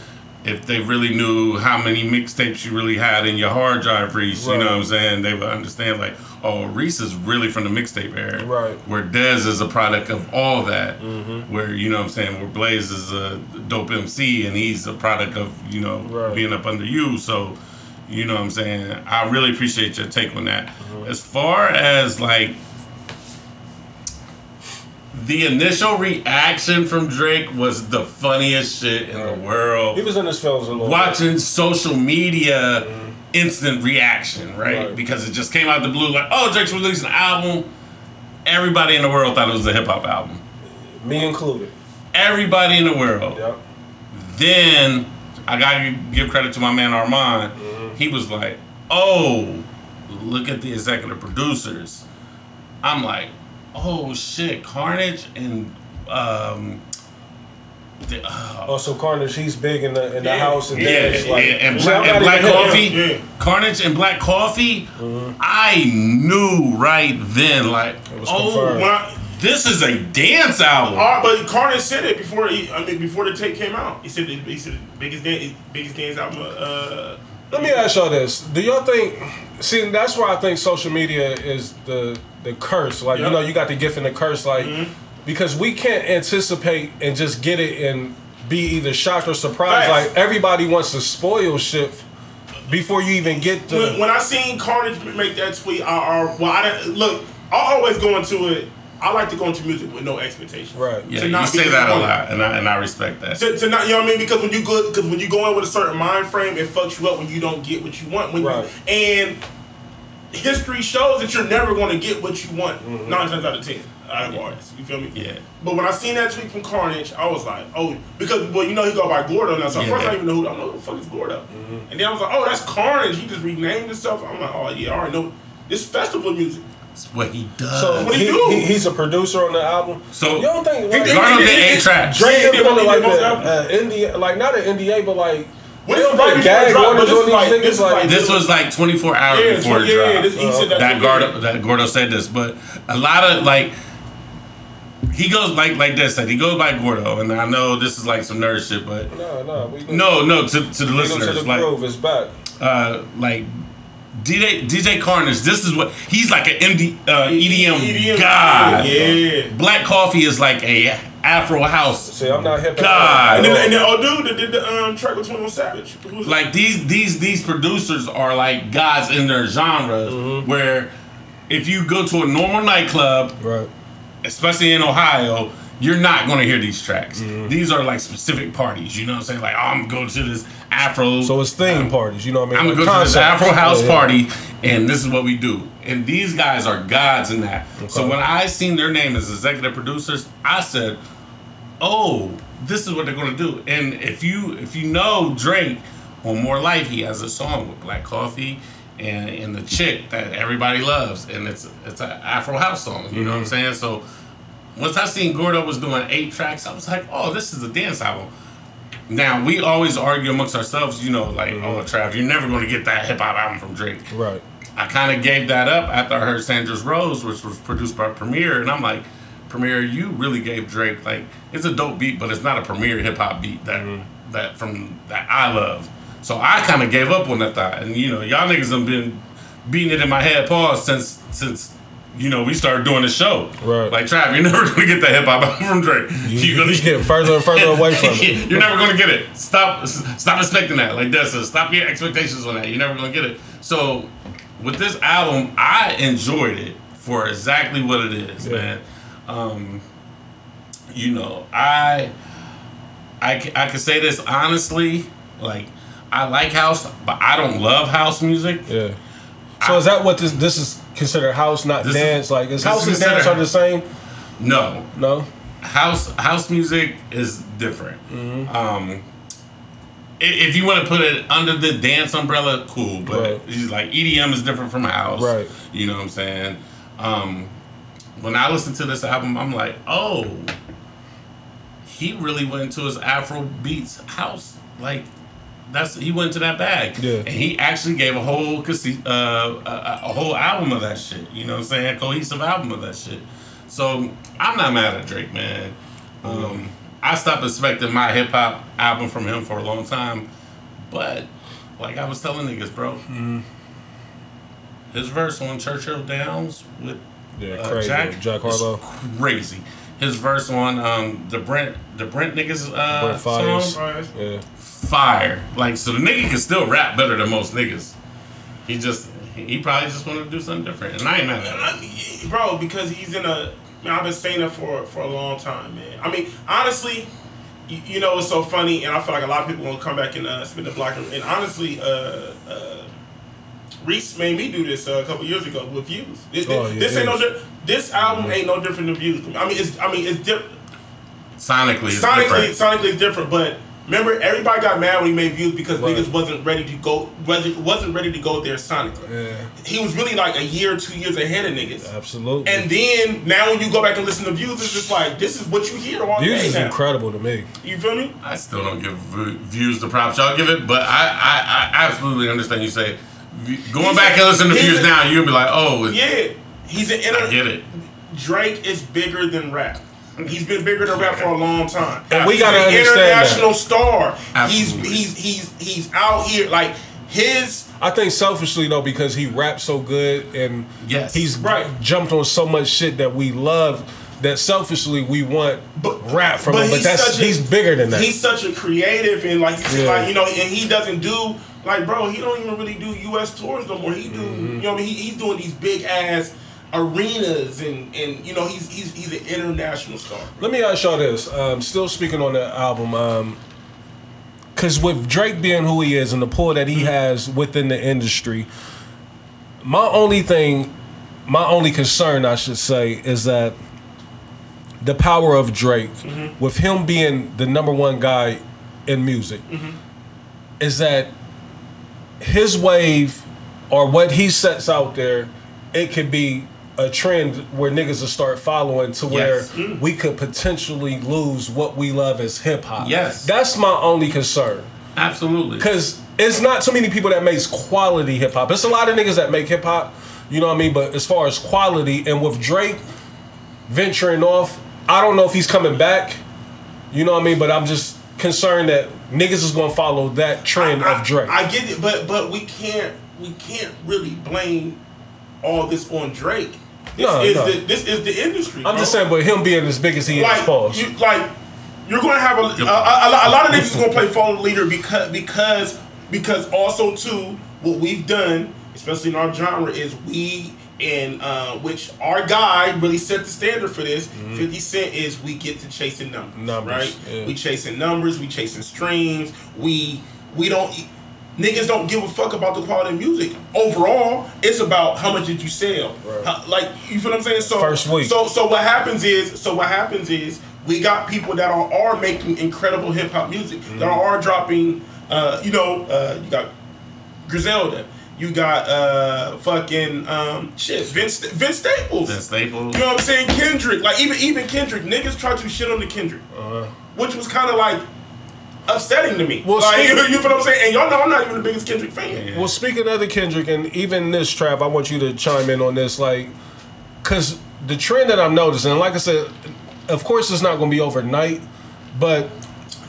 Speaker 1: if they really knew how many mixtapes you really had in your hard drive, Reese, you know what I'm saying, they would understand like, oh, Reese is really from the mixtape era,
Speaker 2: Right.
Speaker 1: Where Dez is a product of all that,
Speaker 2: Mm-hmm.
Speaker 1: where you know what I'm saying, where Blaze is a dope MC and he's a product of you know
Speaker 2: Right.
Speaker 1: being up under you, so. You know what I'm saying? I really appreciate your take on that. As far as like the initial reaction from Drake was the funniest shit in the world.
Speaker 2: he was in his films a little. bit.
Speaker 1: Watching social media mm-hmm. instant reaction, right?
Speaker 2: Right.
Speaker 1: Because it just came out the blue like, oh, Drake's releasing an album. Everybody in the world thought it was a hip hop album.
Speaker 2: me included.
Speaker 1: Everybody in the world.
Speaker 2: Yep.
Speaker 1: Then I gotta give credit to my man Armand. Mm-hmm. He was like, "Oh, look at the executive producers." I'm like, "Oh shit, Carnage and um, the, uh,
Speaker 2: Also, Carnage, he's big in the in the
Speaker 3: Yeah.
Speaker 2: house and
Speaker 1: yeah,
Speaker 2: dance,
Speaker 1: yeah,
Speaker 2: like,
Speaker 1: and,
Speaker 2: See,
Speaker 1: Black, and Black Coffee,
Speaker 3: Yeah, yeah.
Speaker 1: Carnage and Black Coffee. I knew right then, like,
Speaker 2: was
Speaker 1: oh,
Speaker 2: confirmed.
Speaker 1: This is a dance album.
Speaker 3: Uh, but Carnage said it before. He, I mean, before the tape came out, he said the, he said the biggest dance, biggest dance album. Uh,
Speaker 2: Let me ask y'all this: Do y'all think? See, that's why I think social media is the the curse. Like you know, you got the gift and the curse. Like mm-hmm. because we can't anticipate and just get it and be either shocked or surprised. Like everybody wants to spoil shit before you even get to.
Speaker 3: when, when I seen Carnage make that tweet, I, I well, I didn't, look. I always go into it. I like to go into music with no expectation.
Speaker 2: Right.
Speaker 1: yeah,
Speaker 3: to
Speaker 1: you
Speaker 3: not be
Speaker 1: say that a lot, and I, and I respect that.
Speaker 3: To, to not, you know what I mean? Because when you go, because when you go in with a certain mind frame, it fucks you up when you don't get what you want. When
Speaker 2: Right.
Speaker 3: you, and history shows that you're never going to get what you want
Speaker 2: Mm-hmm.
Speaker 3: nine times out of ten out of artists. You feel me?
Speaker 1: Yeah.
Speaker 3: But when I seen that tweet from Carnage, I was like, oh, because well, you know he go by Gordo now. So
Speaker 1: Yeah.
Speaker 3: first I didn't even know who, I'm like, who the fuck is Gordo?
Speaker 2: Mm-hmm.
Speaker 3: And then I was like, oh, that's Carnage. He just renamed himself. I'm like, oh yeah, I already know. This festival music.
Speaker 1: It's what he does.
Speaker 2: So
Speaker 3: What do
Speaker 2: he,
Speaker 3: do?
Speaker 2: he- he's a producer on the album.
Speaker 1: So-
Speaker 2: you don't think
Speaker 3: He
Speaker 2: like,
Speaker 3: did-
Speaker 1: Garno
Speaker 3: he
Speaker 1: did
Speaker 3: did-
Speaker 2: Drake
Speaker 3: Yeah,
Speaker 2: did
Speaker 3: he
Speaker 2: put
Speaker 3: did
Speaker 2: like
Speaker 3: most
Speaker 2: the
Speaker 3: albums.
Speaker 2: uh, NDA, like not an NDA, but like
Speaker 3: When
Speaker 2: they
Speaker 3: it's
Speaker 2: don't
Speaker 3: right
Speaker 2: put
Speaker 3: before
Speaker 2: gag
Speaker 3: it dropped, but
Speaker 2: orders
Speaker 3: this
Speaker 2: on these
Speaker 3: like- this is
Speaker 2: like-
Speaker 3: like-
Speaker 1: This was like 24 hours
Speaker 3: Yeah,
Speaker 1: before
Speaker 3: yeah,
Speaker 1: it
Speaker 3: yeah, this, he said that.
Speaker 1: that Gordo that Gordo said this, but a lot of like he goes like like this said he goes by Gordo, and I know this is like some nerd shit, but
Speaker 2: no, no, we
Speaker 1: no, no to to the
Speaker 2: we go to
Speaker 1: listeners
Speaker 2: the
Speaker 1: like
Speaker 2: groove. It's back.
Speaker 1: uh like. DJ DJ Carnage, this is what he's like an MD, uh, EDM,
Speaker 3: EDM
Speaker 1: god.
Speaker 3: Yeah.
Speaker 1: Black Coffee is like a Afro house.
Speaker 2: See, I'm not hip hop.
Speaker 1: God.
Speaker 3: And then, and then oh dude that did the um, track with Twenty One Savage. Who was
Speaker 1: Like these these these producers are like gods in their genres.
Speaker 2: Mm-hmm.
Speaker 1: Where if you go to a normal nightclub,
Speaker 2: Right.
Speaker 1: especially in Ohio, you're not going to hear these tracks.
Speaker 2: Mm-hmm.
Speaker 1: These are like specific parties. You know what I'm saying? Like, oh, I'm going to this Afro.
Speaker 2: So it's theme parties. You know what I mean?
Speaker 1: I'm gonna
Speaker 2: Like
Speaker 1: go to this. Afro house
Speaker 2: Yeah, yeah.
Speaker 1: party, and this is what we do. And these guys are gods in that. So when I seen their name as executive producers, I said, "Oh, this is what they're gonna do." And if you if you know Drake on More Life, he has a song with Black Coffee and and the chick that everybody loves, and it's it's an Afro house song. You know what I'm mm-hmm. saying? So once I seen Gordo was doing eight tracks, I was like, "Oh, this is a dance album." Now we always argue amongst ourselves, you know, like, mm-hmm. oh, Trav, you're never going to get that hip hop album from Drake.
Speaker 2: Right.
Speaker 1: I kind of gave that up after I heard Sandra's Rose, which was produced by Premier, and I'm like, Premier, you really gave Drake like it's a dope beat, but it's not a Premier hip hop beat that mm-hmm. that from that I love. So I kind of gave up on that thought, and you know, y'all niggas have been beating it in my head, pause since since. You know, we started doing the show.
Speaker 2: Right.
Speaker 1: Like, Trav, you're never gonna get that hip hop album from Drake.
Speaker 2: You,
Speaker 1: You're gonna
Speaker 2: getting further and further away from it.
Speaker 1: You're never gonna get it. Stop stop expecting that. Like this. So stop your expectations on that. You're never gonna get it. So with this album, I enjoyed it for exactly what it is,
Speaker 2: Yeah.
Speaker 1: man. Um, you know, I I I can say this honestly, like I like house, but I don't love house music.
Speaker 2: Yeah. So is that what this this is considered house, not
Speaker 1: This is-
Speaker 2: dance? like is house
Speaker 1: is
Speaker 2: and dance are the same?
Speaker 1: No,
Speaker 2: No.
Speaker 1: house house music is different.
Speaker 2: Mm-hmm.
Speaker 1: Um, if you want to put it under the dance umbrella, cool. But
Speaker 2: Right.
Speaker 1: like EDM is different from house,
Speaker 2: Right.
Speaker 1: You know what I'm saying? Um, when I listen to this album, I'm like, oh, he really went into his Afro beats house. Like that's he went to that bag,
Speaker 2: Yeah.
Speaker 1: And he actually gave a whole uh, a, a whole album of that shit. You know what I'm saying? A cohesive album of that shit. So I'm not mad at Drake, man. Um, I stopped expecting my hip hop album from him for a long time, but like I was telling niggas, bro, his verse on Churchill Downs with
Speaker 2: Yeah,
Speaker 1: uh,
Speaker 2: crazy.
Speaker 1: Jack,
Speaker 2: Jack
Speaker 1: is
Speaker 2: Harlow.
Speaker 1: crazy. His verse on um, the Brent the Brent niggas uh,
Speaker 2: Brent Faiyaz.
Speaker 1: song,
Speaker 2: Yeah.
Speaker 1: Fire. Like so, the nigga can still rap better than most niggas. He just he probably just wanted to do something different, and I ain't mad at it.
Speaker 3: bro, because he's in a. Man, I've been saying that for for a long time, man. I mean, honestly, you, you know, it's so funny, and I feel like a lot of people gonna come back and uh, spin the block. And honestly, uh, uh, Reese made me do this uh, a couple years ago with views. This,
Speaker 2: Oh, yeah,
Speaker 3: this ain't no. Di- this album ain't no different than views. I mean, it's. I mean, it's different.
Speaker 1: Sonically, it's
Speaker 3: Sonically,
Speaker 1: different.
Speaker 3: sonically, it's different. But remember, everybody got mad when he made views because
Speaker 2: Right.
Speaker 3: niggas wasn't ready to go. wasn't wasn't ready to go there sonically.
Speaker 2: Yeah.
Speaker 3: He was really like a year, or two years ahead of niggas.
Speaker 2: Absolutely.
Speaker 3: And then now when you go back and listen to views, it's just like this is what you hear all
Speaker 2: Views
Speaker 3: day
Speaker 2: is
Speaker 3: now.
Speaker 2: incredible to me.
Speaker 3: You feel me?
Speaker 1: I still don't give v- views the props y'all give it, but I, I, I absolutely understand you say. Going
Speaker 3: He's
Speaker 1: back
Speaker 3: a-
Speaker 1: and listening to views
Speaker 3: a-
Speaker 1: now, you'll be like, oh,
Speaker 3: Yeah, he's an inter-
Speaker 1: I get it.
Speaker 3: Drake is bigger than rap. He's been bigger than rap for a long time.
Speaker 2: And we gotta
Speaker 3: an
Speaker 2: understand that.
Speaker 3: international star.
Speaker 1: Absolutely.
Speaker 3: He's he's he's he's out here like his
Speaker 2: I think selfishly though, because he raps so good and
Speaker 1: Yes.
Speaker 2: he's
Speaker 3: Right.
Speaker 2: jumped on so much shit that we love. That selfishly we want
Speaker 3: But-
Speaker 2: rap from
Speaker 3: but
Speaker 2: him, but
Speaker 3: he's
Speaker 2: that's
Speaker 3: a-
Speaker 2: he's bigger than that.
Speaker 3: He's such a creative and like,
Speaker 2: Yeah.
Speaker 3: like you know, and he doesn't do like, bro, he don't even really do U.S. tours no more. He do,
Speaker 2: Mm-hmm.
Speaker 3: you know, what I mean, he, he's doing these big ass arenas and and you know, he's he's he's an international star.
Speaker 2: Let me ask y'all this. Um, still speaking on the album, um, because with Drake being who he is and the pull that he has within the industry, my only thing, my only concern, I should say, is that the power of Drake, with him being the number one guy in music, is that his wave or what he sets out there, it could be a trend where niggas will start following to where
Speaker 1: Yes. Mm.
Speaker 2: we could potentially lose what we love as hip hop.
Speaker 1: Yes.
Speaker 2: That's my only concern.
Speaker 1: Absolutely.
Speaker 2: Cause it's not too many people that makes quality hip hop. It's a lot of niggas that make hip hop, you know what I mean? But as far as quality and with Drake venturing off, I don't know if he's coming back. You know what I mean? But I'm just concerned that niggas is gonna follow that trend
Speaker 3: I,
Speaker 2: of Drake.
Speaker 3: I get it, but but we can't we can't really blame all this on Drake. This
Speaker 2: No,
Speaker 3: is
Speaker 2: no.
Speaker 3: the this is the industry.
Speaker 2: I'm
Speaker 3: bro.
Speaker 2: just saying, but him being as big as he is,
Speaker 3: like
Speaker 2: pause.
Speaker 3: you like you're going to have a, a, a, a lot of niggas going to play phone leader because because because also too what we've done, especially in our genre, is we and uh, which our guy really set the standard for this. Fifty Cent is we get to chasing numbers,
Speaker 2: Mm-hmm. Numbers,
Speaker 3: right?
Speaker 2: yeah.
Speaker 3: We chasing numbers, we chasing streams, we we don't. Niggas don't give a fuck about the quality of music. Overall, it's about how much did you sell.
Speaker 2: Right.
Speaker 3: How- like you feel what I'm saying? So
Speaker 2: First week.
Speaker 3: So so what happens is so what happens is we got people that are, are making incredible hip hop music that are dropping. Uh, you know, uh, you got Griselda. You got uh fucking um shit Vince Vince Staples.
Speaker 1: Vince Staples.
Speaker 3: You know what I'm saying? Kendrick. Like even even Kendrick, niggas try to shit on the Kendrick, which was kind of like upsetting to me.
Speaker 2: Well,
Speaker 3: like
Speaker 2: speaking-
Speaker 3: you, you feel what I'm saying? And y'all know I'm not even the biggest Kendrick fan.
Speaker 2: Well, speaking of the Kendrick and even this trap, I want you to chime in on this, like, because the trend that I'm noticing, like I said, of course it's not going to be overnight, but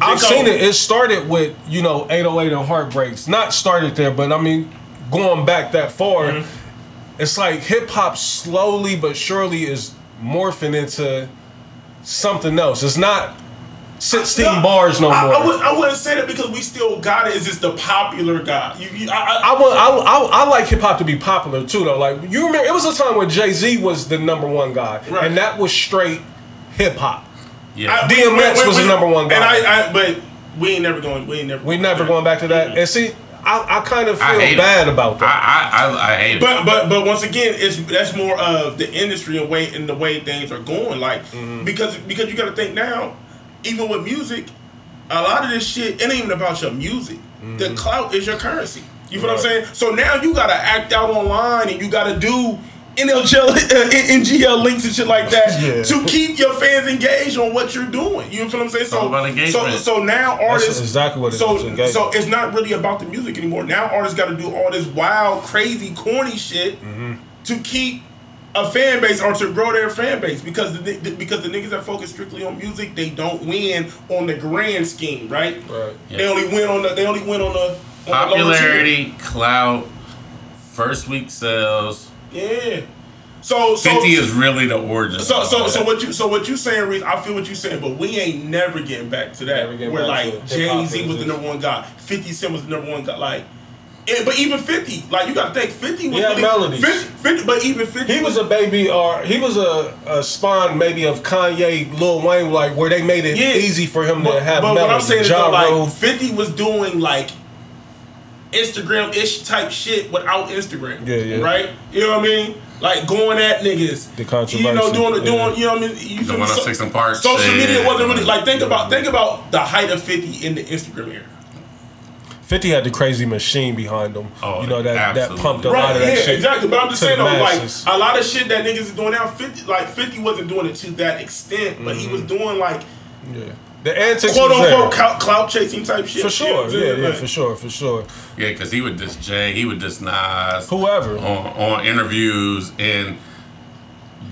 Speaker 2: I've seen it. It started with you know 808 and heartbreaks. Not started there, but I mean going back that far,
Speaker 3: Mm-hmm.
Speaker 2: it's like hip hop slowly but surely is morphing into something else. It's not 16
Speaker 3: No,
Speaker 2: bars no
Speaker 3: I,
Speaker 2: more.
Speaker 3: I, would, I wouldn't say that because we still got it. It's just the popular guy. You, you, I, I,
Speaker 2: I, want, I, I, I like hip hop to be popular too, though. Like you remember, it was a time when Jay Z was the number one guy,
Speaker 3: Right.
Speaker 2: and that was straight hip hop.
Speaker 1: Yeah.
Speaker 3: I-
Speaker 2: DMX was the number one guy.
Speaker 3: And I, I, but we ain't never going. We ain't never.
Speaker 2: We never going back to that. And see, I, I kind of feel
Speaker 1: I
Speaker 2: bad
Speaker 1: it.
Speaker 2: about that.
Speaker 1: I, I, I, I hate it.
Speaker 3: But but but once again, it's that's more of the industry and way and the way things are going. Like
Speaker 2: Mm-hmm.
Speaker 3: because because you got to think now, even with music, a lot of this shit it ain't even about your music. The clout is your currency. You feel what I'm
Speaker 2: Mm-hmm.
Speaker 3: Saying? So now you gotta act out online and you gotta do NLGL, uh, NGL links and shit like that
Speaker 2: Yeah.
Speaker 3: to keep your fans engaged on what you're doing. You feel what I'm saying? So so so now artists
Speaker 2: exactly what it
Speaker 3: so
Speaker 2: is,
Speaker 3: so it's not really about the music anymore. Now artists got to do all this wild, crazy, corny shit
Speaker 2: Mm-hmm.
Speaker 3: to keep a fan base or to grow their fan base because the, the because the niggas that focus strictly on music they don't win on the grand scheme, right?
Speaker 2: Right.
Speaker 3: They only win on the they only win on the on the.
Speaker 1: Popularity, clout, first week sales.
Speaker 3: Yeah. So so
Speaker 1: 50 is really the origin.
Speaker 3: So so
Speaker 1: that.
Speaker 3: so what you so what you saying, Reese? I feel what you saying, but we ain't never getting back to that.
Speaker 2: Never getting
Speaker 3: Where like Jay Z was the number one guy, Fifty Cent was the number one guy, like. Eh, but even Fifty, like you got to think, Fifty was
Speaker 2: He had
Speaker 3: really,
Speaker 2: melodies.
Speaker 3: 50, 50 but even Fifty,
Speaker 2: He was a baby, or he was a, a spawn maybe of Kanye, Lil Wayne, like where they made it
Speaker 3: Yeah.
Speaker 2: easy for him
Speaker 3: But,
Speaker 2: to have
Speaker 3: but
Speaker 2: melody.
Speaker 3: what I'm saying is, though, like
Speaker 2: Rule.
Speaker 3: Fifty was doing like Instagram ish type shit without Instagram.
Speaker 2: Yeah, yeah.
Speaker 3: Right? You know what I mean? Like going at niggas.
Speaker 2: The controversy,
Speaker 3: You know, doing the doing.
Speaker 2: yeah.
Speaker 3: You know what I mean? You
Speaker 1: The
Speaker 3: feel me?
Speaker 1: 106
Speaker 3: So-
Speaker 1: and Park
Speaker 3: Social
Speaker 1: shit.
Speaker 3: media wasn't really like think about think about the height of Fifty in the Instagram era.
Speaker 2: 50 had the crazy machine behind him.
Speaker 1: Oh,
Speaker 2: you know, that, that pumped a lot
Speaker 3: Right,
Speaker 2: of that
Speaker 3: yeah,
Speaker 2: shit.
Speaker 3: exactly. But I'm just saying though, like a lot of shit that niggas is doing now, fifty like fifty wasn't doing it to that extent, but he
Speaker 2: Mm-hmm.
Speaker 3: was doing like
Speaker 2: Yeah. The antics
Speaker 3: quote
Speaker 2: was there.
Speaker 3: unquote clout, clout chasing type shit.
Speaker 2: For
Speaker 3: You know what
Speaker 2: sure,
Speaker 3: I'm
Speaker 2: yeah,
Speaker 3: saying?
Speaker 2: yeah,
Speaker 3: Like,
Speaker 2: for sure, for sure.
Speaker 1: Yeah, because he would diss Jay, he would diss Nas.
Speaker 2: Whoever.
Speaker 1: On, on interviews. And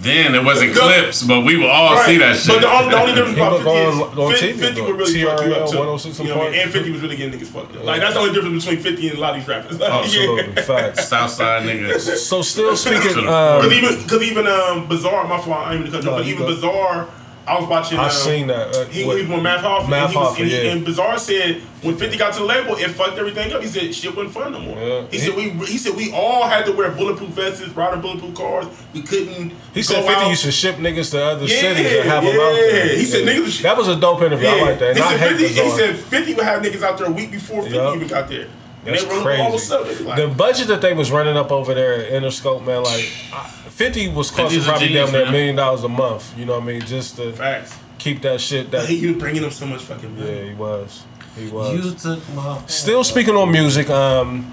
Speaker 1: then it wasn't
Speaker 3: The-
Speaker 1: clips, but we would all
Speaker 3: Right.
Speaker 1: see that shit.
Speaker 3: But the only, the only difference
Speaker 2: He
Speaker 3: about 50 is
Speaker 2: on- on
Speaker 3: 50, 50 would really fuck you up too. You know what I mean? And 50 was really getting niggas fucked up. Like that's the only difference between 50 and a lot of these rappers. Like,
Speaker 2: Absolutely,
Speaker 3: yeah.
Speaker 2: facts.
Speaker 1: Southside niggas.
Speaker 2: So still speaking,
Speaker 1: To the
Speaker 2: um,
Speaker 3: Cause even, cause even um, Bizarre, my fault, I ain't even cut you,
Speaker 2: No,
Speaker 3: but even
Speaker 2: good.
Speaker 3: Bizarre, I was watching.
Speaker 2: I
Speaker 3: um,
Speaker 2: seen that. Uh,
Speaker 3: He, he was with Hoffa. And, he was,
Speaker 2: Hoffa,
Speaker 3: and, he-
Speaker 2: yeah.
Speaker 3: and Bizarre said when 50 got to the label, it fucked everything up. He said shit wasn't fun no more.
Speaker 2: Yeah.
Speaker 3: He, said we he said we all had to wear bulletproof vests, ride bulletproof cars. We couldn't.
Speaker 2: He said 50
Speaker 3: out.
Speaker 2: used to ship niggas to other
Speaker 3: Yeah,
Speaker 2: cities and have them out
Speaker 3: yeah.
Speaker 2: there.
Speaker 3: He said niggas
Speaker 2: That was a dope interview. I like that. And
Speaker 3: he,
Speaker 2: I
Speaker 3: said
Speaker 2: hate
Speaker 3: 50, he said 50 would have niggas out there a week before 50
Speaker 2: Yup.
Speaker 3: even got there. And
Speaker 2: That's
Speaker 3: they were
Speaker 2: crazy.
Speaker 3: all what's up. They like,
Speaker 2: the budget that they was running up over there at Interscope, man, like I- 50 was costing probably
Speaker 1: genius,
Speaker 2: down there a million dollars a month. You know what I mean? Just to
Speaker 3: facts.
Speaker 2: keep that shit.
Speaker 3: But
Speaker 2: That
Speaker 3: he was bringing them so much fucking money.
Speaker 2: yeah, he was. He was.
Speaker 1: You took my.
Speaker 2: Still speaking on music, um,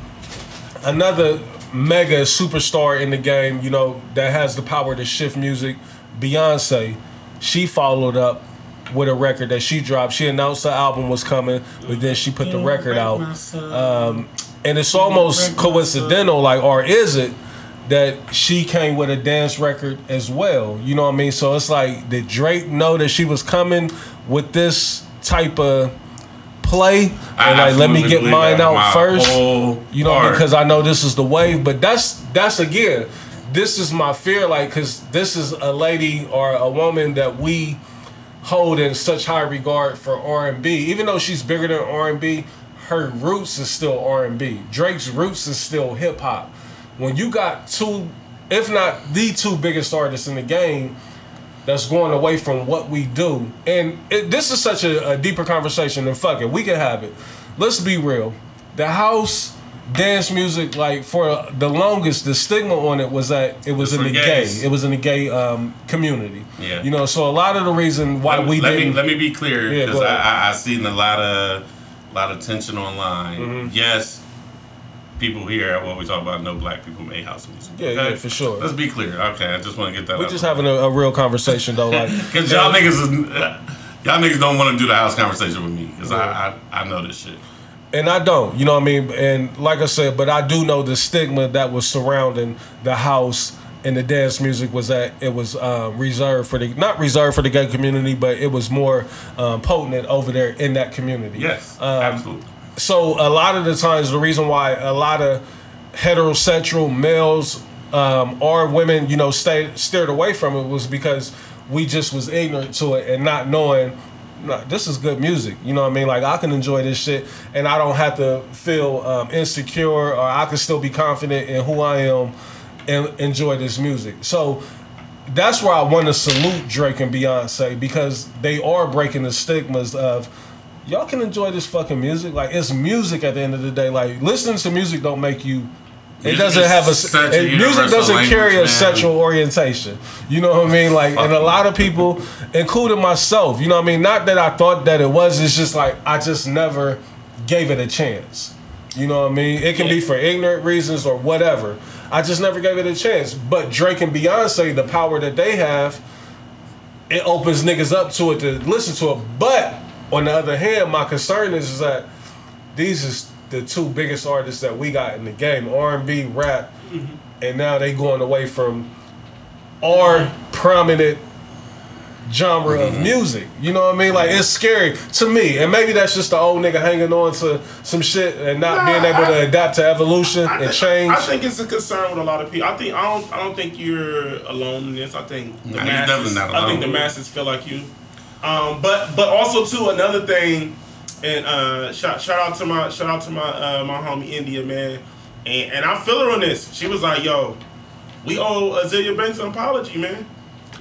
Speaker 2: another mega superstar in the game, you know, that has the power to shift music, Beyonce, she followed up with a record that she dropped. She announced the album was coming, but then she put the record out. Um, and it's almost coincidental, like, or is it? That she came with a dance record as well, you know what I mean? So it's like, did Drake know that she was coming with this type of play? And like, let me get mine out first. You know,
Speaker 1: heart.
Speaker 2: because I know this is the wave. But that's that's again, this is my fear, like, cause this is a lady or a woman that we hold in such high regard for R and B. Even though she's bigger than R and B, her roots is still R and B. Drake's roots is still hip hop. When you got two, if not the two biggest artists in the game, that's going away from what we do, and it, this is such a, a deeper conversation. And fuck it, we can have it. Let's be real. The house dance music, like for the longest, the stigma on it was that it was in the
Speaker 1: gays.
Speaker 2: gay. It was in the gay um, community.
Speaker 1: Yeah.
Speaker 2: You know, so a lot of the reason why
Speaker 1: let,
Speaker 2: we
Speaker 1: let
Speaker 2: didn't.
Speaker 1: me let me be clear because
Speaker 2: go
Speaker 1: I. I I seen a lot of a lot of tension online.
Speaker 2: Mm-hmm.
Speaker 1: Yes, people here what we talk about no black people made house music.
Speaker 2: Yeah, yeah, for sure.
Speaker 1: Let's be clear. Okay, I just want to get that.
Speaker 2: we're just having a, a real conversation though. Like,
Speaker 1: Because y'all niggas is, y'all niggas don't want to do the house conversation with me because I, I I know this shit.
Speaker 2: And I don't, you know what I mean? And like I said, but I do know the stigma that was surrounding the house and the dance music was that it was um, reserved for the not reserved for the gay community, but it was more um, potent over there in that community.
Speaker 1: Yes,
Speaker 2: Um,
Speaker 1: absolutely.
Speaker 2: so a lot of the times the reason why a lot of heterosexual males um, or women you know stayed steered away from it was because we just was ignorant to it and not knowing this is good music you know what i mean like i can enjoy this shit and i don't have to feel um, insecure or i can still be confident in who i am and enjoy this music so that's where I want to salute Drake and Beyonce because they are breaking the stigmas of y'all can enjoy this fucking music. Like it's music at the end of the day. Like listening to music don't make you. It doesn't have a
Speaker 1: a
Speaker 2: music doesn't carry
Speaker 1: language,
Speaker 2: a sexual orientation. You know what I mean? Like and a lot of people, including myself, you know what I mean. Not that I thought that it was. It's just like I just never gave it a chance. You know what I mean? It can be for ignorant reasons or whatever. I just never gave it a chance. But Drake and Beyonce, the power that they have, it opens niggas up to it to listen to it. But on the other hand, my concern is, is that these is the two biggest artists that we got in the game: R and B, rap, and now they going away from our prominent genre of music. You know what I mean? Like it's scary to me, and maybe that's just the old nigga hanging on to some shit and not
Speaker 3: Nah,
Speaker 2: being able
Speaker 3: I-
Speaker 2: to adapt to evolution
Speaker 3: I
Speaker 2: and
Speaker 3: thi-
Speaker 2: change.
Speaker 3: I think it's a concern with a lot of people. I think I don't. I don't think you're alone in this. I think the
Speaker 1: Nah, you're definitely
Speaker 3: masses.
Speaker 1: not
Speaker 3: I think the masses feel like you. Um, but but also too another thing, and uh, shout shout out to my shout out to my uh, my homie India man, and and I feel her on this. She was like, "Yo, we owe Azealia Banks an apology, man."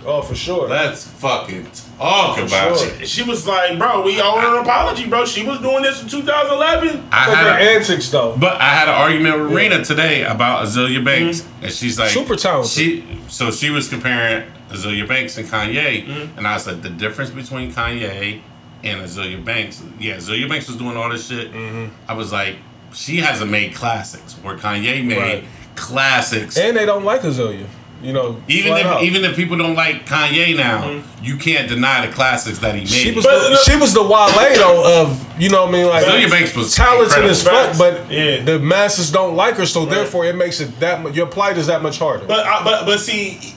Speaker 2: oh, for sure.
Speaker 5: Let's fucking talk about
Speaker 2: sure.
Speaker 5: it.
Speaker 3: She was like, "Bro, we owe her an apology, bro. She was doing this in 2011."
Speaker 1: I
Speaker 2: But
Speaker 1: had
Speaker 2: their
Speaker 1: a,
Speaker 2: antics though.
Speaker 1: But I had an argument with Rena today about Azealia Banks,
Speaker 3: Mm-hmm.
Speaker 1: and she's like
Speaker 2: Super talented.
Speaker 1: She so she was comparing Azealia Banks and Kanye,
Speaker 3: Mm-hmm.
Speaker 1: and I said the difference between Kanye and Azealia Banks. Yeah, Azealia Banks was doing all this shit.
Speaker 2: Mm-hmm.
Speaker 1: I was like, she hasn't made classics where Kanye made
Speaker 2: Right.
Speaker 1: classics.
Speaker 2: And they don't like Azealia. You know,
Speaker 1: even if
Speaker 2: out.
Speaker 1: even if people don't like Kanye now, you can't deny the classics that he made.
Speaker 2: she was
Speaker 3: But
Speaker 2: the,
Speaker 3: look-
Speaker 2: she was the Wale though of you know what I mean like
Speaker 1: Azealia Banks was
Speaker 2: talented
Speaker 1: incredible.
Speaker 2: as fuck, but
Speaker 3: Yeah.
Speaker 2: the masses don't like her, so therefore it makes it that mu- your plight is that much harder.
Speaker 3: But I, but but see,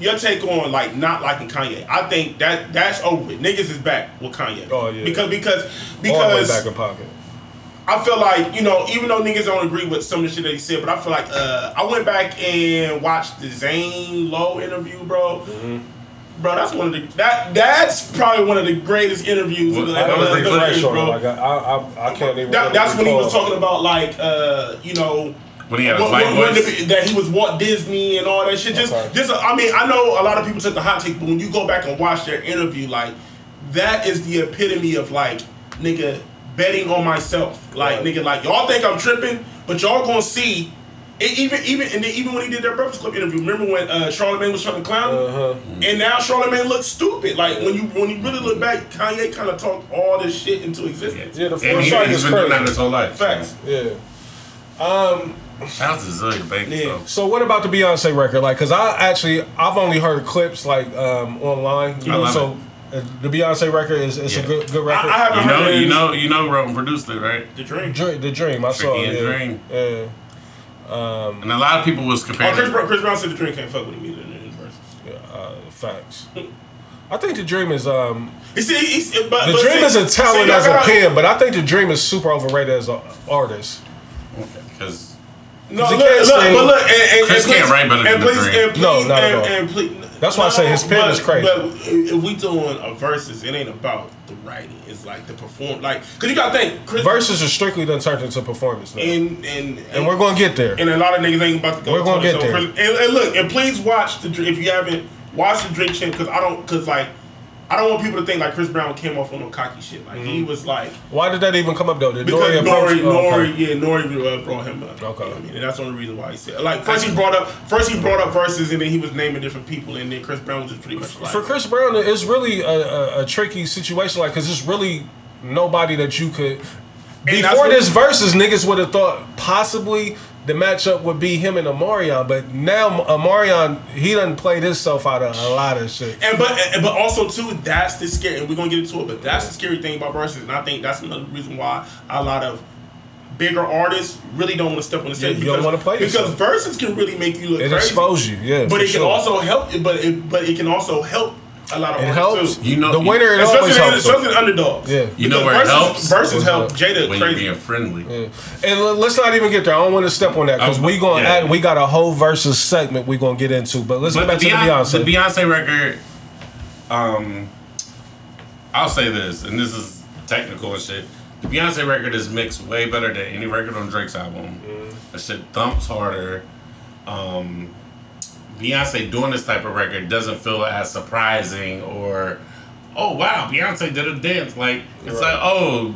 Speaker 3: your take on like not liking Kanye, I think that that's over. with. Niggas is back with Kanye.
Speaker 2: Oh, yeah.
Speaker 3: Because because because
Speaker 2: back in pocket.
Speaker 3: I feel like you know even though niggas don't agree with some of the shit that he said, but I feel like uh, I went back and watched the Zane Lowe interview, bro.
Speaker 2: Mm-hmm.
Speaker 3: Bro, that's one of the that that's probably one of the greatest interviews.
Speaker 1: What-
Speaker 3: of the-
Speaker 1: what
Speaker 3: of
Speaker 1: was
Speaker 3: the-
Speaker 1: it
Speaker 3: the
Speaker 1: fresh
Speaker 3: year,
Speaker 2: on
Speaker 3: bro.
Speaker 2: Like I, I, I can't even.
Speaker 3: That, that's when he was talking about like uh, you know
Speaker 1: when he had his
Speaker 3: what-
Speaker 1: white
Speaker 3: what- what
Speaker 1: voice.
Speaker 3: the- that he was Walt Disney and all that shit. Just,
Speaker 2: Okay.
Speaker 3: just. I mean, I know a lot of people took the hot take, but when you go back and watch their interview, like that is the epitome of like nigga betting on myself. Like
Speaker 2: Right.
Speaker 3: nigga, like y'all think I'm tripping, but y'all gonna see. It, even even and then even when he did their Breakfast Club interview, remember when uh, Charlamagne was trying to clown him?
Speaker 2: Uh-huh.
Speaker 3: And now Charlamagne looks stupid. Like when you when you really look back, Kanye kind of talked all this shit into existence.
Speaker 2: Yeah, the
Speaker 1: and
Speaker 2: first
Speaker 1: he, has
Speaker 2: is
Speaker 1: been doing that his whole life.
Speaker 3: Facts.
Speaker 2: Yeah. Um.
Speaker 1: Shout out to Azealia Banks
Speaker 3: Yeah.
Speaker 1: though.
Speaker 2: So what about the Beyonce record? Like, cause I actually I've only heard clips like um online. You
Speaker 1: I
Speaker 2: know,
Speaker 1: love
Speaker 2: so uh, the Beyonce record is it's
Speaker 1: Yeah.
Speaker 2: a good good record.
Speaker 3: I haven't
Speaker 1: You know,
Speaker 3: heard
Speaker 1: you know, you know, wrote and produced it, right?
Speaker 3: the drink.
Speaker 2: Dr- the Dream. I saw
Speaker 1: Tricky
Speaker 2: it. Yeah.
Speaker 1: Dream.
Speaker 2: yeah.
Speaker 1: And a lot of people was
Speaker 3: Oh,
Speaker 1: comparing.
Speaker 3: Chris, Brown, Chris Brown said the Dream can't fuck with him either in his verses.
Speaker 2: Yeah, uh, facts. I think the Dream is um
Speaker 3: You see, he's, but
Speaker 2: the
Speaker 3: but
Speaker 2: Dream
Speaker 3: see-
Speaker 2: is a talent
Speaker 3: y'all
Speaker 2: as a
Speaker 3: gotta-
Speaker 2: pen, but I think the Dream is super overrated as an artist.
Speaker 1: because
Speaker 3: No,
Speaker 2: 'Cause he
Speaker 3: look,
Speaker 2: can't
Speaker 3: look,
Speaker 2: sing.
Speaker 3: but look, and, and,
Speaker 1: Chris
Speaker 3: and please,
Speaker 1: can't write better
Speaker 3: and
Speaker 1: than
Speaker 3: please,
Speaker 1: Kareem.
Speaker 3: and please,
Speaker 2: No, not at all.
Speaker 3: and please,
Speaker 2: That's why I say his pen
Speaker 3: but,
Speaker 2: is crazy.
Speaker 3: But if we doing a versus, it ain't about the writing. It's like the perform, like because you gotta think Chris
Speaker 2: Verses are strictly done turned into performance now.
Speaker 3: and and
Speaker 2: and we're gonna get there.
Speaker 3: and a lot of niggas ain't about to go.
Speaker 2: We're gonna
Speaker 3: to it.
Speaker 2: get there.
Speaker 3: Chris- and, and look, and please watch the if you haven't watched the Drink Champ because I don't because like I don't want people to think like Chris Brown came off on no cocky shit. Like he was like
Speaker 2: Why did that even come up though? Did
Speaker 3: because
Speaker 2: N.O.R.E.?
Speaker 3: N.O.R.E.,
Speaker 2: oh,
Speaker 3: N.O.R.E.,
Speaker 2: okay.
Speaker 3: yeah, N.O.R.E. uh, brought him up.
Speaker 2: Okay.
Speaker 3: You know I mean, and that's the only reason why he said like first he brought up first he brought up verses and then he was naming different people and then Chris Brown was just pretty much like
Speaker 2: For Chris Brown, it's really a, a, a tricky situation, like because it's really nobody that you could. Before this verses, niggas would have thought possibly the matchup would be him and Omarion, but now Omarion he done played himself out of a lot of shit.
Speaker 3: And but but also too, that's the scary. And we're gonna get into it, but that's the scary thing about verses, and I think that's another reason why a lot of bigger artists really don't want to step on the stage
Speaker 2: you don't
Speaker 3: because,
Speaker 2: wanna play
Speaker 3: because
Speaker 2: yourself.
Speaker 3: verses can really make you look
Speaker 2: It
Speaker 3: crazy.
Speaker 2: expose you, yeah.
Speaker 3: but it can
Speaker 2: sure.
Speaker 3: also help. But it but it can also help a lot of
Speaker 2: it
Speaker 3: artists
Speaker 2: helps.
Speaker 3: too.
Speaker 1: You know-
Speaker 2: the winner it
Speaker 3: Especially,
Speaker 2: always
Speaker 3: the,
Speaker 2: helps.
Speaker 3: especially the underdogs.
Speaker 2: Yeah.
Speaker 1: You know
Speaker 3: Because
Speaker 1: where it helps?
Speaker 3: Verses
Speaker 2: What's
Speaker 3: help
Speaker 2: up?
Speaker 3: Jada
Speaker 1: when you're
Speaker 3: crazy.
Speaker 1: being friendly.
Speaker 2: And let's not even get there. I don't want to step on that because we going
Speaker 1: yeah.
Speaker 2: to we got a whole versus segment we are gonna get into. But let's get
Speaker 1: But
Speaker 2: back
Speaker 1: the,
Speaker 2: to the Beyonce.
Speaker 1: Beyonce, the Beyonce record, um, I'll say this, and this is technical and shit. The Beyonce record is mixed way better than any record on Drake's album. That shit thumps harder. Um, Beyonce doing this type of record doesn't feel as surprising or, oh wow, Beyonce did a dance. Like it's like oh,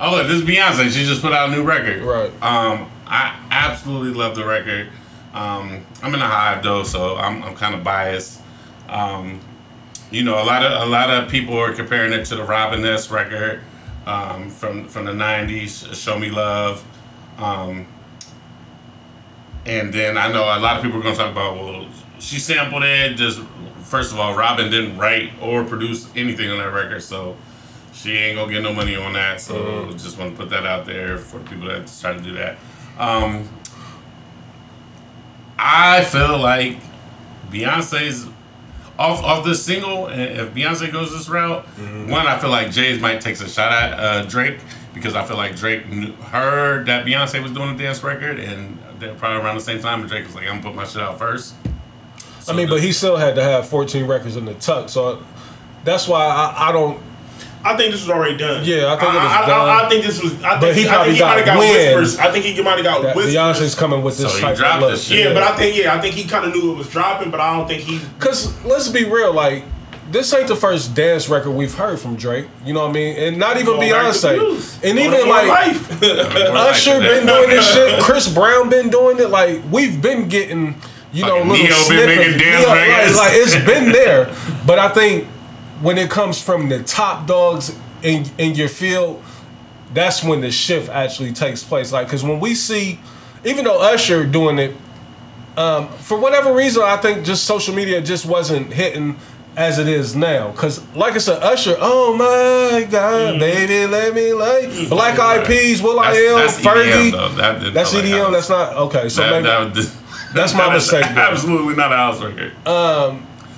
Speaker 1: oh look, this is Beyonce. She just put out a new record.
Speaker 2: Right.
Speaker 1: Um, I absolutely love the record. Um, I'm in a hive though, so I'm, I'm kind of biased. Um, you know, a lot of a lot of people are comparing it to the Robin S record um, from from the '90s, "Show Me Love," um, and then I know a lot of people are going to talk about, well, she sampled it. Just first of all, Robin didn't write or produce anything on that record, so she ain't gonna get no money on that. So just want to put that out there for the people that try to do that. Um, I feel like Beyonce's off of this single, and if Beyonce goes this route, one I feel like Jay-Z might take a shot at uh, Drake because I feel like Drake knew, heard that Beyonce was doing a dance record, and probably around the same time. And Drake was like, "I'm gonna put my shit out first.
Speaker 2: I mean, but he still had to have 14 records in the tuck, so that's why I, I don't.
Speaker 3: I think this was already done.
Speaker 2: Yeah, I think it was
Speaker 3: I, I,
Speaker 2: done.
Speaker 3: I, I think this was. I think
Speaker 2: But he
Speaker 3: I
Speaker 2: probably
Speaker 3: think he
Speaker 2: got
Speaker 3: might have got whispers. I think he might have got
Speaker 2: That
Speaker 3: whispers.
Speaker 2: Beyonce's coming with this
Speaker 1: So he
Speaker 2: type
Speaker 1: dropped
Speaker 2: of look.
Speaker 1: this shit.
Speaker 3: Yeah, but I think yeah, I think he kind of knew it was dropping, but I don't think he.
Speaker 2: Cause let's be real, like this ain't the first dance record we've heard from Drake. You know what I mean? And not even Beyonce. And even like
Speaker 3: life.
Speaker 2: Usher been doing this shit. Chris Brown been doing it. Like we've been getting, you know,
Speaker 1: Fucking
Speaker 2: little
Speaker 1: Ne-Yo been
Speaker 2: snippets.
Speaker 1: making dance
Speaker 2: Yeah, like, like it's been there. But I think when it comes from the top dogs in in your field, that's when the shift actually takes place. Like, cause when we see, even though Usher doing it, um, for whatever reason, I think just social media just wasn't hitting as it is now. Cause like I said, Usher, oh my God, mm-hmm. baby, let me lay. Black Eyed Peas, Will I
Speaker 1: Mm-hmm. That's,
Speaker 2: Am,
Speaker 1: that's EDM
Speaker 2: Fergie.
Speaker 1: though. That
Speaker 2: That's
Speaker 1: feel like
Speaker 2: EDM. That's not okay. So
Speaker 1: That-
Speaker 2: maybe
Speaker 1: that was-
Speaker 2: That's my
Speaker 1: that is
Speaker 2: mistake, then.
Speaker 1: Absolutely not a house record.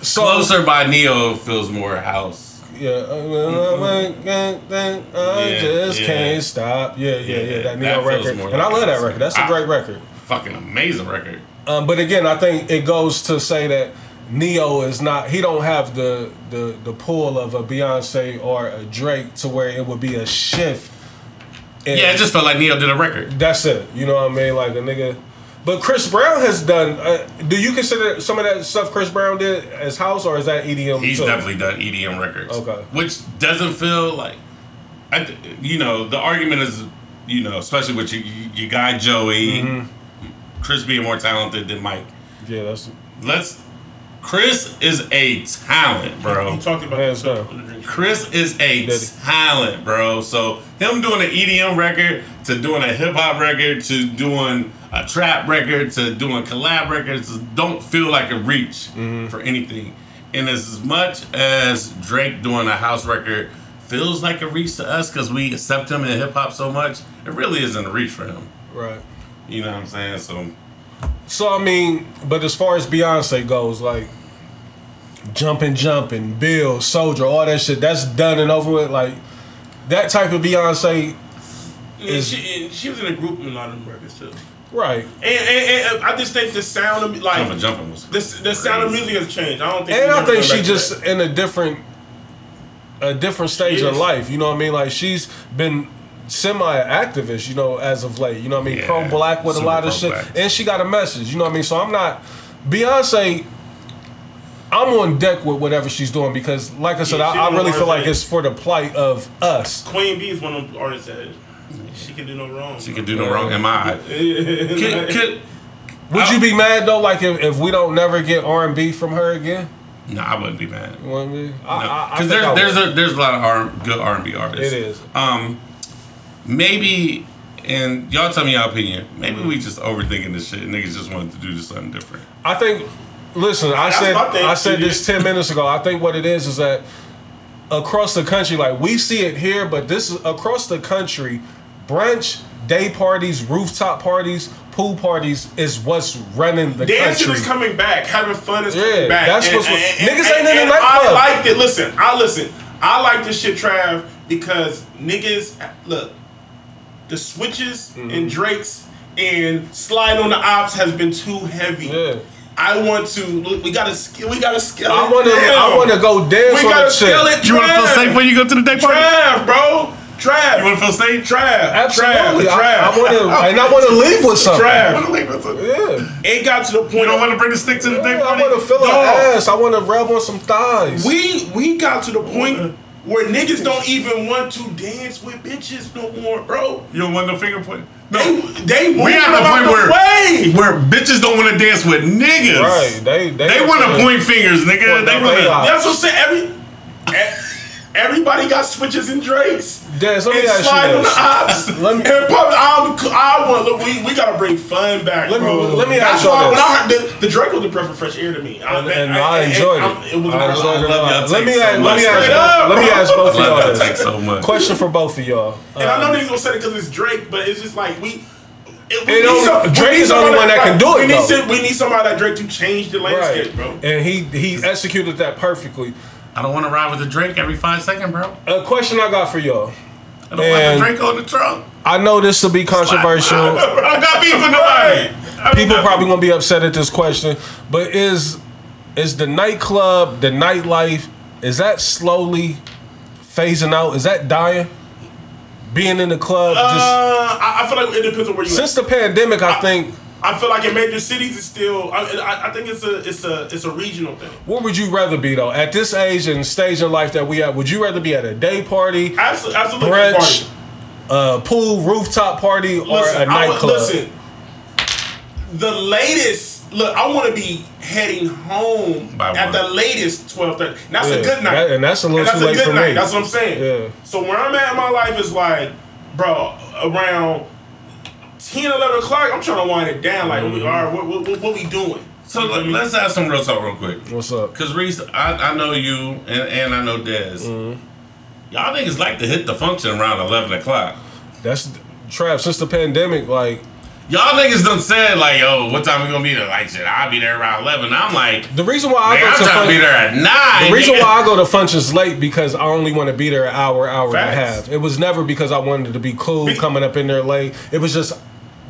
Speaker 2: so
Speaker 1: Closer by Ne-Yo feels more house.
Speaker 2: Yeah, uh, uh, mm-hmm. uh, I just
Speaker 1: yeah.
Speaker 2: can't stop. Yeah, yeah, yeah.
Speaker 1: Yeah,
Speaker 2: That
Speaker 1: that Ne-Yo
Speaker 2: record,
Speaker 1: more
Speaker 2: and I love that record. That's a
Speaker 1: I-
Speaker 2: great record.
Speaker 1: Fucking amazing record.
Speaker 2: Um, but again, I think it goes to say that Ne-Yo is not. He don't have the the the pull of a Beyonce or a Drake to where it would be a shift. in-
Speaker 1: Yeah, it just felt like Ne-Yo did a record.
Speaker 2: that's it. You know what I mean? Like a nigga. But Chris Brown has done. Uh, do you consider some of that stuff Chris Brown did as house, or is that EDM?
Speaker 1: He's
Speaker 2: too?
Speaker 1: definitely done EDM records.
Speaker 2: Okay.
Speaker 1: Which doesn't feel like, I, you know, the argument is, you know, especially with your, your guy Joey,
Speaker 2: Mm-hmm.
Speaker 1: Chris being more talented than Mike.
Speaker 2: Yeah, that's
Speaker 1: Let's. Chris is a talent, bro.
Speaker 3: He talked about
Speaker 2: Hands
Speaker 3: this the drink.
Speaker 1: Chris is a talent, bro. So him doing an EDM record to doing a hip hop record to doing a trap record to doing collab records don't feel like a reach
Speaker 2: Mm-hmm.
Speaker 1: for anything. And as much as Drake doing a house record feels like a reach to us because we accept him in hip hop so much, it really isn't a reach for him.
Speaker 2: right.
Speaker 1: You know what I'm saying? So
Speaker 2: So I mean, but as far as Beyonce goes, like jumping, jumping, Bill, Soldier, all that shit, that's done and over with. Like that type of Beyonce,
Speaker 3: And
Speaker 2: Is-
Speaker 3: she, and she was in a group in a lot of them records too.
Speaker 2: Right.
Speaker 3: And, and, and uh, I just think the sound of like
Speaker 1: Jumping, jumping was.
Speaker 3: the, the sound of music has changed. I don't think.
Speaker 2: And I think she just
Speaker 3: that.
Speaker 2: in a different a different stage of life. You know what I mean? Like she's been semi activist, you know, as of late. You know what I mean?
Speaker 1: Yeah,
Speaker 2: pro black with a lot of shit.
Speaker 1: pro-black.
Speaker 2: And she got a message, you know what I mean? So I'm not Beyonce I'm on deck with whatever she's doing because like I said,
Speaker 3: Yeah,
Speaker 2: I, I really feel like it's for the plight of us.
Speaker 3: Queen Bey is one of the artists that she can do no wrong.
Speaker 1: She can do no wrong in my eye. Could, could,
Speaker 2: Would you be mad though, like if, if we don't never get R and B from her again?
Speaker 1: no, I wouldn't be mad.
Speaker 2: You know what I mean? I- I- I
Speaker 1: Because
Speaker 2: think I
Speaker 1: there's there's a there's a lot of R, good R and B artists.
Speaker 2: It is.
Speaker 1: Um, maybe, and y'all tell me your opinion. Maybe we just overthinking this shit. Niggas just wanted to do something different.
Speaker 2: I think. Listen, I
Speaker 3: That's
Speaker 2: said
Speaker 3: my thing,
Speaker 2: I said
Speaker 3: too,
Speaker 2: this ten minutes ago. I think what it is is that across the country, like we see it here, but this is across the country. Brunch, day parties, rooftop parties, pool parties is what's running the
Speaker 3: Dancing
Speaker 2: country.
Speaker 3: is coming back. Having fun is
Speaker 2: Yeah,
Speaker 3: coming back.
Speaker 2: that's what's- niggas ain't in the
Speaker 3: and
Speaker 2: nightclub.
Speaker 3: I liked it. Listen, I listen. I like this shit, Trav, because niggas look. The switches
Speaker 2: Mm-hmm.
Speaker 3: and Dracos and slide on the ops has been too heavy.
Speaker 2: Yeah.
Speaker 3: I want to. Look, we gotta. sk- We gotta scale
Speaker 2: I want to. I want to go dance
Speaker 3: We
Speaker 2: on
Speaker 3: gotta
Speaker 2: a
Speaker 3: scale it.
Speaker 1: You want to feel safe when you go to the day party?
Speaker 3: Trav, bro. Trav.
Speaker 1: You want to feel safe?
Speaker 3: Trav.
Speaker 2: Absolutely,
Speaker 3: Trav.
Speaker 2: I, I want to, and I want to leave with something.
Speaker 3: Trav.
Speaker 1: Want to leave us?
Speaker 2: Yeah,
Speaker 3: It got to the point.
Speaker 1: You don't want to bring the stick to the day
Speaker 2: I
Speaker 1: party?
Speaker 2: want to feel
Speaker 3: Dog.
Speaker 2: an ass. I want to rub on some thighs.
Speaker 3: We we got to the point where niggas don't even want to dance with bitches no more, bro.
Speaker 1: You don't want no finger point?
Speaker 3: They
Speaker 1: No.
Speaker 3: they moving
Speaker 1: We at the point
Speaker 3: the
Speaker 1: where
Speaker 3: way.
Speaker 1: where bitches don't want to dance with niggas.
Speaker 2: right? They they,
Speaker 1: They want to point fingers, nigga.
Speaker 2: Well,
Speaker 1: They
Speaker 2: no,
Speaker 1: want
Speaker 2: they
Speaker 1: to.
Speaker 2: are.
Speaker 3: That's what I'm saying. Every everybody got switches and dracos.
Speaker 2: Des, let me
Speaker 3: and
Speaker 2: ask
Speaker 3: slide
Speaker 2: you
Speaker 3: on the ops.
Speaker 2: Let me-
Speaker 3: and probably, I'm, I want look. We, we gotta bring fun back,
Speaker 2: Let me-
Speaker 3: bro.
Speaker 2: let me
Speaker 3: That's
Speaker 2: ask y'all
Speaker 3: why when
Speaker 2: this.
Speaker 3: I heard the, the Drake was the breath of fresh air to me. I,
Speaker 2: And, and I enjoyed
Speaker 3: I'm-
Speaker 2: it.
Speaker 3: It was
Speaker 2: I enjoyed it
Speaker 1: love y'all
Speaker 2: Let me
Speaker 1: so
Speaker 2: ask, let me ask,
Speaker 3: up,
Speaker 2: let me ask both of y'all
Speaker 1: y'all
Speaker 2: this.
Speaker 1: so much.
Speaker 2: Question for both of y'all.
Speaker 3: And I know
Speaker 2: Um,
Speaker 3: niggas gonna say it because it's Drake, but it's just like we. It,
Speaker 2: It only- Drake is the only one that can do it,
Speaker 3: We need,
Speaker 2: though.
Speaker 3: some- we need somebody like Drake to change the landscape,
Speaker 2: right,
Speaker 3: bro.
Speaker 2: and he he executed that perfectly.
Speaker 1: I don't want to ride with a drink every five seconds, bro.
Speaker 2: A question I got for y'all.
Speaker 1: I don't
Speaker 2: And-
Speaker 1: want the drink on the trunk.
Speaker 2: I know this will be controversial.
Speaker 1: I got beef with nobody.
Speaker 2: People probably gonna be upset at this question, but is is the nightclub, the nightlife, is that slowly phasing out? Is that dying? Being in the club,
Speaker 3: Uh,
Speaker 2: just
Speaker 3: I, I feel like it depends on where you. at.
Speaker 2: since the pandemic, I think.
Speaker 3: I feel like in major cities, it's still. I, I, I think it's a it's a it's a regional thing.
Speaker 2: What would you rather be though? At this age and stage in life that we at, would you rather be at a day party,
Speaker 3: Absolutely, absolutely.
Speaker 2: brunch,
Speaker 3: party.
Speaker 2: a pool rooftop party, or
Speaker 3: Listen,
Speaker 2: a
Speaker 3: I would-
Speaker 2: nightclub?
Speaker 3: listen, the latest. Look, I want to be heading home
Speaker 1: By
Speaker 3: at
Speaker 1: what?
Speaker 3: the latest twelve thirty. That's
Speaker 2: Yeah,
Speaker 3: a good night,
Speaker 2: that- and that's a little
Speaker 3: And that's
Speaker 2: too
Speaker 3: a
Speaker 2: late
Speaker 3: good
Speaker 2: for
Speaker 3: night.
Speaker 2: me.
Speaker 3: That's what I'm saying.
Speaker 2: Yeah.
Speaker 3: So where I'm at in my life is like, bro, around 10, 11 o'clock. I'm trying to wind it down. Like,
Speaker 2: Mm-hmm.
Speaker 3: all right, what, what, what, what we doing?
Speaker 1: So let, let's have some real talk real quick.
Speaker 2: What's up?
Speaker 1: Cause Reese, I, I know you and, and I know Dez.
Speaker 2: Mm-hmm.
Speaker 1: Y'all niggas like to hit the function around eleven o'clock.
Speaker 2: That's trap. Since the pandemic, like
Speaker 1: Y'all niggas done said like, yo, what time we gonna be there? Like, shit, I'll be there around eleven. I'm like,
Speaker 2: the reason why I
Speaker 1: man,
Speaker 2: go
Speaker 1: I'm
Speaker 2: to
Speaker 1: trying to be there at nine.
Speaker 2: The reason
Speaker 1: nigga.
Speaker 2: why I go to functions late because I only want to be there an hour, hour and a half. It was never because I wanted to be cool
Speaker 3: Be-
Speaker 2: coming up in there late. It was just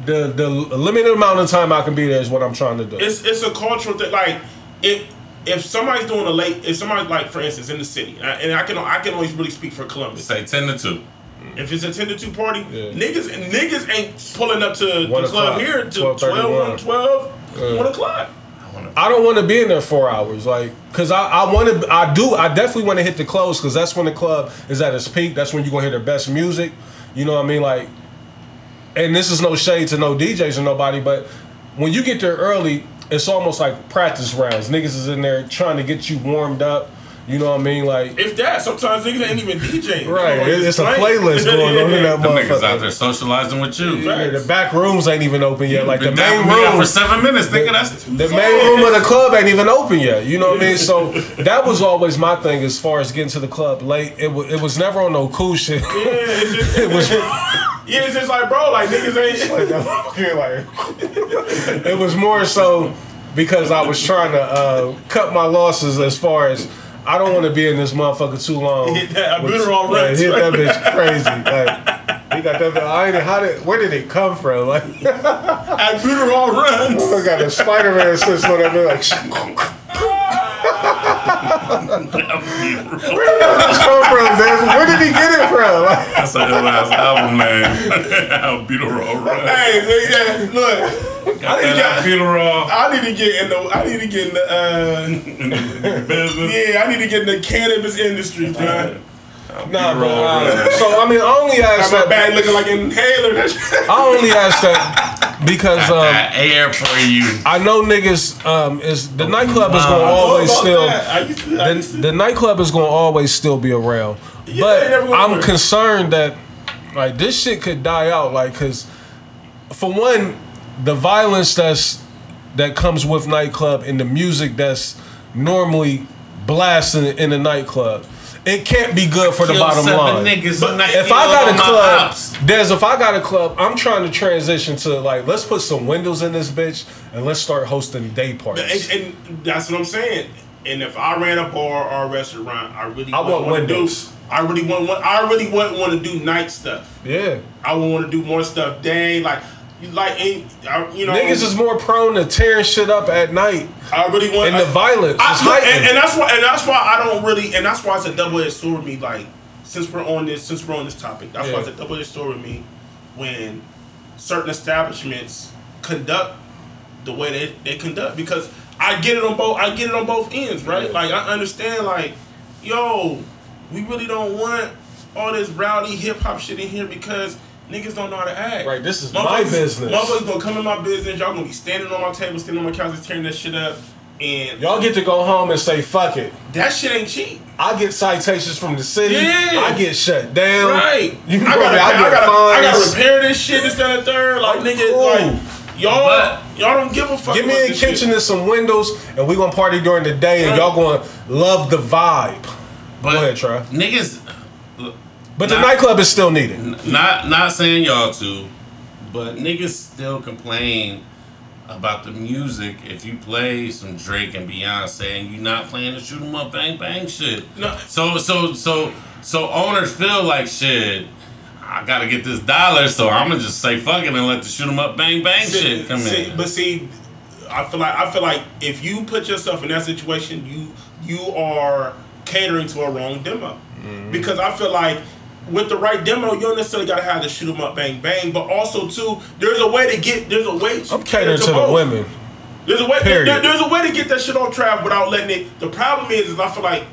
Speaker 2: the the limited amount of time I can be there is what I'm trying to do.
Speaker 3: It's it's a cultural thing. Like, if if somebody's doing a late, if somebody like, for instance, in the city, and I- and I can I can always really speak for Columbus.
Speaker 1: say ten to two. Mm.
Speaker 3: If it's a 10 to 2 party,
Speaker 2: Yeah.
Speaker 3: niggas niggas ain't pulling up to
Speaker 2: One
Speaker 3: the club here to 12,
Speaker 2: 12:31.
Speaker 3: 1, 12,
Speaker 2: Yeah.
Speaker 3: 1 o'clock.
Speaker 2: I don't want to be in there four hours, like, cause I, I want to, I do, I definitely want to hit the close, cause that's when the club is at its peak. That's when you are gonna hear the best music. You know what I mean? Like, and this is no shade to no DJs or nobody, but when you get there early, it's almost like practice rounds. Niggas is in there trying to get you warmed up. You know what I mean? Like,
Speaker 3: If that, sometimes niggas ain't even DJing.
Speaker 2: right?
Speaker 3: They
Speaker 2: It's
Speaker 3: just
Speaker 2: a playlist going on in that
Speaker 1: Them niggas out there socializing with you.
Speaker 2: Yeah, the back rooms ain't even open yet. Like the
Speaker 1: Been
Speaker 2: main
Speaker 1: dapping me up
Speaker 2: room,
Speaker 1: for seven minutes, nigga. That's
Speaker 2: The main room of the club ain't even open yet. You know what I mean? So that was always my thing as far as getting to the club late. It was it was never on no cool shit.
Speaker 3: Yeah,
Speaker 2: it was
Speaker 3: yeah, it's just like, bro, like niggas ain't.
Speaker 2: like Sh like It was more so because I was trying to uh, cut my losses as far as I don't want to be in this motherfucker too long.
Speaker 3: Hit that
Speaker 2: With-
Speaker 3: albuterol
Speaker 2: yeah,
Speaker 3: rinse.
Speaker 2: hit that bitch crazy. Like He got that. I ain't, how did? Where did it come from? Like,
Speaker 3: Admiral runs.
Speaker 2: I got a Spider-Man system on that. bit, Like, where did this come from, man? Where did he get it from? Like,
Speaker 1: That's a ill ass album, man. How beautiful run.
Speaker 3: Hey, look, yeah, look. I need, to get,
Speaker 1: funeral
Speaker 3: I need to get in the. I need to get in the. Uh,
Speaker 1: business.
Speaker 3: yeah, I need to get in the cannabis industry, bro.
Speaker 2: Nah, but, uh, so I mean, I only asked
Speaker 3: Got my
Speaker 2: that.
Speaker 3: bag looking like an inhaler.
Speaker 2: I only asked that because um,
Speaker 1: That air for you.
Speaker 2: I know niggas um, is the nightclub is gonna always still.
Speaker 3: that? I used to,
Speaker 2: the, the nightclub is gonna always still be around.
Speaker 3: Yeah,
Speaker 2: but
Speaker 3: never gonna
Speaker 2: I'm
Speaker 3: quit.
Speaker 2: concerned that like this shit could die out. Like, cause for one, the violence that's that comes with nightclub and the music that's normally blasting in the nightclub, it can't be good for the bottom line.
Speaker 1: niggas
Speaker 2: But if I got a club. Des, if I got a club, I'm trying to transition to like let's put some windows in this bitch and let's start hosting day parties.
Speaker 3: and, and that's what I'm saying. And if I ran a bar or a restaurant, I really
Speaker 2: I want
Speaker 3: wanna do.
Speaker 2: windows.
Speaker 3: I really want. I really wouldn't want to do night stuff.
Speaker 2: yeah.
Speaker 3: I would want to do more stuff day, like, you like, ain't- I- you know,
Speaker 2: Niggas is more prone to tearing shit up at night,
Speaker 3: I really want
Speaker 2: and the violence
Speaker 3: I, and, and that's why, and that's why I don't really, and that's why it's a double edged sword with me. Like, since we're on this, since we're on this topic, that's why
Speaker 2: Yeah.
Speaker 3: it's a double edged sword with me. When certain establishments conduct the way they, they conduct, because I get it on both, I get it on both ends, right?
Speaker 2: Yeah.
Speaker 3: Like, I understand, like, yo, we really don't want all this rowdy hip hop shit in here because. Niggas don't know how to act.
Speaker 2: Right, this is my
Speaker 3: Motherfuckers-
Speaker 2: business.
Speaker 3: Motherfuckers gonna come in my business. Y'all gonna be standing on my table, standing on my couch, tearing that shit up, and
Speaker 2: Y'all get to go home and say fuck it.
Speaker 3: that shit ain't cheap.
Speaker 2: I get citations from the city.
Speaker 3: Yeah.
Speaker 2: I get shut down.
Speaker 3: Right.
Speaker 2: You
Speaker 3: I
Speaker 2: I,
Speaker 3: gotta,
Speaker 2: I
Speaker 3: I,
Speaker 2: get
Speaker 3: gotta, I gotta repair this shit, this, that, and third. Like, nigga,
Speaker 2: cool.
Speaker 3: like, y'all,
Speaker 1: But-
Speaker 3: y'all don't give a fuck.
Speaker 2: Give
Speaker 3: about
Speaker 2: me a
Speaker 3: this
Speaker 2: kitchen
Speaker 3: shit.
Speaker 2: and some windows, and we gonna party during the day, and y'all gonna love the vibe.
Speaker 1: But
Speaker 2: Go ahead, Troy.
Speaker 1: niggas,
Speaker 2: But the nightclub is still needed.
Speaker 1: not not saying y'all to, but niggas still complain about the music if you play some Drake and Beyonce and you're not playing the shoot 'em up bang bang shit.
Speaker 3: No.
Speaker 1: So so so so owners feel like shit. I gotta get this dollar, so I'm gonna just say fuck it and let the shoot 'em up bang bang
Speaker 3: See-
Speaker 1: shit come
Speaker 3: see-
Speaker 1: in.
Speaker 3: But see, I feel like I feel like if you put yourself in that situation, you you are catering to a wrong demo.
Speaker 2: Mm-hmm.
Speaker 3: Because I feel like with the right demo, you don't necessarily gotta have to shoot 'em up bang bang, but also too, there's a way to get there's a way to
Speaker 2: I'm
Speaker 3: cater
Speaker 2: catering to the women.
Speaker 3: There's a way. There, there's a way to get that shit on track without letting it. The problem is, is I feel like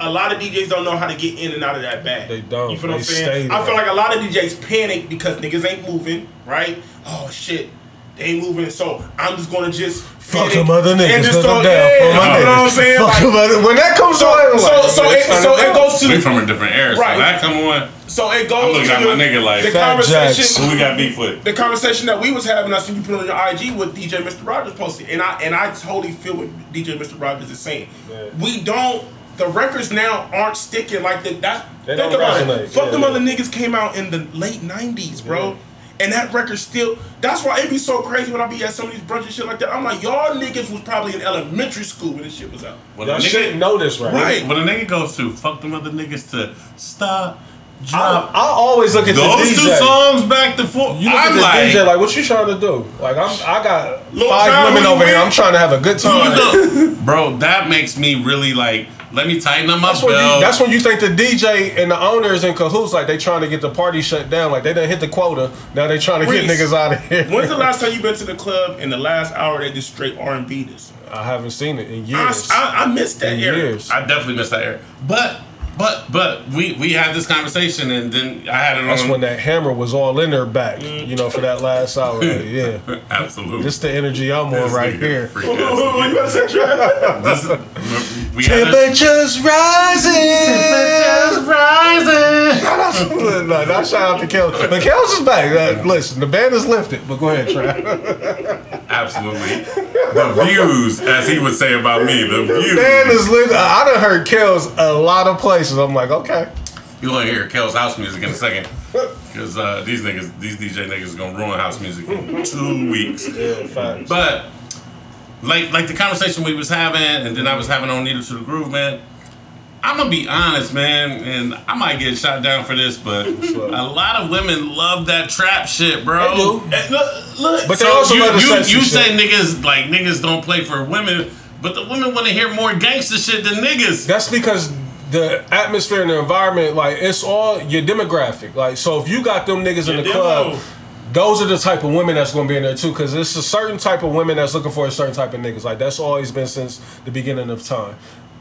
Speaker 3: a lot of DJs don't know how to get in and out of that bag.
Speaker 2: They don't.
Speaker 3: You feel what I'm saying? I feel like a lot of DJs panic because niggas ain't moving. Right? Oh shit, they ain't moving. So I'm just gonna just
Speaker 2: Fuck
Speaker 3: panic
Speaker 2: them other
Speaker 3: and just
Speaker 2: cause
Speaker 3: throw-
Speaker 2: I'm down
Speaker 3: yeah,
Speaker 2: for my
Speaker 3: You know what I'm saying?
Speaker 2: Fuck
Speaker 3: Like,
Speaker 2: them other- when that comes
Speaker 3: so,
Speaker 2: on,
Speaker 3: so,
Speaker 2: like,
Speaker 3: so, it, so it goes to
Speaker 1: we
Speaker 3: the,
Speaker 1: from a different era, so
Speaker 3: Right.
Speaker 1: that come on.
Speaker 3: so it goes
Speaker 1: I'm looking
Speaker 3: to
Speaker 1: at
Speaker 3: the,
Speaker 1: my nigga like,
Speaker 3: the conversation.
Speaker 2: Jacks.
Speaker 1: Who we got beef with?
Speaker 3: the conversation that we was having, I see you put on your IG with DJ Mr. Rogers posted, and I and I totally feel what DJ Mr. Rogers is saying.
Speaker 2: Yeah.
Speaker 3: We don't. The records now aren't sticking like that. That
Speaker 2: They
Speaker 3: think about
Speaker 2: resonate.
Speaker 3: it. Fuck
Speaker 2: Yeah,
Speaker 3: them
Speaker 2: yeah.
Speaker 3: other niggas came out in the late '90s, bro. And that record still. That's why it be so crazy when I be at some of these brunches and shit like that. I'm like, y'all niggas was probably in elementary school when this shit was out.
Speaker 1: When
Speaker 2: Y'all
Speaker 1: a nigga-
Speaker 2: shouldn't know this, right?
Speaker 3: Right.
Speaker 1: When a nigga goes to fuck them other niggas to stop,
Speaker 2: I,
Speaker 1: drop.
Speaker 2: I always look at
Speaker 1: Those
Speaker 2: the
Speaker 1: two songs back to forth.
Speaker 2: You look
Speaker 1: I'm
Speaker 2: at the
Speaker 1: like,
Speaker 2: DJ like, what you trying to do? Like, I'm, I got
Speaker 3: Lil
Speaker 2: five
Speaker 3: Jon,
Speaker 2: women
Speaker 3: who
Speaker 2: over here. I'm trying to have a good time.
Speaker 1: bro, that makes me really like. Let me tighten up my
Speaker 2: That's when, you, that's when you think the DJ and the owners in cahoots, like they trying to get the party shut down, like they didn't hit the quota. Now they trying to get niggas out of here.
Speaker 3: When's the last time you been to the club? In the last hour, they just straight R and B this.
Speaker 2: I haven't seen it in
Speaker 3: I,
Speaker 2: years.
Speaker 3: I, I missed that
Speaker 2: in
Speaker 3: era.
Speaker 2: years.
Speaker 1: I definitely missed that era. But, but, but we we had this conversation, and then I had it
Speaker 2: That's
Speaker 1: on.
Speaker 2: when that hammer was all in her back, you know, for that last hour. Yeah,
Speaker 1: Absolutely.
Speaker 2: this the energy I'm on right here.
Speaker 1: freak
Speaker 3: What
Speaker 1: ass.
Speaker 3: you about to say, Trey?
Speaker 1: This- we had a-
Speaker 2: Temperatures rising. Temperatures rising. no, not shout out to Kels. But Kels is back. Uh, listen, the band is lifted. But go ahead, Trey.
Speaker 1: Absolutely. The views, as he would say about me, the views.
Speaker 2: band is lifted. I done heard Kels a lot of places. I'm like, okay.
Speaker 1: You're gonna hear Kel's house music in a second. Because uh, these niggas, these DJ niggas gonna ruin house music in two weeks.
Speaker 2: Yeah, facts.
Speaker 1: But like like the conversation we was having and then I was having on Needle to the Groove, man. I'm gonna be honest, man, and I might get shot down for this, but a lot of women love that trap shit, bro.
Speaker 2: They do.
Speaker 3: Eh, Look, look.
Speaker 2: But they
Speaker 1: So
Speaker 2: also
Speaker 1: you
Speaker 2: love the
Speaker 1: you,
Speaker 2: sexy
Speaker 1: you
Speaker 2: shit.
Speaker 1: say niggas like niggas don't play for women, but the women want to hear more gangster shit than niggas.
Speaker 2: That's because the atmosphere and the environment, like it's all your demographic. Like, so if you got them niggas in the
Speaker 3: demo.
Speaker 2: club, those are the type of women that's gonna be in there too. Cause it's a certain type of women that's looking for a certain type of niggas. Like that's always been since the beginning of time.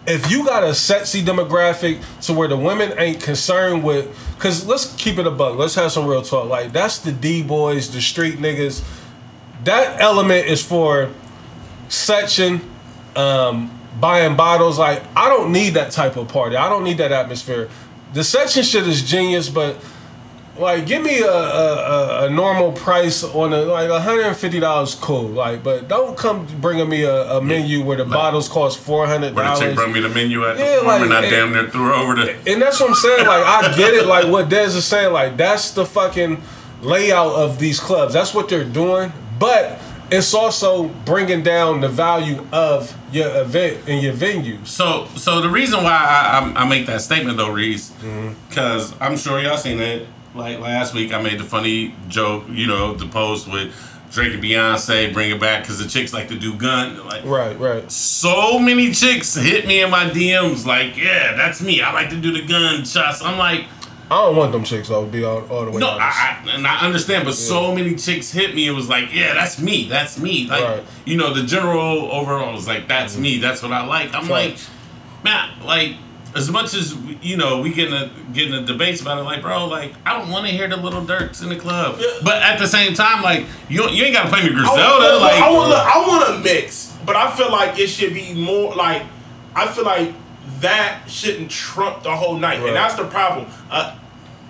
Speaker 2: If you got a sexy demographic to where the women ain't concerned with, cause let's keep it a buck. Let's have some real talk. Like that's the D boys, the street niggas. That element is for section, um, buying bottles. Like I don't need that type of party. I don't need that atmosphere. The section shit is genius, but like give me a a, a, normal price on a like hundred and fifty dollars. Cool. Like, but don't come bringing me a, a menu where the bottles cost four hundred
Speaker 1: Where the chick
Speaker 2: dollars.
Speaker 1: brought me the menu at the
Speaker 2: Yeah,
Speaker 1: farm
Speaker 2: like,
Speaker 1: and I damn near threw over the.
Speaker 2: And that's what I'm saying. Like I get it. Like what Dez is saying. Like that's the fucking layout of these clubs. That's what they're doing. But it's also bringing down the value of your event and your venue.
Speaker 1: So, so the reason why I, I, I make that statement though, Reese,
Speaker 2: Mm-hmm.
Speaker 1: because I'm sure y'all seen it. Like last week, I made the funny joke, you know, the post with Drake and Beyonce, bring it back because the chicks like to do gun. Like,
Speaker 2: Right. Right.
Speaker 1: so many chicks hit me in my DMs, like, yeah, that's me. I like to do the gun shots. I'm like,
Speaker 2: I don't want them chicks. To be all, all the way
Speaker 1: no. I, I and I understand, but so many chicks hit me. It was like, yeah, that's me. That's me. Like,
Speaker 2: Right.
Speaker 1: you know, the general overall was like, that's mm. me. That's what I like. I'm like, man, like as much as you know, we get in a get in a debates about it. Like, bro, like I don't want to hear the Lil Durks in the club, but at the same time, like you you ain't got to play me
Speaker 3: I,
Speaker 1: Griselda.
Speaker 3: want,
Speaker 1: like,
Speaker 3: I want, I want a mix, but I feel like it should be more like I feel like that shouldn't trump the whole night,
Speaker 2: Right.
Speaker 3: and that's the problem. Uh,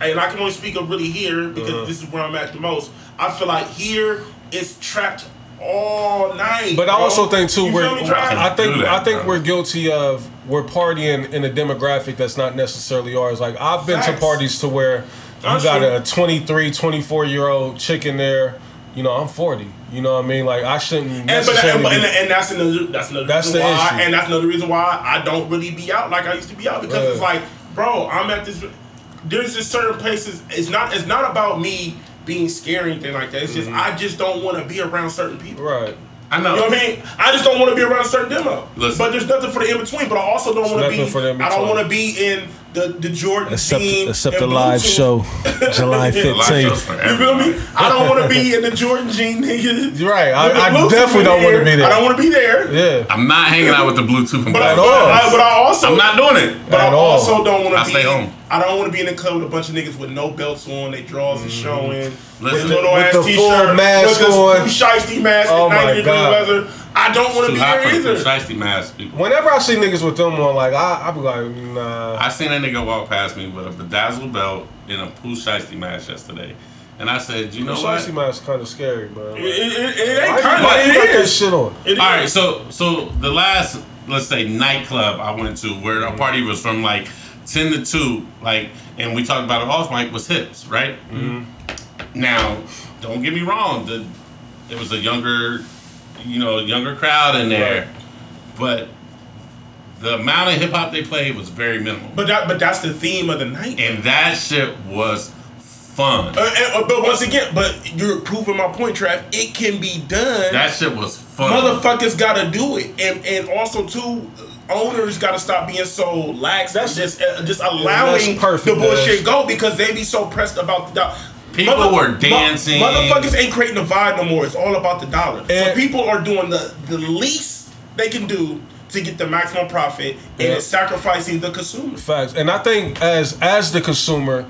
Speaker 3: and I can only speak of really here because
Speaker 2: Uh-huh.
Speaker 3: this is where I'm at the most. I feel like here it's trapped all night.
Speaker 2: But I also think too
Speaker 3: You
Speaker 2: we're
Speaker 3: feel?
Speaker 2: I think
Speaker 1: that,
Speaker 2: I think
Speaker 1: bro.
Speaker 2: we're guilty of we're partying in a demographic that's not necessarily ours. Like I've been to parties to where you got
Speaker 3: true.
Speaker 2: a 23, 24 year old chick in there. You know, I'm 40. You know what I mean? Like I shouldn't
Speaker 3: And, but, and, and, and that's another that's another
Speaker 2: That's
Speaker 3: reason
Speaker 2: the
Speaker 3: why
Speaker 2: issue.
Speaker 3: and that's another reason why I don't really be out like I used to be out because it's like, bro, I'm at this there's just certain places it's not it's not about me being scary or anything like that. It's just I just don't want to be around certain people.
Speaker 2: Mm-hmm. right.
Speaker 1: I know.
Speaker 3: You know what I mean? I just don't want to be around a certain demo.
Speaker 1: Listen.
Speaker 3: But there's nothing for the in between. But I also don't want to be.
Speaker 2: for the
Speaker 3: I don't
Speaker 2: in-between.
Speaker 3: want to be in the the Jordan
Speaker 2: Except
Speaker 3: jean
Speaker 2: except the live show, July
Speaker 3: Yeah, live
Speaker 1: Live
Speaker 2: 15th.
Speaker 1: shows for
Speaker 3: You feel me? I don't want to be in the Jordan jean, nigga.
Speaker 2: Right. I- I definitely don't wanna
Speaker 3: here.
Speaker 2: be there.
Speaker 3: I don't want to be there.
Speaker 2: Yeah.
Speaker 1: I'm not hanging out with the Bluetooth and
Speaker 3: But I,
Speaker 2: At
Speaker 3: but,
Speaker 2: all.
Speaker 3: I, but I also
Speaker 1: I'm not doing it.
Speaker 3: But I
Speaker 2: At all.
Speaker 3: also don't want to be.
Speaker 1: I stay home.
Speaker 3: I don't want to be in a club with a bunch of niggas with no belts on, they drawers are mm-hmm. showing, with
Speaker 1: Listen.
Speaker 3: little
Speaker 2: With
Speaker 3: ass
Speaker 2: the
Speaker 3: t-shirt,
Speaker 2: mask
Speaker 3: with the
Speaker 2: on.
Speaker 3: shiesty mask,
Speaker 2: Oh
Speaker 3: at 90 degree weather. I don't want to be
Speaker 1: hot
Speaker 3: there either.
Speaker 1: shiesty mask people.
Speaker 2: Whenever I see niggas with them on, like I, I be like, nah.
Speaker 1: I seen a nigga walk past me with a bedazzled belt and a Pooh shiesty mask yesterday, and I said, you know
Speaker 2: The
Speaker 1: what?
Speaker 2: shiesty mask is kind of scary, bro.
Speaker 3: It, it, it, it ain't kind of.
Speaker 2: you got
Speaker 3: It
Speaker 2: that
Speaker 3: is.
Speaker 2: shit on?
Speaker 3: It
Speaker 1: All right,
Speaker 3: is.
Speaker 1: so so the last let's say nightclub I went to where a party was from like ten to two, like, and we talked about it off mic was hips, right? Now, don't get me wrong, the it was a younger, you know, younger crowd in there, but the amount of hip hop they played was very minimal,
Speaker 3: But that, but that's the theme of the night.
Speaker 1: and that shit was fun.
Speaker 3: Uh, and- uh, but once again, but you're proving my point, Trav. It can be done.
Speaker 1: That shit was fun.
Speaker 3: Motherfuckers gotta do it, and and also too, owners gotta stop being so lax. That's just uh, just allowing
Speaker 2: perfect,
Speaker 3: the bullshit
Speaker 2: Dash.
Speaker 3: go because they be so pressed about the dollar.
Speaker 1: People were dancing.
Speaker 3: motherfuckers ain't creating the vibe no more. It's all about the dollar. so
Speaker 2: And-
Speaker 3: people are doing the the least they can do to get the maximum profit, and
Speaker 2: Yeah.
Speaker 3: it's sacrificing the consumer.
Speaker 2: Facts. And I think as as the consumer,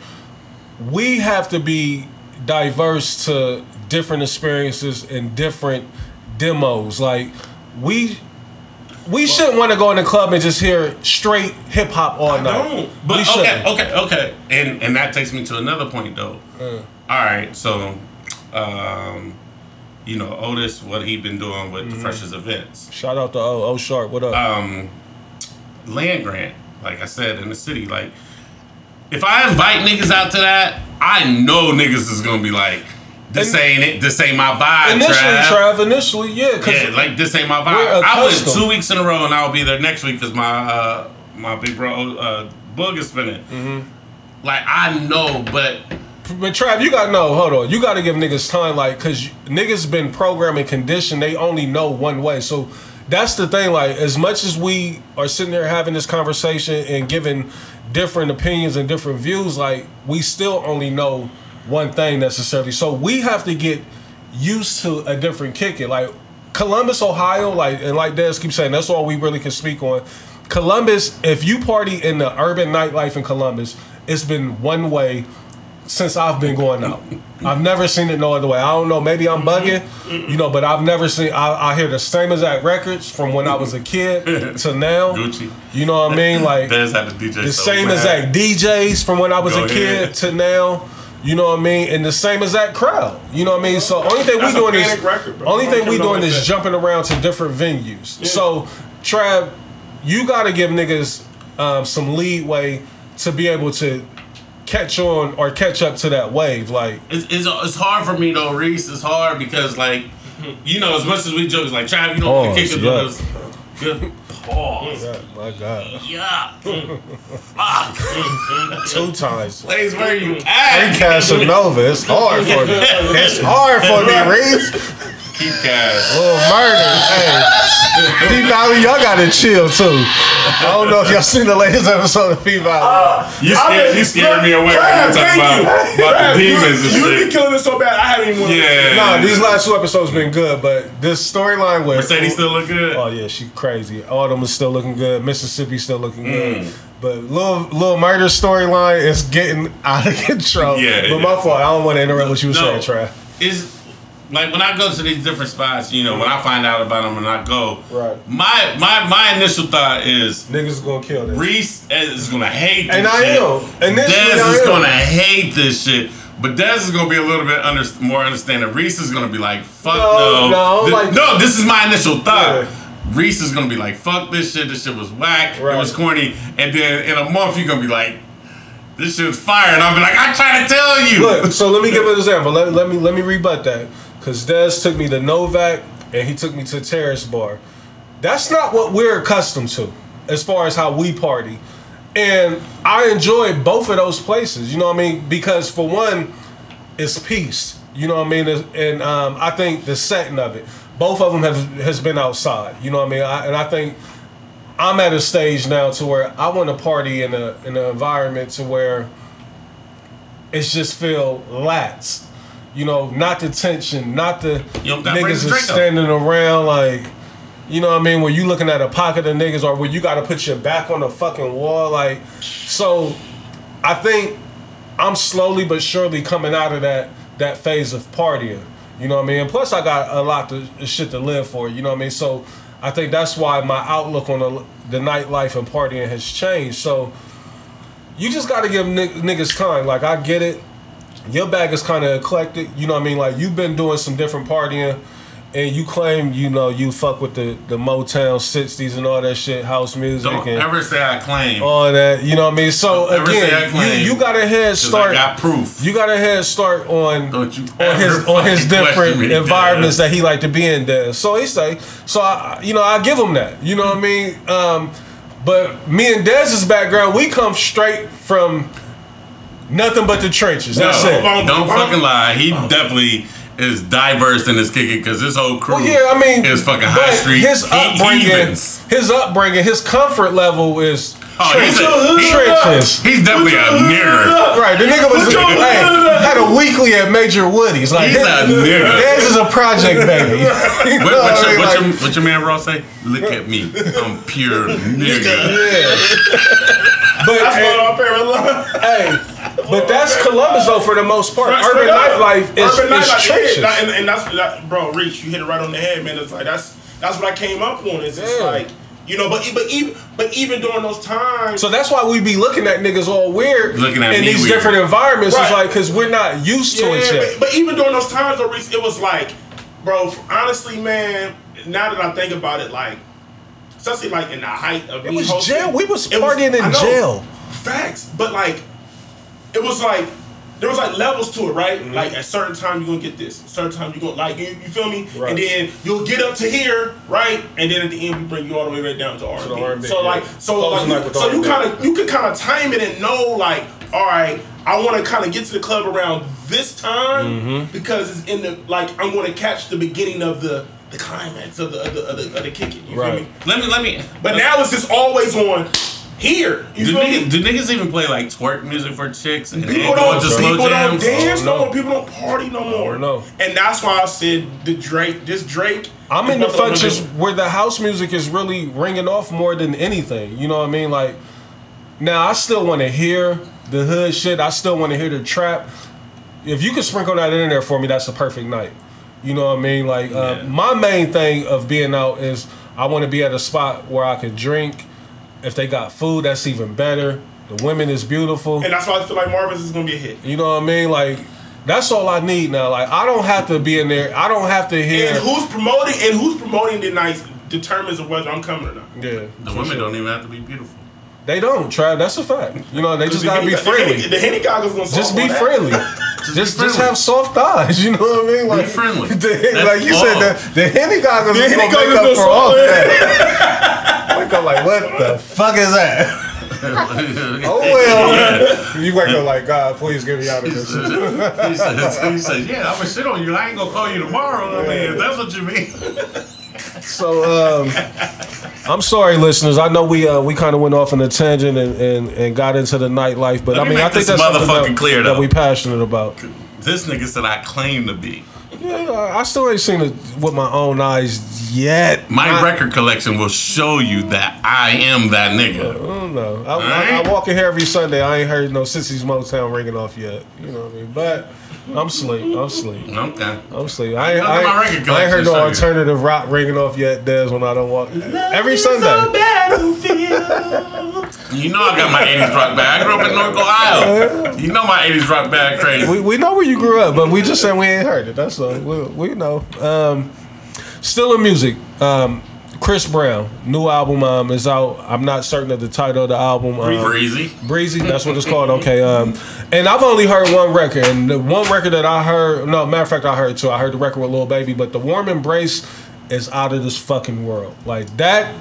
Speaker 2: we have to be diverse to different experiences and different demos. Like we we shouldn't want to go in the club and just hear straight hip hop all night.
Speaker 3: don't.
Speaker 1: But
Speaker 2: we
Speaker 1: okay, okay, okay, and and that takes me to another point though.
Speaker 2: Uh.
Speaker 1: All right, so, um, you know Otis, what he been doing with
Speaker 2: Mm-hmm.
Speaker 1: the freshest events,
Speaker 2: Shout out to O O Sharp. What up?
Speaker 1: um, land grant. Like I said in the city, like if I invite niggas out to that, I know niggas is gonna be like, this
Speaker 2: And-
Speaker 1: ain't it. This ain't my vibe,
Speaker 2: initially,
Speaker 1: Trav.
Speaker 2: Trav. Initially, yeah.
Speaker 1: Yeah, like this ain't my vibe. I went
Speaker 2: accustomed.
Speaker 1: two weeks in a row, and I'll be there next week because my uh, my big bro uh, Boog is spinning.
Speaker 2: Mm-hmm.
Speaker 1: Like I know, but
Speaker 2: But Trav, you gotta know. Hold on, you gotta give niggas time, like, cause niggas been programmed and conditioned. They only know one way. So that's the thing. Like, as much as we are sitting there having this conversation and giving different opinions and different views, like, we still only know one thing necessarily. So we have to get used to a different kick. It like Columbus, Ohio, like, and like Des keeps saying, that's all we really can speak on. Columbus, if you party in the urban nightlife in Columbus, it's been one way since I've been going out. I've never seen it no other way. I don't know. Maybe I'm bugging, you know, but I've never seen. I, I hear the same exact records from when I was a kid to now.
Speaker 1: Gucci.
Speaker 2: You know what I mean? Like
Speaker 1: the DJ.
Speaker 2: the
Speaker 1: so
Speaker 2: same exact DJs from when I was
Speaker 1: Go
Speaker 2: a kid
Speaker 1: ahead.
Speaker 2: to now. You know what I mean? And the same exact crowd. You know what I mean? So only thing
Speaker 3: That's
Speaker 2: we doing is
Speaker 3: record, bro.
Speaker 2: only thing we doing is
Speaker 3: that.
Speaker 2: jumping around to different venues. So Trav, you got to give niggas um, some leeway to be able to catch on or catch up to that wave. Like
Speaker 1: It's, it's, it's hard for me though, Reese. It's hard because like, you know, as much as we joke, it's like Trav, you know,
Speaker 2: Pause,
Speaker 1: kick it
Speaker 2: yeah.
Speaker 1: Pause.
Speaker 2: my God,
Speaker 1: Yeah. Fuck. Ah.
Speaker 2: two times.
Speaker 1: Place where you at?
Speaker 2: Casanova, it's hard for me. It's hard for me, Reese.
Speaker 1: Keep cash.
Speaker 2: Lil Murda. Hey, P Valley, y'all gotta chill too. I don't know if y'all seen the latest episode of P Valley.
Speaker 1: Uh,
Speaker 3: you
Speaker 1: scared, you scared me away when you talking
Speaker 3: thank
Speaker 1: about,
Speaker 3: you.
Speaker 1: about the demons
Speaker 3: you,
Speaker 1: and
Speaker 3: you
Speaker 1: shit.
Speaker 3: been killing it so bad. I haven't even. wanted to-
Speaker 1: Yeah.
Speaker 2: Nah, these last two episodes been good, but this storyline with
Speaker 1: Mercedes oh, still look good.
Speaker 2: Oh yeah, she crazy. Autumn is still looking good. Mississippi still looking good. Mm. But little Lil Murda storyline is getting out of control.
Speaker 1: Yeah,
Speaker 2: But
Speaker 1: yeah.
Speaker 2: my fault. I don't want to interrupt what you were
Speaker 1: No.
Speaker 2: saying, Trav.
Speaker 1: Is like when I go to these different spots, you know, when I find out about them and I go,
Speaker 2: Right.
Speaker 1: my my my initial thought is
Speaker 2: Niggas gonna kill this.
Speaker 1: Reese is gonna hate this
Speaker 2: And I
Speaker 1: shit.
Speaker 2: am. Initially,
Speaker 1: Dez
Speaker 2: I
Speaker 1: is
Speaker 2: am.
Speaker 1: gonna hate this shit. But Dez is gonna be a little bit under, more understanding. Reese is gonna be like, "Fuck
Speaker 2: No,
Speaker 1: no,
Speaker 2: no, like-
Speaker 1: no." This is my initial thought.
Speaker 2: Yeah.
Speaker 1: Reese is gonna be like, "Fuck this shit. This shit was whack.
Speaker 2: Right.
Speaker 1: It was corny." And then in a month, you're gonna be like, "This shit's fire," and I'll be like, "I try to tell you."
Speaker 2: Look, so let me give an example. Let, let me let me rebut that. Cause Dez took me to Novak and he took me to Terrace Bar. That's not what we're accustomed to as far as how we party. And I enjoy both of those places, you know what I mean? Because for one, it's peace. You know what I mean? And um, I think the setting of it, both of them have has been outside. You know what I mean? I, and I think I'm at a stage now to where I want to party in a in an environment to where it's just feel lax. You know, not the tension, not the niggas is
Speaker 1: drink up.
Speaker 2: standing around like, you know what I mean? Where you looking at a pocket of niggas or where you got to put your back on the fucking wall, like. So, I think I'm slowly but surely coming out of that that phase of partying. You know what I mean? And plus, I got a lot of shit to live for. You know what I mean? So, I think that's why my outlook on the, the nightlife and partying has changed. So, you just got to give nig- niggas time. Like, I get it. Your bag is kind of eclectic. You know what I mean? Like, you've been doing some different partying. And you claim, you know, you fuck with the, the Motown 60s and all that shit, house music
Speaker 1: Don't
Speaker 2: and
Speaker 1: ever say I claim.
Speaker 2: all that. You know what I mean? So
Speaker 1: Don't ever say I
Speaker 2: again,
Speaker 1: claim,
Speaker 2: you, you got a head start.
Speaker 1: I got proof.
Speaker 2: You got a head start on on his on his different
Speaker 1: me,
Speaker 2: environments that he like to be in there. So he say, so I, you know, I give him that. You know what I mean? Um, but me and Dez's background, we come straight from nothing but the trenches. That's
Speaker 1: No,
Speaker 2: it.
Speaker 1: Don't fucking lie. He definitely is diverse in his kicking because his whole crew
Speaker 2: Well, yeah, I mean,
Speaker 1: is fucking high street
Speaker 2: His
Speaker 1: he-
Speaker 2: upbringing,
Speaker 1: heathens.
Speaker 2: his upbringing, his comfort level is
Speaker 1: Oh, he's a-
Speaker 2: trenches.
Speaker 1: he- He's definitely a nigger.
Speaker 2: Right, the nigga was
Speaker 3: Put your-
Speaker 2: hey, had a weekly at Major Woody's. Like
Speaker 1: He's
Speaker 2: his,
Speaker 1: a nigga.
Speaker 2: Theirs is a project baby. You know
Speaker 1: What,
Speaker 2: what
Speaker 1: what, your, what, your, what your man Ross say? Look at me. I'm pure nigga.
Speaker 2: yeah. But
Speaker 3: That's
Speaker 2: hey,
Speaker 3: one of my favorite lines.
Speaker 2: hey, but that's Columbus though for the most part.
Speaker 3: Right,
Speaker 2: Urban
Speaker 3: straight up.
Speaker 2: nightlife is,
Speaker 3: Urban
Speaker 2: is
Speaker 3: nightlife,
Speaker 2: trenches.
Speaker 3: yeah, and, and that's that, bro, Reach, you hit it right on the head, man. It's like that's that's what I came up on. It's just
Speaker 2: Yeah.
Speaker 3: like you know, but but even but even during those times,
Speaker 2: So that's why we be looking at niggas all weird
Speaker 1: Looking at
Speaker 2: in these
Speaker 1: weird.
Speaker 2: different environments. It's like because we're not used to it yet.
Speaker 3: but, but even during those times, though, Reese, it was like, bro, honestly, man. Now that I think about it, like, especially like in the height of
Speaker 2: It was
Speaker 3: hosting,
Speaker 2: jail. We was
Speaker 3: it
Speaker 2: partying in jail.
Speaker 3: Facts, but like, it was like there was like levels to it, right? Like at certain time you're gonna get this, certain time you're gonna like you, you feel me,
Speaker 2: Right.
Speaker 3: and then you'll get up to here, right? And then at the end we bring you all the way right down to R&B.
Speaker 2: the R&B,
Speaker 3: so
Speaker 2: yeah.
Speaker 3: like, so
Speaker 2: Closing
Speaker 3: like,
Speaker 2: night
Speaker 3: so you kind of you can kind of time it and know like, all right, I want to kind of get to the club around this time
Speaker 2: Mm-hmm.
Speaker 3: because it's in the like I'm going to catch the beginning of the the climax of the of the, of the, of the kicking. You
Speaker 2: Right.
Speaker 3: feel me?
Speaker 1: Let me let me.
Speaker 3: But now it's just always on here. You
Speaker 1: do niggas, do niggas even play like twerk music for chicks and
Speaker 3: People don't,
Speaker 1: into slow
Speaker 3: people don't dance
Speaker 2: Oh,
Speaker 3: no
Speaker 2: no.
Speaker 3: more. People don't party no more.
Speaker 2: no.
Speaker 3: And that's why I said the Drake, this Drake.
Speaker 2: I'm in the
Speaker 3: what
Speaker 2: functions where the house music is really ringing off more than anything. You know what I mean? Like, now I still want to hear the hood shit. I still want to hear the trap. If you could sprinkle that in there for me, that's a perfect night. You know what I mean? Like, uh, my main thing of being out is I want to be at a spot where I can drink. If they got food, that's even better. The women is beautiful.
Speaker 3: And that's why I feel like Marvin's is gonna be a hit.
Speaker 2: You know what I mean? Like, that's all I need now. Like, I don't have to be in there. I don't have to hear.
Speaker 3: And who's promoting and who's promoting the night determines whether I'm coming or not.
Speaker 2: yeah,
Speaker 1: The women don't even have to be beautiful.
Speaker 2: They don't, Trav. That's a fact. You know, they just
Speaker 3: The
Speaker 2: gotta
Speaker 3: Henny-
Speaker 2: be friendly.
Speaker 3: The Henny goggles gonna
Speaker 2: Just be friendly. Just just
Speaker 1: friendly.
Speaker 2: have soft eyes. You know what I mean? Like
Speaker 1: friendly.
Speaker 2: the- like you said, the, the Henny goggles
Speaker 3: The
Speaker 2: is
Speaker 3: Henny
Speaker 2: gonna make
Speaker 3: goggles
Speaker 2: up for all that. Wake up like, what the fuck is that? Oh well. You wake up like, God, please get me out of this.
Speaker 1: he says, he says, yeah, I'm gonna shit on you. I ain't gonna call you tomorrow. I mean, if that's what you mean.
Speaker 2: So um, I'm sorry, listeners. I know we uh, we kind of went off on a tangent and, and, and got into the nightlife, but
Speaker 1: Let
Speaker 2: I
Speaker 1: me
Speaker 2: mean, I think that's something that,
Speaker 1: clear,
Speaker 2: that
Speaker 1: though.
Speaker 2: we passionate about.
Speaker 1: This nigga said I claim to be.
Speaker 2: Yeah, I still ain't seen it with my own eyes yet.
Speaker 1: My
Speaker 2: I,
Speaker 1: record collection will show you that I am that nigga.
Speaker 2: I don't know. I, I, I walk in here every Sunday. I ain't heard no Sissy's Motown ringing off yet. You know what I mean? But I'm sleep. I'm sleep.
Speaker 1: Okay.
Speaker 2: I'm sleep. I ain't, I
Speaker 1: at
Speaker 2: ain't,
Speaker 1: my record
Speaker 2: I ain't heard no
Speaker 1: collection, you.
Speaker 2: alternative rock ringing off yet, Des, when I don't walk. Every Sunday.
Speaker 1: You know I got my 80s rock bag. I grew up in North Ohio. You know my 80s rock bag crazy.
Speaker 2: we, we know where you grew up, but we just said we ain't heard it. That's all. We, we know. Um, still in music. Um, Chris Brown, new album um, is out. I'm not certain of the title of the album. Um,
Speaker 1: Breezy.
Speaker 2: Breezy, that's what it's called. Okay, um, and I've only heard one record, and the one record that I heard, no, matter of fact, I heard two. I heard the record with Lil Baby, but the Warm Embrace is out of this fucking world. Like that,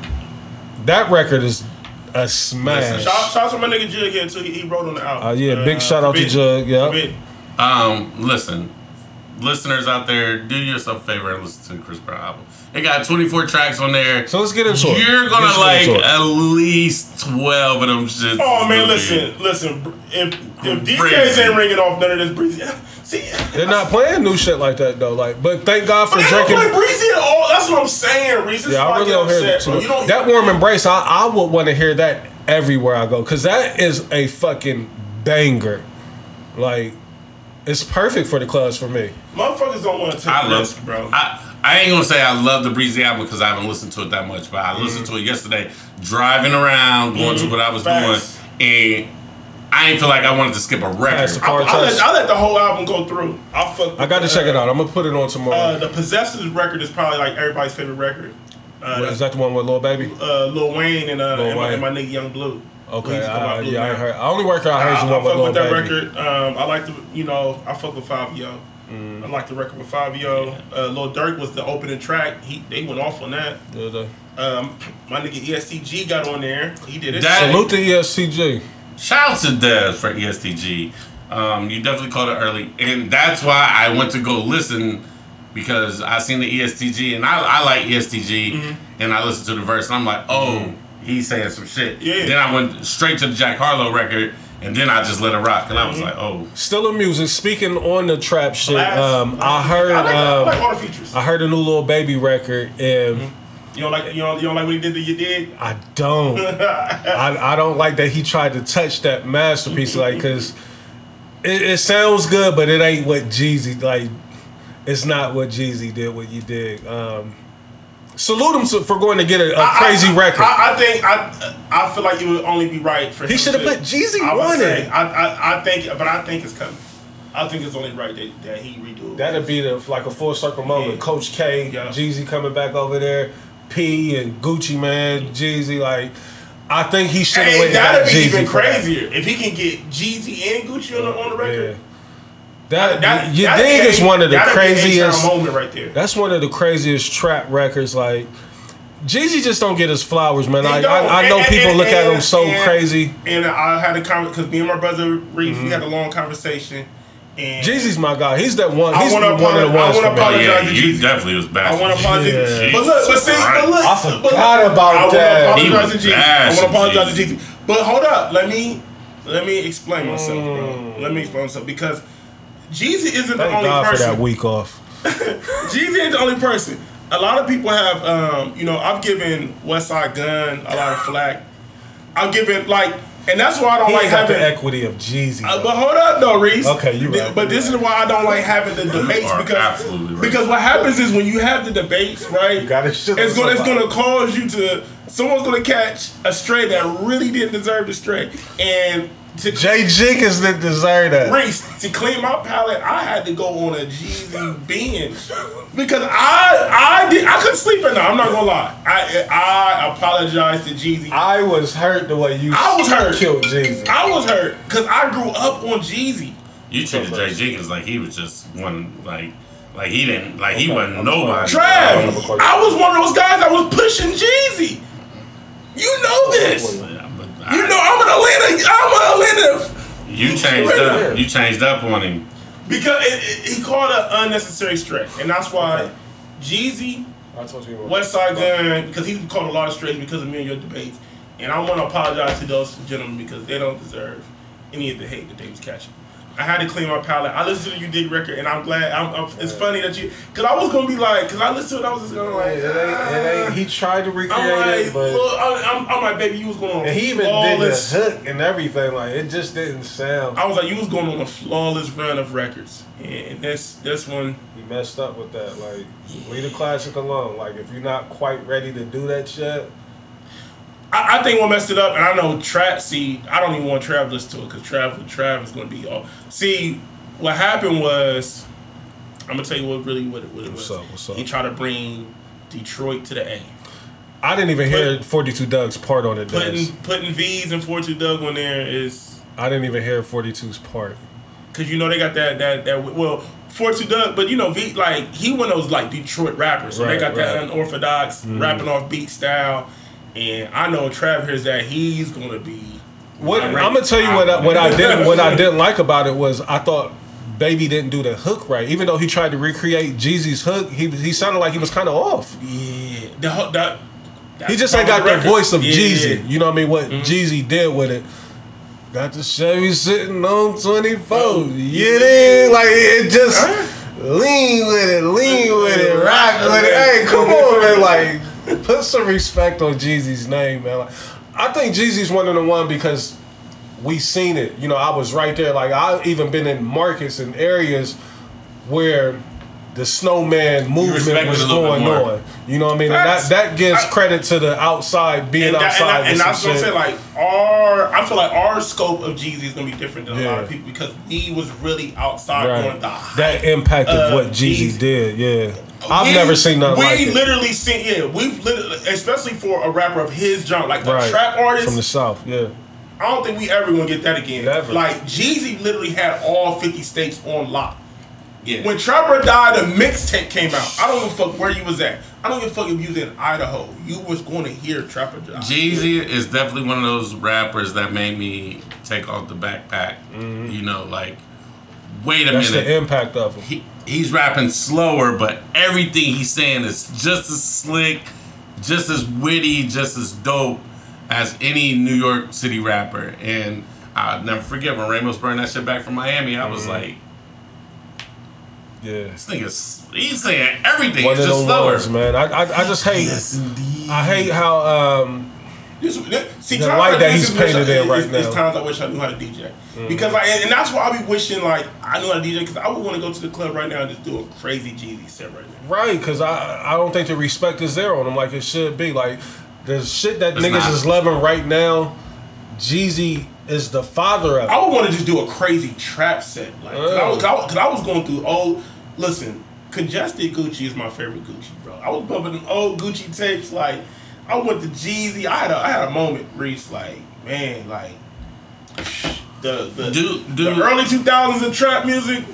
Speaker 2: that record is a smash.
Speaker 3: Shout, shout out to my nigga Jig here too. He, he wrote on the album.
Speaker 2: Uh, yeah, big shout out to
Speaker 3: Forbidden.
Speaker 2: Jug. Yeah,
Speaker 1: Um, listen, listeners out there, do yourself a favor and listen to the Chris Brown album. It got 24 tracks on there.
Speaker 2: So let's get into it.
Speaker 1: You're gonna
Speaker 2: Let's
Speaker 1: like at least 12 of them shits.
Speaker 3: Oh man,
Speaker 1: Really.
Speaker 3: listen, listen. If if DJs
Speaker 1: Breezy.
Speaker 3: ain't ringing off none of this breezy, see,
Speaker 2: They're not playing new shit like that though. Like, but thank God for
Speaker 3: But they don't
Speaker 2: drinking.
Speaker 3: play breezy at all. That's what I'm saying. Reese.
Speaker 2: Yeah, I really don't hear
Speaker 3: upset,
Speaker 2: that. Too.
Speaker 3: You don't
Speaker 2: That warm embrace, I, I would want to hear that everywhere I go because that is a fucking banger. Like, it's perfect for the clubs for me.
Speaker 3: Motherfuckers don't want to take
Speaker 1: I
Speaker 3: risk,
Speaker 1: love,
Speaker 3: bro.
Speaker 1: I, I ain't gonna say I love the Breezy album because I haven't listened to it that much, but I
Speaker 2: Mm-hmm.
Speaker 1: listened to it yesterday, driving around, going to what I was
Speaker 3: Facts.
Speaker 1: doing, and I ain't feel like I wanted to skip a record.
Speaker 3: I, I, let. I let the whole album go through. I fuck.
Speaker 2: I got to
Speaker 3: with,
Speaker 2: check
Speaker 3: uh,
Speaker 2: it out. I'm gonna put it on tomorrow.
Speaker 3: Uh, the Possessors record is probably like everybody's favorite record. Uh,
Speaker 2: is that the one with Lil Baby?
Speaker 3: uh, Lil Wayne and, uh,
Speaker 2: Lil
Speaker 3: and, my, and my nigga Young Blue.
Speaker 2: Okay, I,
Speaker 3: Blue
Speaker 2: yeah, I heard. I only record I heard is
Speaker 3: I,
Speaker 2: the
Speaker 3: I
Speaker 2: one with
Speaker 3: fuck
Speaker 2: Lil
Speaker 3: with that
Speaker 2: Baby.
Speaker 3: record. Um, I like the, you know, I fuck with Fabio.
Speaker 2: Mm.
Speaker 3: I like the record with Fabio. Uh, Lil Durk was the opening track. He they went off on that.
Speaker 2: Yeah, the-
Speaker 3: Um, my nigga ESTG got on there. He did it.
Speaker 1: That-
Speaker 2: Salute to E ESTG.
Speaker 1: Shout out to Des for ESTG. Um, you definitely called it early, and that's why I went to go listen because I seen the ESTG and I, I like ESTG,
Speaker 3: Mm-hmm.
Speaker 1: and I listened to the verse and I'm like, oh, he's saying some shit.
Speaker 3: Yeah.
Speaker 1: Then I went straight to the Jack Harlow record, and then I just let it rock, and I was
Speaker 3: Mm-hmm.
Speaker 1: like, oh,
Speaker 2: Still in music. Speaking on the trap shit,
Speaker 3: Blast.
Speaker 2: um, I heard.
Speaker 3: I like, I like
Speaker 2: Um,
Speaker 3: all the features.
Speaker 2: I heard a new Lil Baby record, and
Speaker 3: You don't like you don't, you don't like what he did to you did.
Speaker 2: I don't. I, I don't like that he tried to touch that masterpiece, like, because it, it sounds good, but it ain't what Jeezy, like, it's not what Jeezy did, what you did. Um, salute him for going to get a, a crazy
Speaker 3: I,
Speaker 2: record.
Speaker 3: I, I think I I feel like it would only be right for
Speaker 2: He
Speaker 3: him
Speaker 2: shoulda
Speaker 3: to-
Speaker 2: put Jeezy
Speaker 3: I would
Speaker 2: on
Speaker 3: say,
Speaker 2: it.
Speaker 3: I, I I think, but I think it's coming. I think it's only right that, that he redo it.
Speaker 2: That'd be the, like a full circle moment.
Speaker 3: Yeah.
Speaker 2: Coach K,
Speaker 3: Yeah.
Speaker 2: Jeezy coming back over there, P and Gucci Mane, Jeezy, like, I think he should have
Speaker 3: Hey, that'd be
Speaker 2: Jeezy
Speaker 3: even crazier if he can get Jeezy and Gucci on the, on the record.
Speaker 2: That, you dig is one of the
Speaker 3: that'd be an A-Town
Speaker 2: craziest.
Speaker 3: moment right there.
Speaker 2: That's one of the craziest trap records. Like Jeezy just don't get his flowers, man. I, I, I know
Speaker 3: And-
Speaker 2: people
Speaker 3: and-
Speaker 2: look at him so
Speaker 3: and-
Speaker 2: crazy.
Speaker 3: And I had a comment because me and my brother Reef,
Speaker 2: Mm-hmm.
Speaker 3: we had a long conversation. And
Speaker 2: Jeezy's my guy. He's that one.
Speaker 3: I
Speaker 2: He's
Speaker 3: wanna
Speaker 2: one of the
Speaker 3: apologize- I wanna
Speaker 2: for me.
Speaker 1: Oh
Speaker 3: apologize.
Speaker 1: yeah,
Speaker 3: to
Speaker 1: you
Speaker 3: Jesus.
Speaker 1: definitely was bad.
Speaker 3: I want to apologize.
Speaker 2: Yeah.
Speaker 3: But look, but see, but look,
Speaker 2: I forgot
Speaker 3: look,
Speaker 2: about
Speaker 3: I wanna apologize to Jeezy. I want to
Speaker 1: to
Speaker 3: apologize to
Speaker 1: Jeezy.
Speaker 3: Jeezy. But hold up, let me let me explain myself,
Speaker 2: Mm.
Speaker 3: bro. Let me explain myself because Jeezy isn't the
Speaker 2: Thank
Speaker 3: only
Speaker 2: God for
Speaker 3: person.
Speaker 2: that week off.
Speaker 3: Jeezy ain't the only person. A lot of people have, um, you know, I've given Westside Gun a lot of flack. I've given like, and that's why I don't
Speaker 2: He
Speaker 3: like having.
Speaker 2: the equity of Jeezy.
Speaker 3: Uh, but hold up, though, Reese.
Speaker 2: Okay, you right,
Speaker 3: But
Speaker 2: you
Speaker 3: this is why I don't like having the debates because
Speaker 1: right.
Speaker 3: because what happens is when you have the debates, right?
Speaker 2: You gotta shit on
Speaker 3: it's gonna it's gonna cause you to someone's gonna catch a stray that really didn't deserve the stray, and to
Speaker 2: Jay Jenkins didn't deserve that.
Speaker 3: Reese, to clean my palate, I had to go on a Jeezy binge because I I did I couldn't sleep at night. I'm not gonna lie. I I apologize to Jeezy. I,
Speaker 2: I was hurt the way you
Speaker 3: I was hurt.
Speaker 2: killed Jeezy.
Speaker 3: I was hurt because I grew up on Jeezy.
Speaker 1: You treated Jay Jenkins like he was just one, like, like he didn't, like he wasn't
Speaker 2: I'm
Speaker 1: nobody.
Speaker 3: Trav, I was one of those guys that was pushing Jeezy. You know this.
Speaker 1: Yeah, but
Speaker 3: You know I'm an Atlanta. I'm an Atlanta
Speaker 1: you changed up. You changed up on him.
Speaker 3: because it, it, he called an unnecessary stray, and that's why Jeezy
Speaker 2: I told you
Speaker 3: Westside Gunn, because he's called a lot of strays because of me and your debates. And I want to apologize to those gentlemen because they don't deserve any of the hate that they was catching. I had to clean my palate. I listened to the U-Digg record, and I'm glad. I'm, I'm, it's funny that you, because I was gonna be like, because I listened to it, I was just gonna like,
Speaker 2: It ain't, it ain't, ah. he tried to recreate
Speaker 3: I'm like,
Speaker 2: it, but
Speaker 3: look, I'm, I'm, I'm like, baby, you was going on.
Speaker 2: and he even
Speaker 3: flawless,
Speaker 2: did the hook and everything. Like it just didn't sound.
Speaker 3: I was like, you was going on a flawless run of records, and this this one,
Speaker 2: He messed up with that. Like leave the classic alone. Like if you're not quite ready to do that shit,
Speaker 3: I, I think what messed it up, and I know Trav. See, I don't even want Trav to listen to it because Trav, Trav is going to be all. See, what happened was, I'm gonna tell you what really what it, what it
Speaker 2: What's
Speaker 3: was.
Speaker 2: up, what's up?
Speaker 3: He tried to bring Detroit to the A,
Speaker 2: I didn't even hear 42 Dugg's part on it.
Speaker 3: putting
Speaker 2: Dez.
Speaker 3: putting Veeze and 42 Dugg on there is
Speaker 2: I didn't even hear 42's part.
Speaker 3: because you know they got that that that well. 42 Dugg, but you know, V like he one of those like Detroit rappers, so
Speaker 2: Right,
Speaker 3: they got that
Speaker 2: right. Mm-hmm.
Speaker 3: unorthodox rapping off beat style, and I know Trav hears that he's gonna be.
Speaker 2: What. I'm gonna tell you what I, what I didn't what I didn't like about it was I thought Baby didn't do the hook right. Even though he tried to recreate Jeezy's hook, he he sounded like he was kind of off.
Speaker 3: Yeah, the, that,
Speaker 2: He just ain't got the voice of
Speaker 3: Yeah.
Speaker 2: Jeezy. You know what I mean? What mm-hmm. Jeezy did with it. Got the Chevy sitting on 24. You dig? Like it just lean with it, lean with it, rock with it. Hey, come on, man. Like put some respect on Jeezy's name, man. Like, I think Jeezy's one of the one because we seen it. You know, I was right there. Like I've even been in markets and areas where the snowman movement was
Speaker 1: a little bit
Speaker 2: going on. You know what I mean? And that that gives
Speaker 3: I-
Speaker 2: credit to the outside being
Speaker 3: and, that,
Speaker 2: outside.
Speaker 3: and
Speaker 2: some
Speaker 3: what I'm
Speaker 2: shit.
Speaker 3: Like our, I feel like our scope of Jeezy is gonna be different than a lot of people because he was really outside
Speaker 2: Right.
Speaker 3: going the
Speaker 2: That impacted
Speaker 3: of
Speaker 2: what Jeezy
Speaker 3: Jeezy.
Speaker 2: did. Yeah, I've
Speaker 3: We-
Speaker 2: never seen nothing
Speaker 3: we
Speaker 2: like it.
Speaker 3: literally seen, yeah, we've literally, especially for a rapper of his genre, like a
Speaker 2: Right.
Speaker 3: trap artist.
Speaker 2: from the south. Yeah,
Speaker 3: I don't think we ever gonna get that again.
Speaker 2: Never.
Speaker 3: Like Jeezy literally had all 50 states on lock.
Speaker 5: Yeah.
Speaker 3: When Trap or Die, a mixtape came out. I don't give a fuck where you was at. I don't give a fuck if you was in Idaho. You was going to hear Trap or Die.
Speaker 1: Jeezy is definitely one of those rappers that made me take off the backpack. Mm-hmm. You know, like, wait a
Speaker 2: that's
Speaker 1: minute.
Speaker 2: the impact of him.
Speaker 1: he, he's rapping slower, but everything he's saying is just as slick, just as witty, just as dope as any New York City rapper. And I'll never forget when Ramos burned that shit back from Miami. I was like,
Speaker 2: Yeah,
Speaker 1: this nigga's he's saying everything.
Speaker 2: one
Speaker 1: It's just slower.
Speaker 2: ones, man. I, I I just hate. I hate how um
Speaker 3: This, this, see,
Speaker 2: The light that he's painted in right
Speaker 3: it's
Speaker 2: now.
Speaker 3: times I wish I knew how to DJ mm. because like, and, and that's why I be wishing like I knew how to DJ because I would want to go to the club right now and just do a crazy Jeezy set right now.
Speaker 2: right because I I don't think the respect is there on him like it should be. Like the shit that
Speaker 1: It's
Speaker 2: niggas
Speaker 1: not.
Speaker 2: is loving right now. Jeezy is the father of. it.
Speaker 3: I would want to just do a crazy trap set, like because I, was- 'cause I was- I was going through old. Listen, congested Gucci is my favorite Gucci, bro. I was bumping old Gucci tapes. Like I went to Jeezy. I had a I had a moment, Reese. Like man, like the the,
Speaker 1: Do- do-
Speaker 3: the early two thousands in trap music.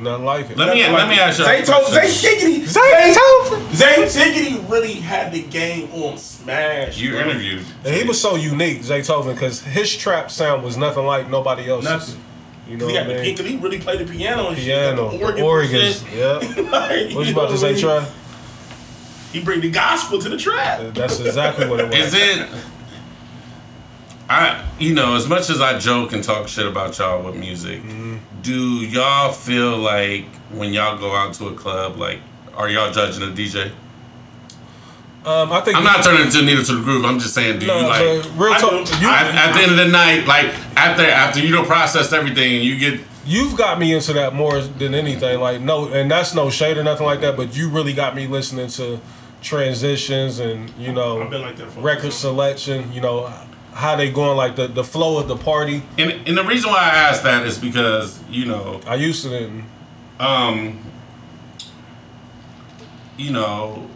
Speaker 2: Nothing like it.
Speaker 1: Let me let me ask you. a
Speaker 3: Zay told Zay
Speaker 1: question.
Speaker 3: Tiggity.
Speaker 2: Zaytoven.
Speaker 3: Zay Tiggity really had the game on smash.
Speaker 1: You
Speaker 3: bro.
Speaker 1: interviewed.
Speaker 2: And he was so unique, Zaytoven, because his trap sound was nothing like nobody else's.
Speaker 3: Nothing.
Speaker 2: You know
Speaker 3: He
Speaker 2: what I mean?
Speaker 3: he really played the piano and
Speaker 2: Piano,
Speaker 3: shit.
Speaker 2: the
Speaker 3: organ
Speaker 2: organs.
Speaker 3: shit.
Speaker 2: Yeah.
Speaker 3: Like,
Speaker 2: What you about to say,
Speaker 3: I?
Speaker 2: Trey?
Speaker 3: He bring the gospel to the trap.
Speaker 2: That's exactly what it was.
Speaker 1: Is it? I you know as much as I joke and talk shit about y'all with music,
Speaker 2: Mm-hmm.
Speaker 1: do y'all feel like when y'all go out to a club, like are y'all judging the DJ?
Speaker 2: Um, I think
Speaker 1: I'm not turning to neither to the groove. I'm just saying, do
Speaker 2: No,
Speaker 1: you like?
Speaker 2: but real talk.
Speaker 3: do.
Speaker 2: You,
Speaker 1: at, at the end of the night, like after after you don't process everything, you get
Speaker 2: you've got me into that more than anything. Like no, and that's no shade or nothing like that. But you really got me listening to transitions and you know
Speaker 3: like
Speaker 2: record selection. You know how they going, like the the flow of the party.
Speaker 1: and and the reason why I asked that is because you know
Speaker 2: I used to didn't.
Speaker 1: um, you know,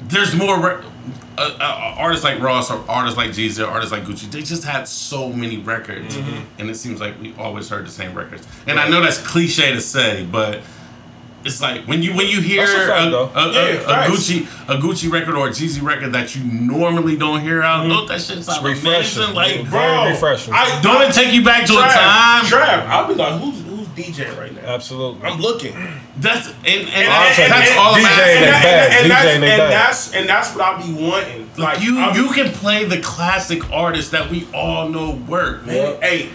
Speaker 1: there's more re- uh, uh, artists like Ross or artists like Jeezy or artists like Gucci. They just had so many records,
Speaker 2: Mm-hmm.
Speaker 1: and it seems like we always heard the same records. And I know that's cliche to say, but. It's like when you when you hear
Speaker 2: a fact,
Speaker 1: a, a, a-
Speaker 3: Yeah,
Speaker 1: a
Speaker 3: facts.
Speaker 1: Gucci a Gucci record or a Jeezy record that you normally don't hear out, mm-hmm. don't that shit sound
Speaker 2: refreshing.
Speaker 1: amazing? Like,
Speaker 2: Very
Speaker 3: Bro,
Speaker 2: refreshing.
Speaker 3: I,
Speaker 1: don't it take you back to a time?
Speaker 3: Trap. I'll be like, who's who's DJ right now?
Speaker 2: Absolutely.
Speaker 3: I'm looking.
Speaker 1: That's and, and,
Speaker 3: And,
Speaker 1: that's,
Speaker 3: and-
Speaker 1: that's
Speaker 3: and-
Speaker 1: all I'm
Speaker 2: DJ
Speaker 1: asking.
Speaker 3: and,
Speaker 2: they
Speaker 3: that-
Speaker 2: bad.
Speaker 3: and,
Speaker 2: DJ
Speaker 3: that's, and that's and that's what I be wanting. Like
Speaker 1: you
Speaker 3: I be-
Speaker 1: you can play the classic artists that we all know work,
Speaker 3: man, hey,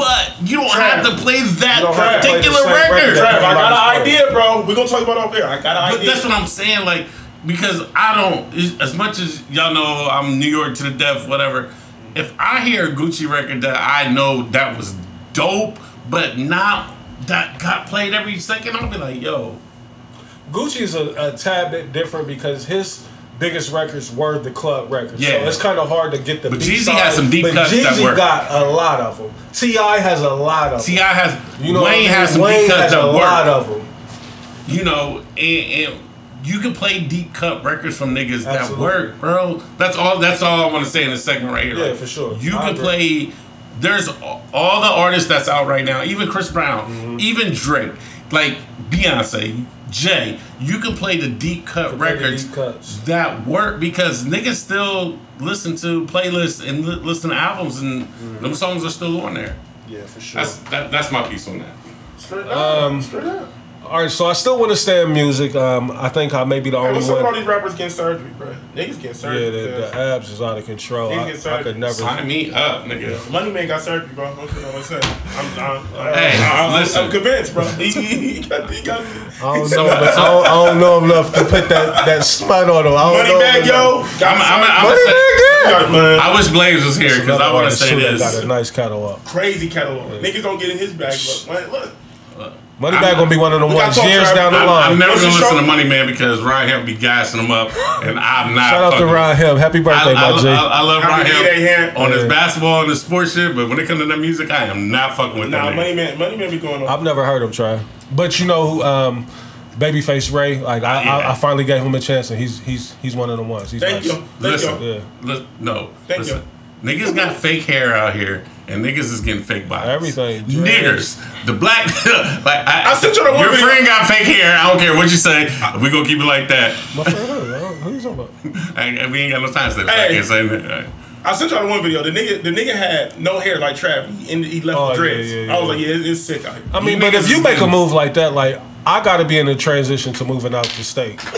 Speaker 1: but you don't
Speaker 3: Trav.
Speaker 1: have to play that
Speaker 2: You don't have to play
Speaker 1: particular record.
Speaker 2: record.
Speaker 3: Trav, I got an idea, bro. We're gonna talk about it off there. I got an idea.
Speaker 1: But
Speaker 3: idea.
Speaker 1: that's what I'm saying, like because I don't as much as y'all know I'm New York to the death, whatever. If I hear a Gucci record that I know that was dope, but not that got played every second, I'll be like, yo,
Speaker 2: Gucci is a, a tad bit different because his biggest records were the club records.
Speaker 1: Yeah.
Speaker 2: So it's kind of hard to get the
Speaker 1: But Jeezy has some deep
Speaker 2: but
Speaker 1: cuts that
Speaker 2: Jeezy
Speaker 1: work.
Speaker 2: got a lot of them. T.I. has a lot of
Speaker 1: T.I. has
Speaker 2: You know,
Speaker 1: Wayne has some
Speaker 2: Wayne
Speaker 1: deep cuts
Speaker 2: has
Speaker 1: that
Speaker 2: a
Speaker 1: work.
Speaker 2: lot of them.
Speaker 1: you know, and, and you can play deep cut records from niggas that work, bro. That's all. That's all I want to say in this segment right here.
Speaker 2: Yeah,
Speaker 1: Like,
Speaker 2: for sure.
Speaker 1: You
Speaker 2: I
Speaker 1: can
Speaker 2: agree.
Speaker 1: play. There's all all the artists that's out right now, even Chris Brown,
Speaker 2: Mm-hmm.
Speaker 1: even Drake, like Beyonce, Jay. You can play the deep cut
Speaker 2: Can
Speaker 1: records
Speaker 2: deep cuts.
Speaker 1: that work because niggas still listen to playlists and li- listen to albums, and
Speaker 2: Mm-hmm.
Speaker 1: them songs are still on there.
Speaker 2: Yeah, for sure.
Speaker 1: That's that, that's my piece on that.
Speaker 3: straight up,
Speaker 2: Um,
Speaker 3: straight up.
Speaker 2: All right, so I still want to stay in music. Um, I think I may be the
Speaker 3: Hey,
Speaker 2: only
Speaker 3: what's up all these rappers getting surgery, bro? Niggas getting surgery.
Speaker 2: Yeah, the, the abs is out of control.
Speaker 3: Niggas
Speaker 2: I,
Speaker 3: get
Speaker 2: I
Speaker 3: surgery.
Speaker 2: could never.
Speaker 1: Sign me up, nigga.
Speaker 3: Money Man got surgery, bro. Don't you know what I'm saying? I'm, I'm, I'm,
Speaker 1: Hey,
Speaker 3: I'm, I'm,
Speaker 1: listen.
Speaker 3: I'm convinced, bro. He, he got, he got
Speaker 2: I don't know, but I don't, I don't know enough to put that, that spot on him. I don't
Speaker 3: money
Speaker 2: know
Speaker 3: bag,
Speaker 2: enough.
Speaker 3: yo.
Speaker 1: I'm, I'm, I'm,
Speaker 2: Money
Speaker 1: say,
Speaker 2: bag, yeah.
Speaker 1: I wish Blaze was here because I want to say
Speaker 2: that
Speaker 1: this.
Speaker 2: Got a nice catalog.
Speaker 3: Crazy catalog. Niggas don't get in his bag, but look.
Speaker 2: Moneybag gonna be one of the ones years down the
Speaker 1: I'm,
Speaker 2: line.
Speaker 1: I'm never
Speaker 3: What's
Speaker 1: gonna listen
Speaker 3: show?
Speaker 1: to Money Man because Ryan Hill be gassing him up, and I'm not.
Speaker 2: Shout out to
Speaker 1: fucking-
Speaker 2: Ryan Hill. Happy
Speaker 1: I,
Speaker 2: birthday,
Speaker 1: I,
Speaker 2: my G.
Speaker 1: I, I love
Speaker 3: Happy
Speaker 1: Ryan
Speaker 3: birthday,
Speaker 1: Hill
Speaker 3: Ham.
Speaker 1: on his basketball and his sports shit, but when it comes to that music, I am not fucking with
Speaker 3: Nah,
Speaker 1: that.
Speaker 3: Money
Speaker 1: nigga.
Speaker 3: Man, Money Man be going on.
Speaker 2: I've never heard him try, but you know, um, Babyface Ray. Like I,
Speaker 1: Yeah.
Speaker 2: I, I finally gave him a chance, and he's he's he's one of them ones. He's
Speaker 3: Thank
Speaker 2: nice.
Speaker 3: you. Thank
Speaker 1: Listen,
Speaker 3: you.
Speaker 2: Yeah.
Speaker 1: li- no,
Speaker 3: Thank
Speaker 1: listen. Niggas got fake hair out here, and niggas is getting fake bodies.
Speaker 2: Everything,
Speaker 1: Niggers, the black, like I,
Speaker 3: I sent you the one video.
Speaker 1: your
Speaker 3: video.
Speaker 1: friend got fake hair. I don't care what you say. We gonna keep it like that.
Speaker 2: My friend, who, who you talking about?
Speaker 1: And we ain't got no time to say that.
Speaker 3: Hey.
Speaker 1: I can't say that.
Speaker 3: I sent y'all the one video. The nigga, the nigga had no hair like Trav, he, and he left
Speaker 2: Oh,
Speaker 3: with
Speaker 2: yeah,
Speaker 3: dreads.
Speaker 2: yeah,
Speaker 3: I was like, yeah, it's, it's sick out.
Speaker 2: I mean,
Speaker 1: You
Speaker 2: but if you
Speaker 1: is
Speaker 2: make a move like that, like I got to be in a transition to moving out the state.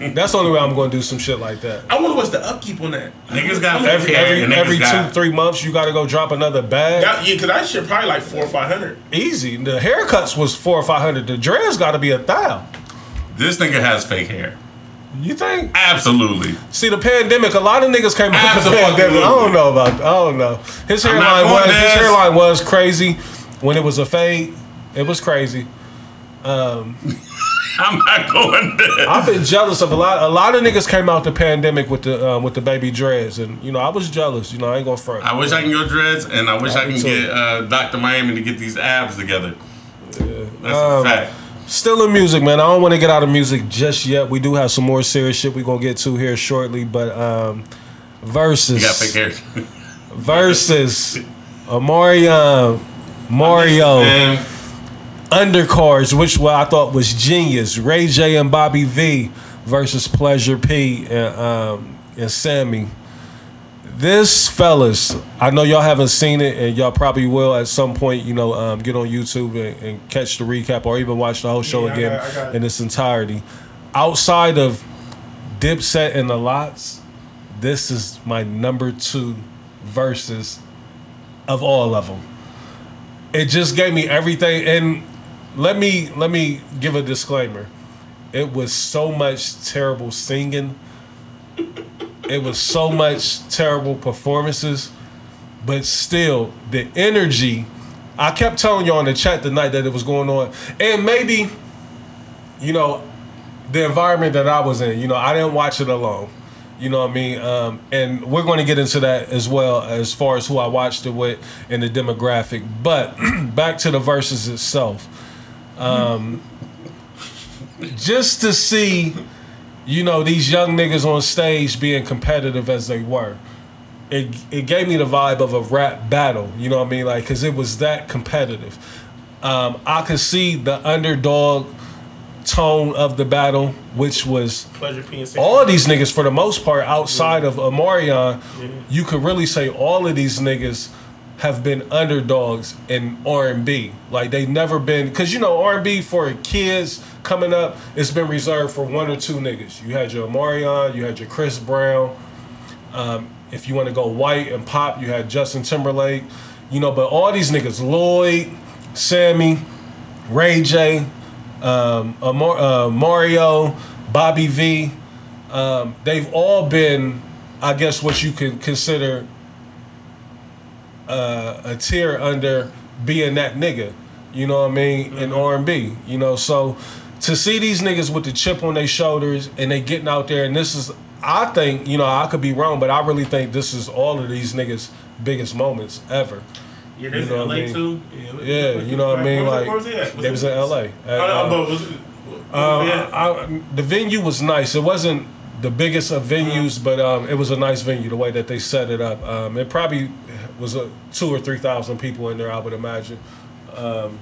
Speaker 2: That's the only way I'm going to do some shit like that.
Speaker 3: I wonder what's the upkeep on that.
Speaker 1: Niggas got
Speaker 2: Every every
Speaker 1: niggas
Speaker 2: every two
Speaker 1: got,
Speaker 2: three months, you got to go drop another bag.
Speaker 3: That, yeah, because that shit probably like four or five hundred.
Speaker 2: Easy. The haircuts was four or five hundred. The dreads got to be a thou.
Speaker 1: This nigga has fake hair.
Speaker 2: You think?
Speaker 1: Absolutely.
Speaker 2: See the pandemic. A lot of niggas came out the pandemic. I don't know about. I don't know. His hairline
Speaker 1: not going
Speaker 2: was his hairline was crazy when it was a fade. It was crazy.
Speaker 1: Um, I'm not going there.
Speaker 2: I've been jealous of a lot. A lot of niggas came out the pandemic with the um, with the baby dreads, and you know I was jealous. You know I ain't gonna front.
Speaker 1: I wish I can go dreads, and I wish I
Speaker 2: me
Speaker 1: can get uh, Dr. Miami to get these abs together. That's
Speaker 2: Um,
Speaker 1: a fact.
Speaker 2: Still in music, man. I don't want to get out of music just yet. We do have some more serious shit we gonna get to here shortly, but um, versus
Speaker 1: You got fake hair.
Speaker 2: versus Omarion Mario. Undercards, which what I thought was genius. Ray J and Bobby V versus Pleasure P and um, and Sammie. This fellas, I know y'all haven't seen it, and y'all probably will at some point. You know, um, get on YouTube and, and catch the recap, or even watch the whole show
Speaker 3: Yeah, I
Speaker 2: again
Speaker 3: got- I got it.
Speaker 2: in its entirety. Outside of Dipset and the LOX, this is my number two versus of all of them. It just gave me everything, and let me let me give a disclaimer. It was so much terrible singing. It was so much terrible performances, but still the energy. I kept telling y'all in the chat the night that it was going on, and maybe, you know, the environment that I was in. You know, I didn't watch it alone. You know what I mean? Um, and we're going to get into that as well as far as who I watched it with and the demographic. But back to the verses itself. Um, just to see, you know, these young niggas on stage being competitive as they were. It, it gave me the vibe of a rap battle, you know what I mean? Like, cause it was that competitive. Um, I could see the underdog tone of the battle, which was
Speaker 3: Pleasure P and Sammie.
Speaker 2: all these niggas for the most part outside of Omarion, you could really say all of these niggas have been underdogs in R&B. Like they've never been cuz you know R&B for kids coming up it's been reserved for one or two niggas. You had your Omarion, you had your Chris Brown. Um, if you want to go white and pop, you had Justin Timberlake. You know, but all these niggas Lloyd, Sammie, Ray J, um, uh, Mario, Bobby V. Um, they've all been, I guess, what you could consider uh, a tier under being that nigga. You know what I mean? In R and B. You know, so to see these niggas with the chip on their shoulders and they getting out there, and this is, I think, you know, I could be wrong, but I really think this is all of these niggas' biggest moments ever.
Speaker 3: Yeah, there's
Speaker 2: you know
Speaker 3: LA
Speaker 2: what I mean?
Speaker 3: too.
Speaker 2: Yeah, you know what I mean? Like
Speaker 3: was
Speaker 2: they was in L.A. At,
Speaker 3: Oh, no,
Speaker 2: uh,
Speaker 3: was it?
Speaker 2: um,
Speaker 3: yeah.
Speaker 2: I, the venue was nice. It wasn't the biggest of venues, but um, it was a nice venue. The way that they set it up, um, it probably was a two or three thousand people in there. I would imagine. Um,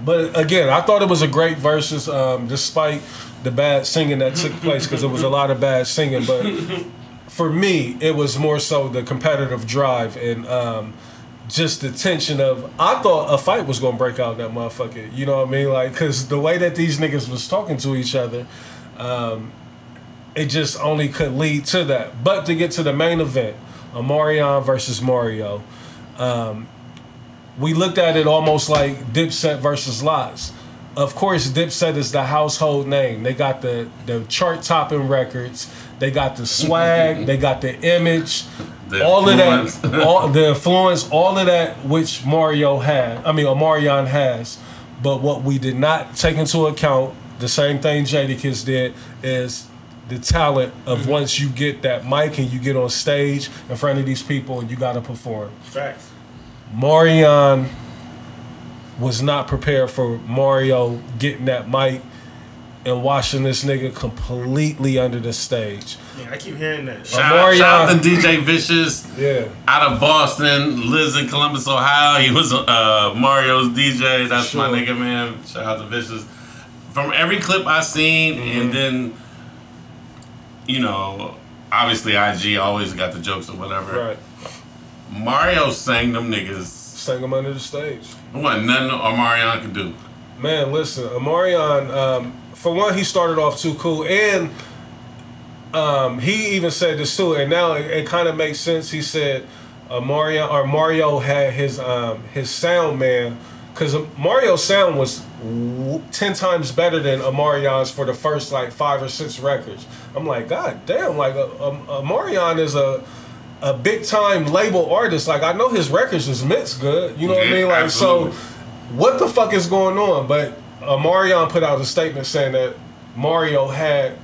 Speaker 2: but again, I thought it was a great versus, um, despite the bad singing that took place, because it was a lot of bad singing. But for me, it was more so the competitive drive and um, just the tension of. I thought a fight was gonna break out that motherfucker. You know what I mean? Like, cause the way that these niggas was talking to each other, um, it just only could lead to that. But to get to the main event, Omarion versus Mario, um, we looked at it almost like Dipset versus LOX. Of course, Dipset is the household name. They got the the chart topping records. They got the swag. they got the image.
Speaker 1: The
Speaker 2: all
Speaker 1: influence.
Speaker 2: of that, all the influence, all of that, which Mario had. I mean, Omarion has. But what we did not take into account, the same thing Jadakiss did, is the talent of once you get that mic and you get on stage in front of these people and you got to perform.
Speaker 3: Facts.
Speaker 2: Marion was not prepared for Mario getting that mic and watching this nigga completely under the stage.
Speaker 3: Yeah, I keep hearing that.
Speaker 1: Shout, out, shout out to DJ Vicious
Speaker 2: Yeah.
Speaker 1: out of Boston, lives in Columbus, Ohio. He was uh, Mario's DJ. That's my nigga, man. Shout out to Vicious. From every clip I seen,
Speaker 2: Mm-hmm.
Speaker 1: and then, you know, obviously IG always got the jokes or whatever.
Speaker 2: Right.
Speaker 1: Mario sang them niggas.
Speaker 2: Sang them under the stage.
Speaker 1: There wasn't nothing Omarion could do.
Speaker 2: Man, listen, Omarion, um, for one, he started off too cool, and um, he even said this too, and now it, it kind of makes sense. He said Omarion or Mario had his um, his sound man, because Mario's sound was ten times better than Omarion's for the first like five or six records. I'm like, God damn, like uh, um, Omarion is a a big time label artist. Like I know his records is mixed good. You know what I mean? Like
Speaker 1: absolutely.
Speaker 2: so what the fuck is going on? But uh, Marion put out a statement saying that Mario had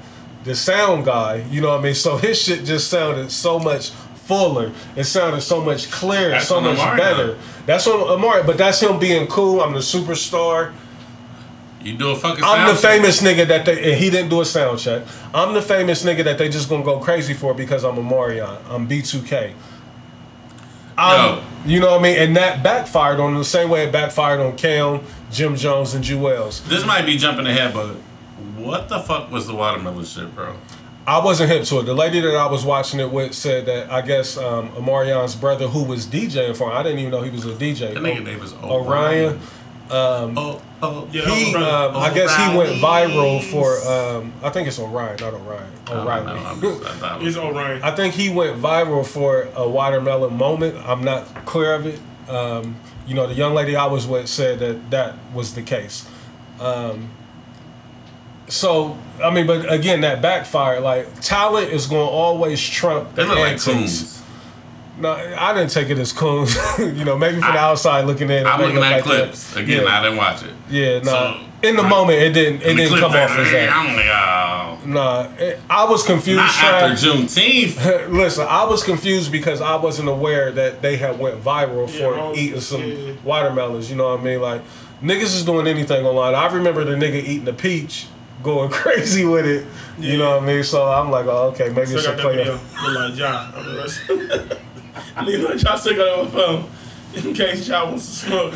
Speaker 2: the sound guy, you know what I mean? So his shit just sounded so much fuller. It sounded so much clearer,
Speaker 1: That's
Speaker 2: so much better. That's on Mario, but that's him being cool. I'm the superstar.
Speaker 1: You do a fucking
Speaker 2: I'm the
Speaker 1: check.
Speaker 2: famous nigga that they and he didn't do a sound check. I'm the famous nigga that they just gonna go crazy for because I'm Omarion. I'm B2K. I'm, you know what I mean? And that backfired on the same way it backfired on Cam, Jim Jones, and Juelz.
Speaker 1: This might be jumping ahead, but what the fuck was the watermelon shit, bro?
Speaker 2: I wasn't hip to it. The lady that I was watching it with said that I guess um, Omarion's brother, who was DJing for him, I didn't even know he was a DJ.
Speaker 1: The nigga name was
Speaker 2: Orion.
Speaker 1: Oh, oh,
Speaker 3: Yeah,
Speaker 2: He,
Speaker 3: brother.
Speaker 2: um, I guess he went viral for. Um, I think it's Orion, not Orion.
Speaker 1: I don't know. I'm just, I thought it
Speaker 3: It's Orion.
Speaker 2: I think he went viral for a watermelon moment. I'm not clear of it. Um, you know, the young lady I was with said that that was the case. Um, so, I mean, but again, that backfired. Like, talent is going to always trump
Speaker 1: they look like
Speaker 2: antics.
Speaker 1: Coons.
Speaker 2: No, I didn't take it as coons. you know, maybe from the outside looking in.
Speaker 1: I'm
Speaker 2: may
Speaker 1: looking
Speaker 2: look
Speaker 1: at
Speaker 2: like that.
Speaker 1: clips. Again,
Speaker 2: Yeah.
Speaker 1: I didn't watch it.
Speaker 2: Yeah, no.
Speaker 1: So,
Speaker 2: in the
Speaker 1: right.
Speaker 2: moment, it didn't. It didn't come
Speaker 1: that-
Speaker 2: off as that.
Speaker 1: I'm like, oh.
Speaker 2: Nah, it, I was confused.
Speaker 1: Not
Speaker 2: trying-
Speaker 1: after Juneteenth.
Speaker 2: Listen, I was confused because I wasn't aware that they had went viral for
Speaker 3: Yeah,
Speaker 2: eating some
Speaker 3: yeah.
Speaker 2: watermelons. You know what I mean? Like niggas is doing anything online. I remember the nigga eating a peach, going crazy with it. You know what I mean? So I'm like, oh, okay, maybe it's a
Speaker 3: got that video.
Speaker 2: play.
Speaker 3: Like John. I'm the rest. Nigga, like John still got it on my phone. In case y'all wants to smoke.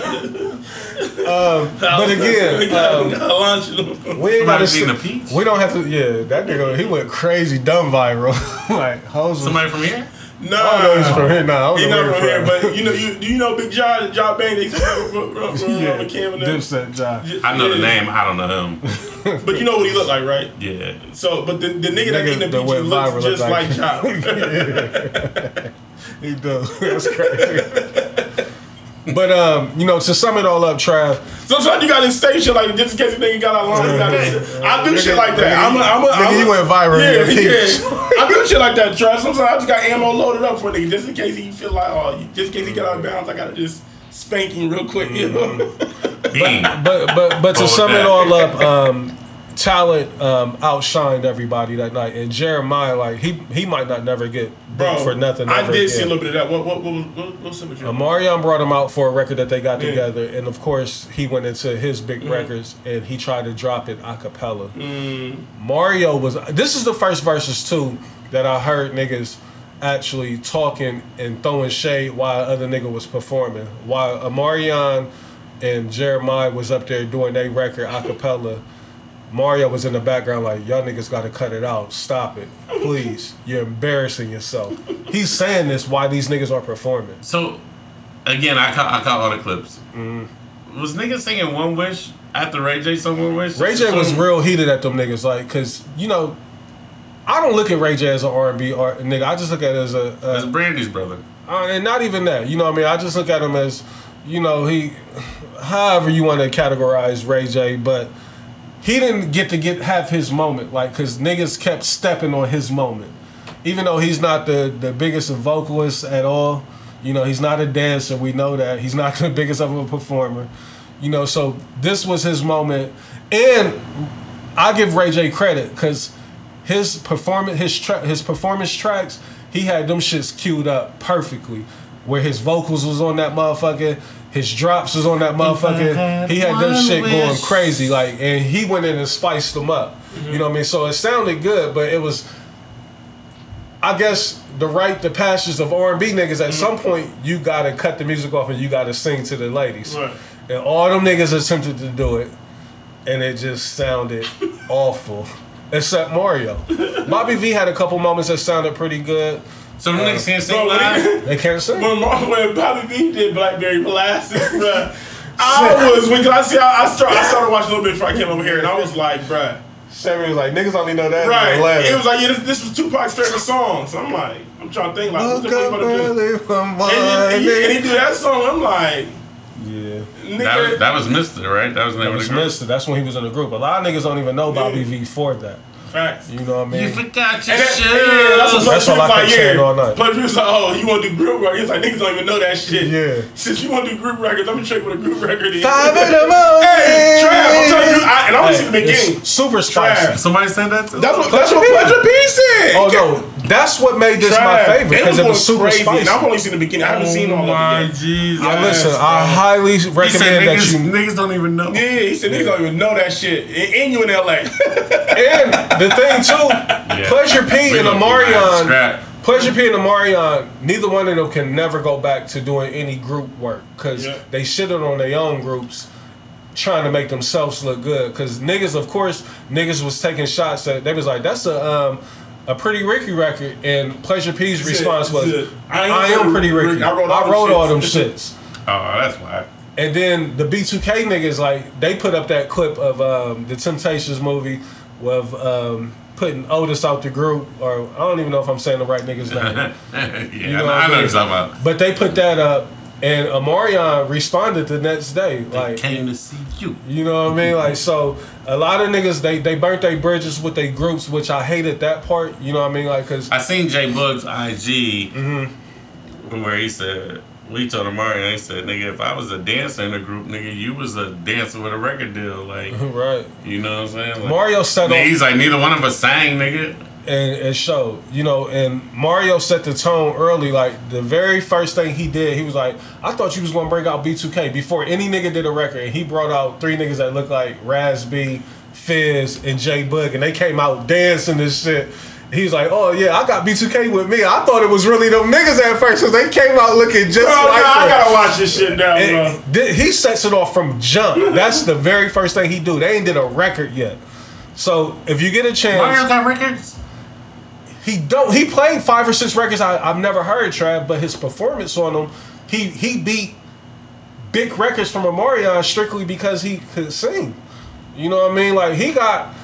Speaker 2: But again, um, we ain't
Speaker 1: Somebody
Speaker 2: gotta.
Speaker 1: eating a
Speaker 2: s-
Speaker 1: peach?
Speaker 2: We don't have to. Yeah, that nigga, he went crazy, dumb viral. like hoes. was-
Speaker 1: Somebody from here?
Speaker 3: No,
Speaker 2: I don't know he's from here. Nah, I don't
Speaker 3: He's not
Speaker 2: where
Speaker 3: from here,
Speaker 2: he
Speaker 3: but you know, you do you know Big John, John Bang? They said,
Speaker 2: yeah,
Speaker 3: yeah, Cam and them.
Speaker 2: Dipset John.
Speaker 1: I know the name. I don't know him.
Speaker 3: But you know what he looked like, right?
Speaker 1: Yeah.
Speaker 3: So, but the, the nigga, that
Speaker 2: Nigga
Speaker 3: eating the
Speaker 2: that
Speaker 3: peach looks just
Speaker 2: look
Speaker 3: like,
Speaker 2: like-
Speaker 3: John.
Speaker 2: He does. That's crazy. but um, you know, to sum it all up, Trav,
Speaker 3: Sometimes you gotta say shit like just in case the nigga got out you gotta- I do shit like that. I'm a, I'm a,
Speaker 2: Nigga,
Speaker 3: I'm a,
Speaker 2: you went viral
Speaker 3: Yeah, yeah. I do shit like that, Trav. Sometimes I just got ammo loaded up for a nigga just in case he feel like, oh, just in case he get out of bounds, I gotta just spank him real quick. You know?
Speaker 1: Bean.
Speaker 2: but but but to
Speaker 1: Oh,
Speaker 2: sum it all up, um, talent um, outshined everybody that night, and Jeremiah, like he he might not never get
Speaker 3: Bro,
Speaker 2: booked for nothing.
Speaker 3: I did see a little bit of that. What what what was what, what symmetry?
Speaker 2: Marion brought him out for a record that they got
Speaker 3: Yeah.
Speaker 2: together, and of course he went into his big
Speaker 3: Mm-hmm.
Speaker 2: records and he tried to drop it a cappella.
Speaker 3: Mm.
Speaker 2: Mario was. This is the first verses too that I heard niggas actually talking and throwing shade while other nigga was performing. While Omarion and Jeremiah was up there doing their record a cappella. Mario was in the background like, y'all niggas gotta cut it out. Stop it. Please. You're embarrassing yourself. He's saying this while these niggas are performing.
Speaker 1: So, again, I caught, I caught all the clips.
Speaker 2: Mm-hmm.
Speaker 1: Was niggas singing One Wish after Ray J sung One Wish?
Speaker 2: Ray J was real heated at them niggas, like, cause you know, I don't look at Ray J as an R and B art nigga. I just look at it as a,
Speaker 1: That's
Speaker 2: a
Speaker 1: Brandy's brother.
Speaker 2: uh, and not even that. You know what I mean? I just look at him as, you know, he, however you want to categorize Ray J, but he didn't get to get have his moment, like, cause niggas kept stepping on his moment, even though he's not the the biggest of vocalists at all. You know, he's not a dancer. We know that he's not the biggest of a performer. You know, so this was his moment, and I give Ray J credit because his performance, his tra- his performance tracks, he had them shits queued up perfectly. Where his vocals was on that motherfucker, his drops was on that motherfucker. He had them shit going crazy, like, and he went in and spiced them up. You know what I mean? So it sounded good, but it was, I guess, the right, the passions of R and B niggas. At some point, you gotta cut the music off and you gotta sing to the ladies.
Speaker 3: Right.
Speaker 2: And all them niggas attempted to do it, and it just sounded awful. Except Mario. Bobby V had a couple moments that sounded pretty good.
Speaker 1: So the uh, niggas can't sing
Speaker 3: Bro,
Speaker 1: live?
Speaker 2: They can't sing.
Speaker 3: when, Mar- when Bobby V did Blackberry Molasses, bruh, I was when 'cause I see I, I started I started watching a little bit before I came over here, and I was like, bruh,
Speaker 2: Sammie was like, niggas only know that.
Speaker 3: right? It was like, yeah, this, this was Tupac's favorite song. So I'm like, I'm trying to think like, what's
Speaker 2: Woke
Speaker 3: the fuck
Speaker 2: up
Speaker 3: about to do?
Speaker 2: early from
Speaker 3: And he, and, he, and he
Speaker 2: morning.
Speaker 3: did that song. I'm like,
Speaker 2: Yeah.
Speaker 1: That was, that was Mista, right? That was the name
Speaker 2: That
Speaker 1: of
Speaker 2: was
Speaker 1: group.
Speaker 2: Mista. That's when he was in the group. A lot of niggas don't even know Bobby
Speaker 3: Yeah.
Speaker 2: V for that.
Speaker 3: Facts.
Speaker 2: You know what I
Speaker 1: You
Speaker 2: mean?
Speaker 1: forgot your
Speaker 3: And that,
Speaker 1: shoes.
Speaker 3: yeah, that's what
Speaker 2: That's all I
Speaker 3: was like,
Speaker 2: kept saying all night.
Speaker 3: Plus, he was like, oh, you want to do group records? He's like, niggas don't even know that shit.
Speaker 2: Yeah.
Speaker 3: Since you want to do group records, let me check what a group record is.
Speaker 2: Five in the morning.
Speaker 3: Hey, Trav, I'm telling you, I, and I only see the beginning.
Speaker 2: It's super spicy.
Speaker 3: Trav.
Speaker 1: Somebody said that too?
Speaker 3: That's what, that's what Pleasure P said.
Speaker 2: Oh no, that's what made this my favorite because it was super
Speaker 3: crazy,
Speaker 2: spicy.
Speaker 3: And I've only seen the beginning. I haven't seen all
Speaker 1: my
Speaker 3: of it yet.
Speaker 1: Jesus.
Speaker 2: Now,
Speaker 3: Yes,
Speaker 2: listen, I
Speaker 3: bro.
Speaker 2: highly
Speaker 1: He said
Speaker 2: recommend that
Speaker 1: niggas,
Speaker 2: you.
Speaker 1: niggas don't even know.
Speaker 3: Yeah, he said niggas don't even know that shit. And, and you in LA.
Speaker 2: And the thing too, Pleasure P
Speaker 1: We
Speaker 2: and
Speaker 1: gonna be mad Omarion.
Speaker 2: Pleasure P and Omarion, neither one of them can never go back to doing any group work because
Speaker 3: Yeah.
Speaker 2: they shitted on their own groups trying to make themselves look good. Because niggas, of course, niggas was taking shots at, they was like, that's a, um, a Pretty Ricky record. And Pleasure P's response was,
Speaker 3: said,
Speaker 2: I, am Pretty Ricky. I wrote all, them shits.
Speaker 1: Oh, that's why.
Speaker 2: And then the B2K niggas, like, they put up that clip of um, the Temptations movie with um, putting Otis out the group, or I don't even know if I'm saying the right nigga's name.
Speaker 1: yeah, I know,
Speaker 2: what
Speaker 1: I
Speaker 2: I
Speaker 1: know what talking about.
Speaker 2: but they put that up, and Omarion responded the next day. Like,
Speaker 1: Came to see you.
Speaker 2: you know what I mean? Like, so a lot of niggas, they, they burnt their bridges with their groups, which I hated that part. You know what I mean? Like, cause
Speaker 1: I seen J-Boog's IG
Speaker 2: Mm-hmm.
Speaker 1: where he said, we told him Mario, he said, nigga, if I was a dancer in the group, nigga, you was a dancer with a record deal. Like,
Speaker 2: right.
Speaker 1: you know what I'm saying? Like,
Speaker 2: Mario off
Speaker 1: He's like, neither one of us sang, nigga.
Speaker 2: And it showed, you know, and Mario set the tone early. Like the very first thing he did, he was like, "I thought you was gonna break out B2K before any nigga did a record." And he brought out three niggas that looked like Raz B, Fizz, and J-Boog, and they came out dancing and shit. He's like, "Oh yeah, I got B2K with me. I thought it was really them niggas at first because they came out looking just
Speaker 3: Bro,
Speaker 2: like
Speaker 3: nah, I gotta watch this shit now, bro.
Speaker 2: And th- he sets it off from jump. That's the very first thing he do. They ain't did a record yet. So if you get a chance,
Speaker 1: Mario got records?
Speaker 2: He don't. He played five or six records I, I've never heard, Trav, but his performance on them, he he beat big records from Omarion strictly because he could sing. You know what I mean? Like he got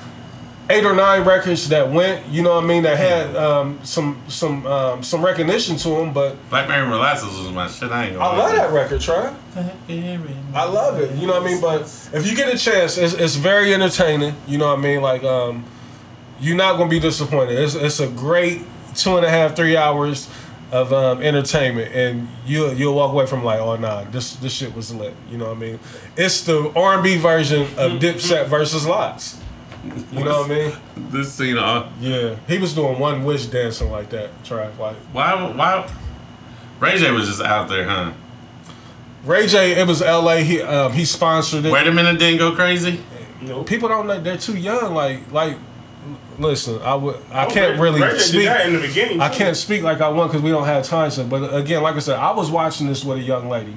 Speaker 2: eight or nine records that went. You know what I mean? That had um, some some um, some recognition to them. But
Speaker 1: Blackberry Molasses was my shit. I ain't gonna
Speaker 2: I love that record, Trav. I love it. You know what I mean? But if you get a chance, it's, it's very entertaining. You know what I mean? Like, um, you're not gonna be disappointed. It's, it's a great two and a half, three hours of um, entertainment, and you you'll walk away from like, oh nah, this this shit was lit. You know what I mean? It's the R&B version of Dipset versus LOX. You know what I mean?
Speaker 1: This scene, uh,
Speaker 2: Yeah, he was doing one wish dancing like that. Try like
Speaker 1: why, why? Ray J was just out there, huh?
Speaker 2: Ray J. It was L.A. He um, he sponsored it.
Speaker 1: Wait a minute, didn't go crazy?
Speaker 2: people don't know they're too young. Like like, listen, I would I
Speaker 3: Oh,
Speaker 2: can't really speak.
Speaker 3: that in the beginning.
Speaker 2: I
Speaker 3: too.
Speaker 2: can't speak like I want because we don't have time So, But again, like I said, I was watching this with a young lady.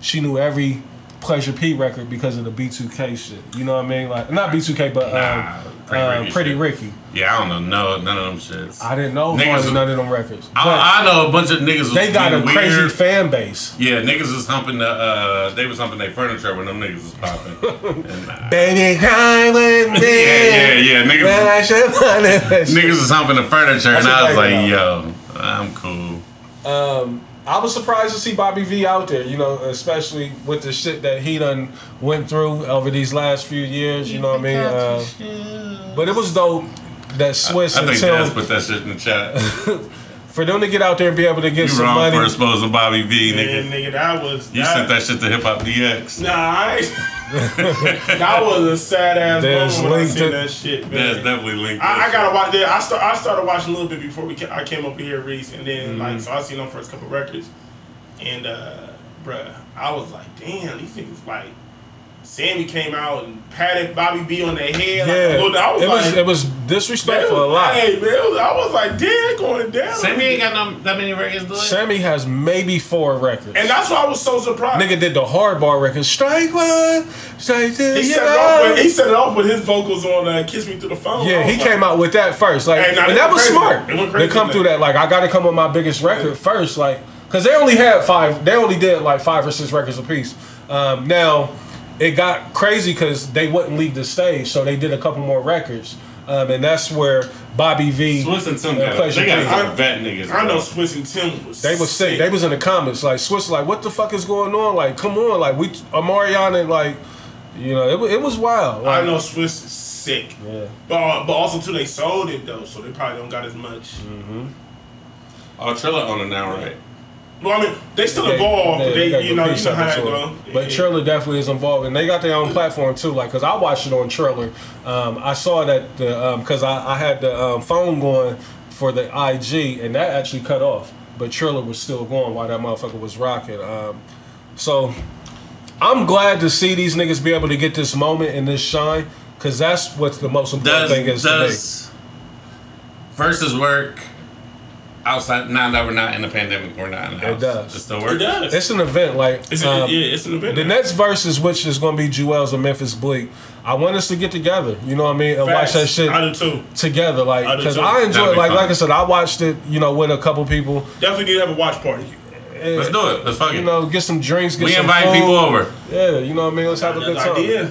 Speaker 2: She knew every Pleasure P record because of the B2K shit. You know what I mean? Like not B2K, but
Speaker 1: Nah,
Speaker 2: um,
Speaker 1: Pretty
Speaker 2: uh,
Speaker 1: Ricky
Speaker 2: Pretty. Ricky.
Speaker 1: Yeah, I don't know, no, none of them shits.
Speaker 2: I didn't know
Speaker 1: Niggas-
Speaker 2: none of them records.
Speaker 1: I, I know a bunch of niggas. Was
Speaker 2: they got a
Speaker 1: being
Speaker 2: crazy fan base.
Speaker 1: Yeah, niggas was humping the. Uh, they was humping their furniture when them niggas was popping. and, uh,
Speaker 2: Baby, cry with me.
Speaker 1: yeah, yeah, yeah. Niggas,
Speaker 2: When I should find it.
Speaker 1: niggas was humping the furniture, and I was like, yo, I'm cool.
Speaker 2: Um, I was surprised to see Bobby V out there, you know, especially with the shit that he done went through over these last few years, you know what I mean? Uh, but it was dope that Swizz
Speaker 1: I
Speaker 2: and
Speaker 1: think Daz
Speaker 2: Tim,
Speaker 1: put that shit in the chat.
Speaker 2: for them to get out there and be able to get some.
Speaker 1: You
Speaker 2: some
Speaker 1: wrong
Speaker 2: money.
Speaker 1: for exposing Bobby V,
Speaker 3: Man,
Speaker 1: nigga.
Speaker 3: nigga, that was.
Speaker 1: You sent that shit to Hip Hop DX.
Speaker 3: Nah, I that was a sad ass
Speaker 2: There's
Speaker 3: moment when I
Speaker 2: linked
Speaker 3: seen
Speaker 2: it.
Speaker 3: that shit,
Speaker 1: That's definitely linked.
Speaker 3: I, I gotta watch that. I start. I started watching a little bit before we. Ca- I came over here, Reese, and then
Speaker 2: Mm-hmm.
Speaker 3: like so I seen them first couple records, and uh, bruh, I was like, damn, these niggas like. Sammie came out and patted Bobby V on the head. Like,
Speaker 2: yeah,
Speaker 3: a little- I was
Speaker 2: it
Speaker 3: like,
Speaker 2: was it was disrespectful a lot.
Speaker 3: Hey, man, was- I was like, damn, going down.
Speaker 1: Sammie ain't got no, that many records, do?
Speaker 2: Sammie has maybe four records.
Speaker 3: and that's why I was so surprised.
Speaker 2: Nigga did the hard hardball record. Strike one, strike two.
Speaker 3: he,
Speaker 2: you
Speaker 3: set it off with, he set it off with his vocals on uh, "Kiss Me Through the Phone."
Speaker 2: Yeah, he
Speaker 3: like,
Speaker 2: came out with that first, like,
Speaker 3: Hey,
Speaker 2: and that was
Speaker 3: crazy.
Speaker 2: smart.
Speaker 3: They went
Speaker 2: They
Speaker 3: crazy
Speaker 2: come through that, like, I got to come with my biggest record first, like, because they only had five, they only did like five or six records apiece. Um, now, it got crazy because they wouldn't leave the stage, so they did a couple more records, um, and that's where Bobby V.
Speaker 1: Swizz and Tim
Speaker 2: uh,
Speaker 1: got They got
Speaker 2: P.
Speaker 1: some vet niggas.
Speaker 3: I know
Speaker 1: bro.
Speaker 3: Swizz and Tim was.
Speaker 2: They was sick. They was in the comments like Swizz, like what the fuck is going on? Like, come on, like we Amariana, like, you know, it, it was wild. Like,
Speaker 3: I know Swizz is sick,
Speaker 2: Yeah.
Speaker 3: but but also too they sold it though, so they probably don't got as much. Mm-hmm.
Speaker 1: Oh, Triller on it now, right?
Speaker 3: Well, I mean, they still
Speaker 2: They-
Speaker 3: involved,
Speaker 2: they-
Speaker 3: but they,
Speaker 2: they
Speaker 3: you know, you
Speaker 2: piece
Speaker 3: know how that
Speaker 2: to
Speaker 3: go.
Speaker 2: it. But Triller definitely is involved, and they got their own platform too. Like, cause I watched it on Triller. Um, I saw that the um, cause I, I had the um, phone going for the IG, and that actually cut off. But Triller was still going while that motherfucker was rocking. Um, so I'm glad to see these niggas be able to get this moment and this shine, cause that's what the most important
Speaker 1: Does
Speaker 2: thing is to me.
Speaker 1: does versus work? Outside now that we're not in the pandemic, we're not in the
Speaker 2: It
Speaker 1: house.
Speaker 2: does.
Speaker 1: It still works.
Speaker 3: It does.
Speaker 2: It's an event. Like
Speaker 3: It's an,
Speaker 2: um,
Speaker 3: yeah, it's an event.
Speaker 2: the next verses, which is going to be Juelz and Memphis Bleek. I want us to get together. You know what I mean? And watch
Speaker 3: Facts.
Speaker 2: that shit
Speaker 3: I do too.
Speaker 2: together. Like
Speaker 3: I
Speaker 2: because
Speaker 3: too.
Speaker 2: I enjoy it.
Speaker 1: be
Speaker 2: Like
Speaker 1: fun.
Speaker 2: like I said, I watched it. You know, with a couple people.
Speaker 3: Definitely need to have a watch party.
Speaker 2: And,
Speaker 1: Let's do it. Let's fuck it.
Speaker 2: You know, get some drinks. Get
Speaker 1: we
Speaker 2: some
Speaker 1: invite
Speaker 2: food.
Speaker 1: people over.
Speaker 2: Yeah, you know what I mean. Let's have a good
Speaker 3: Another
Speaker 2: time.
Speaker 3: idea.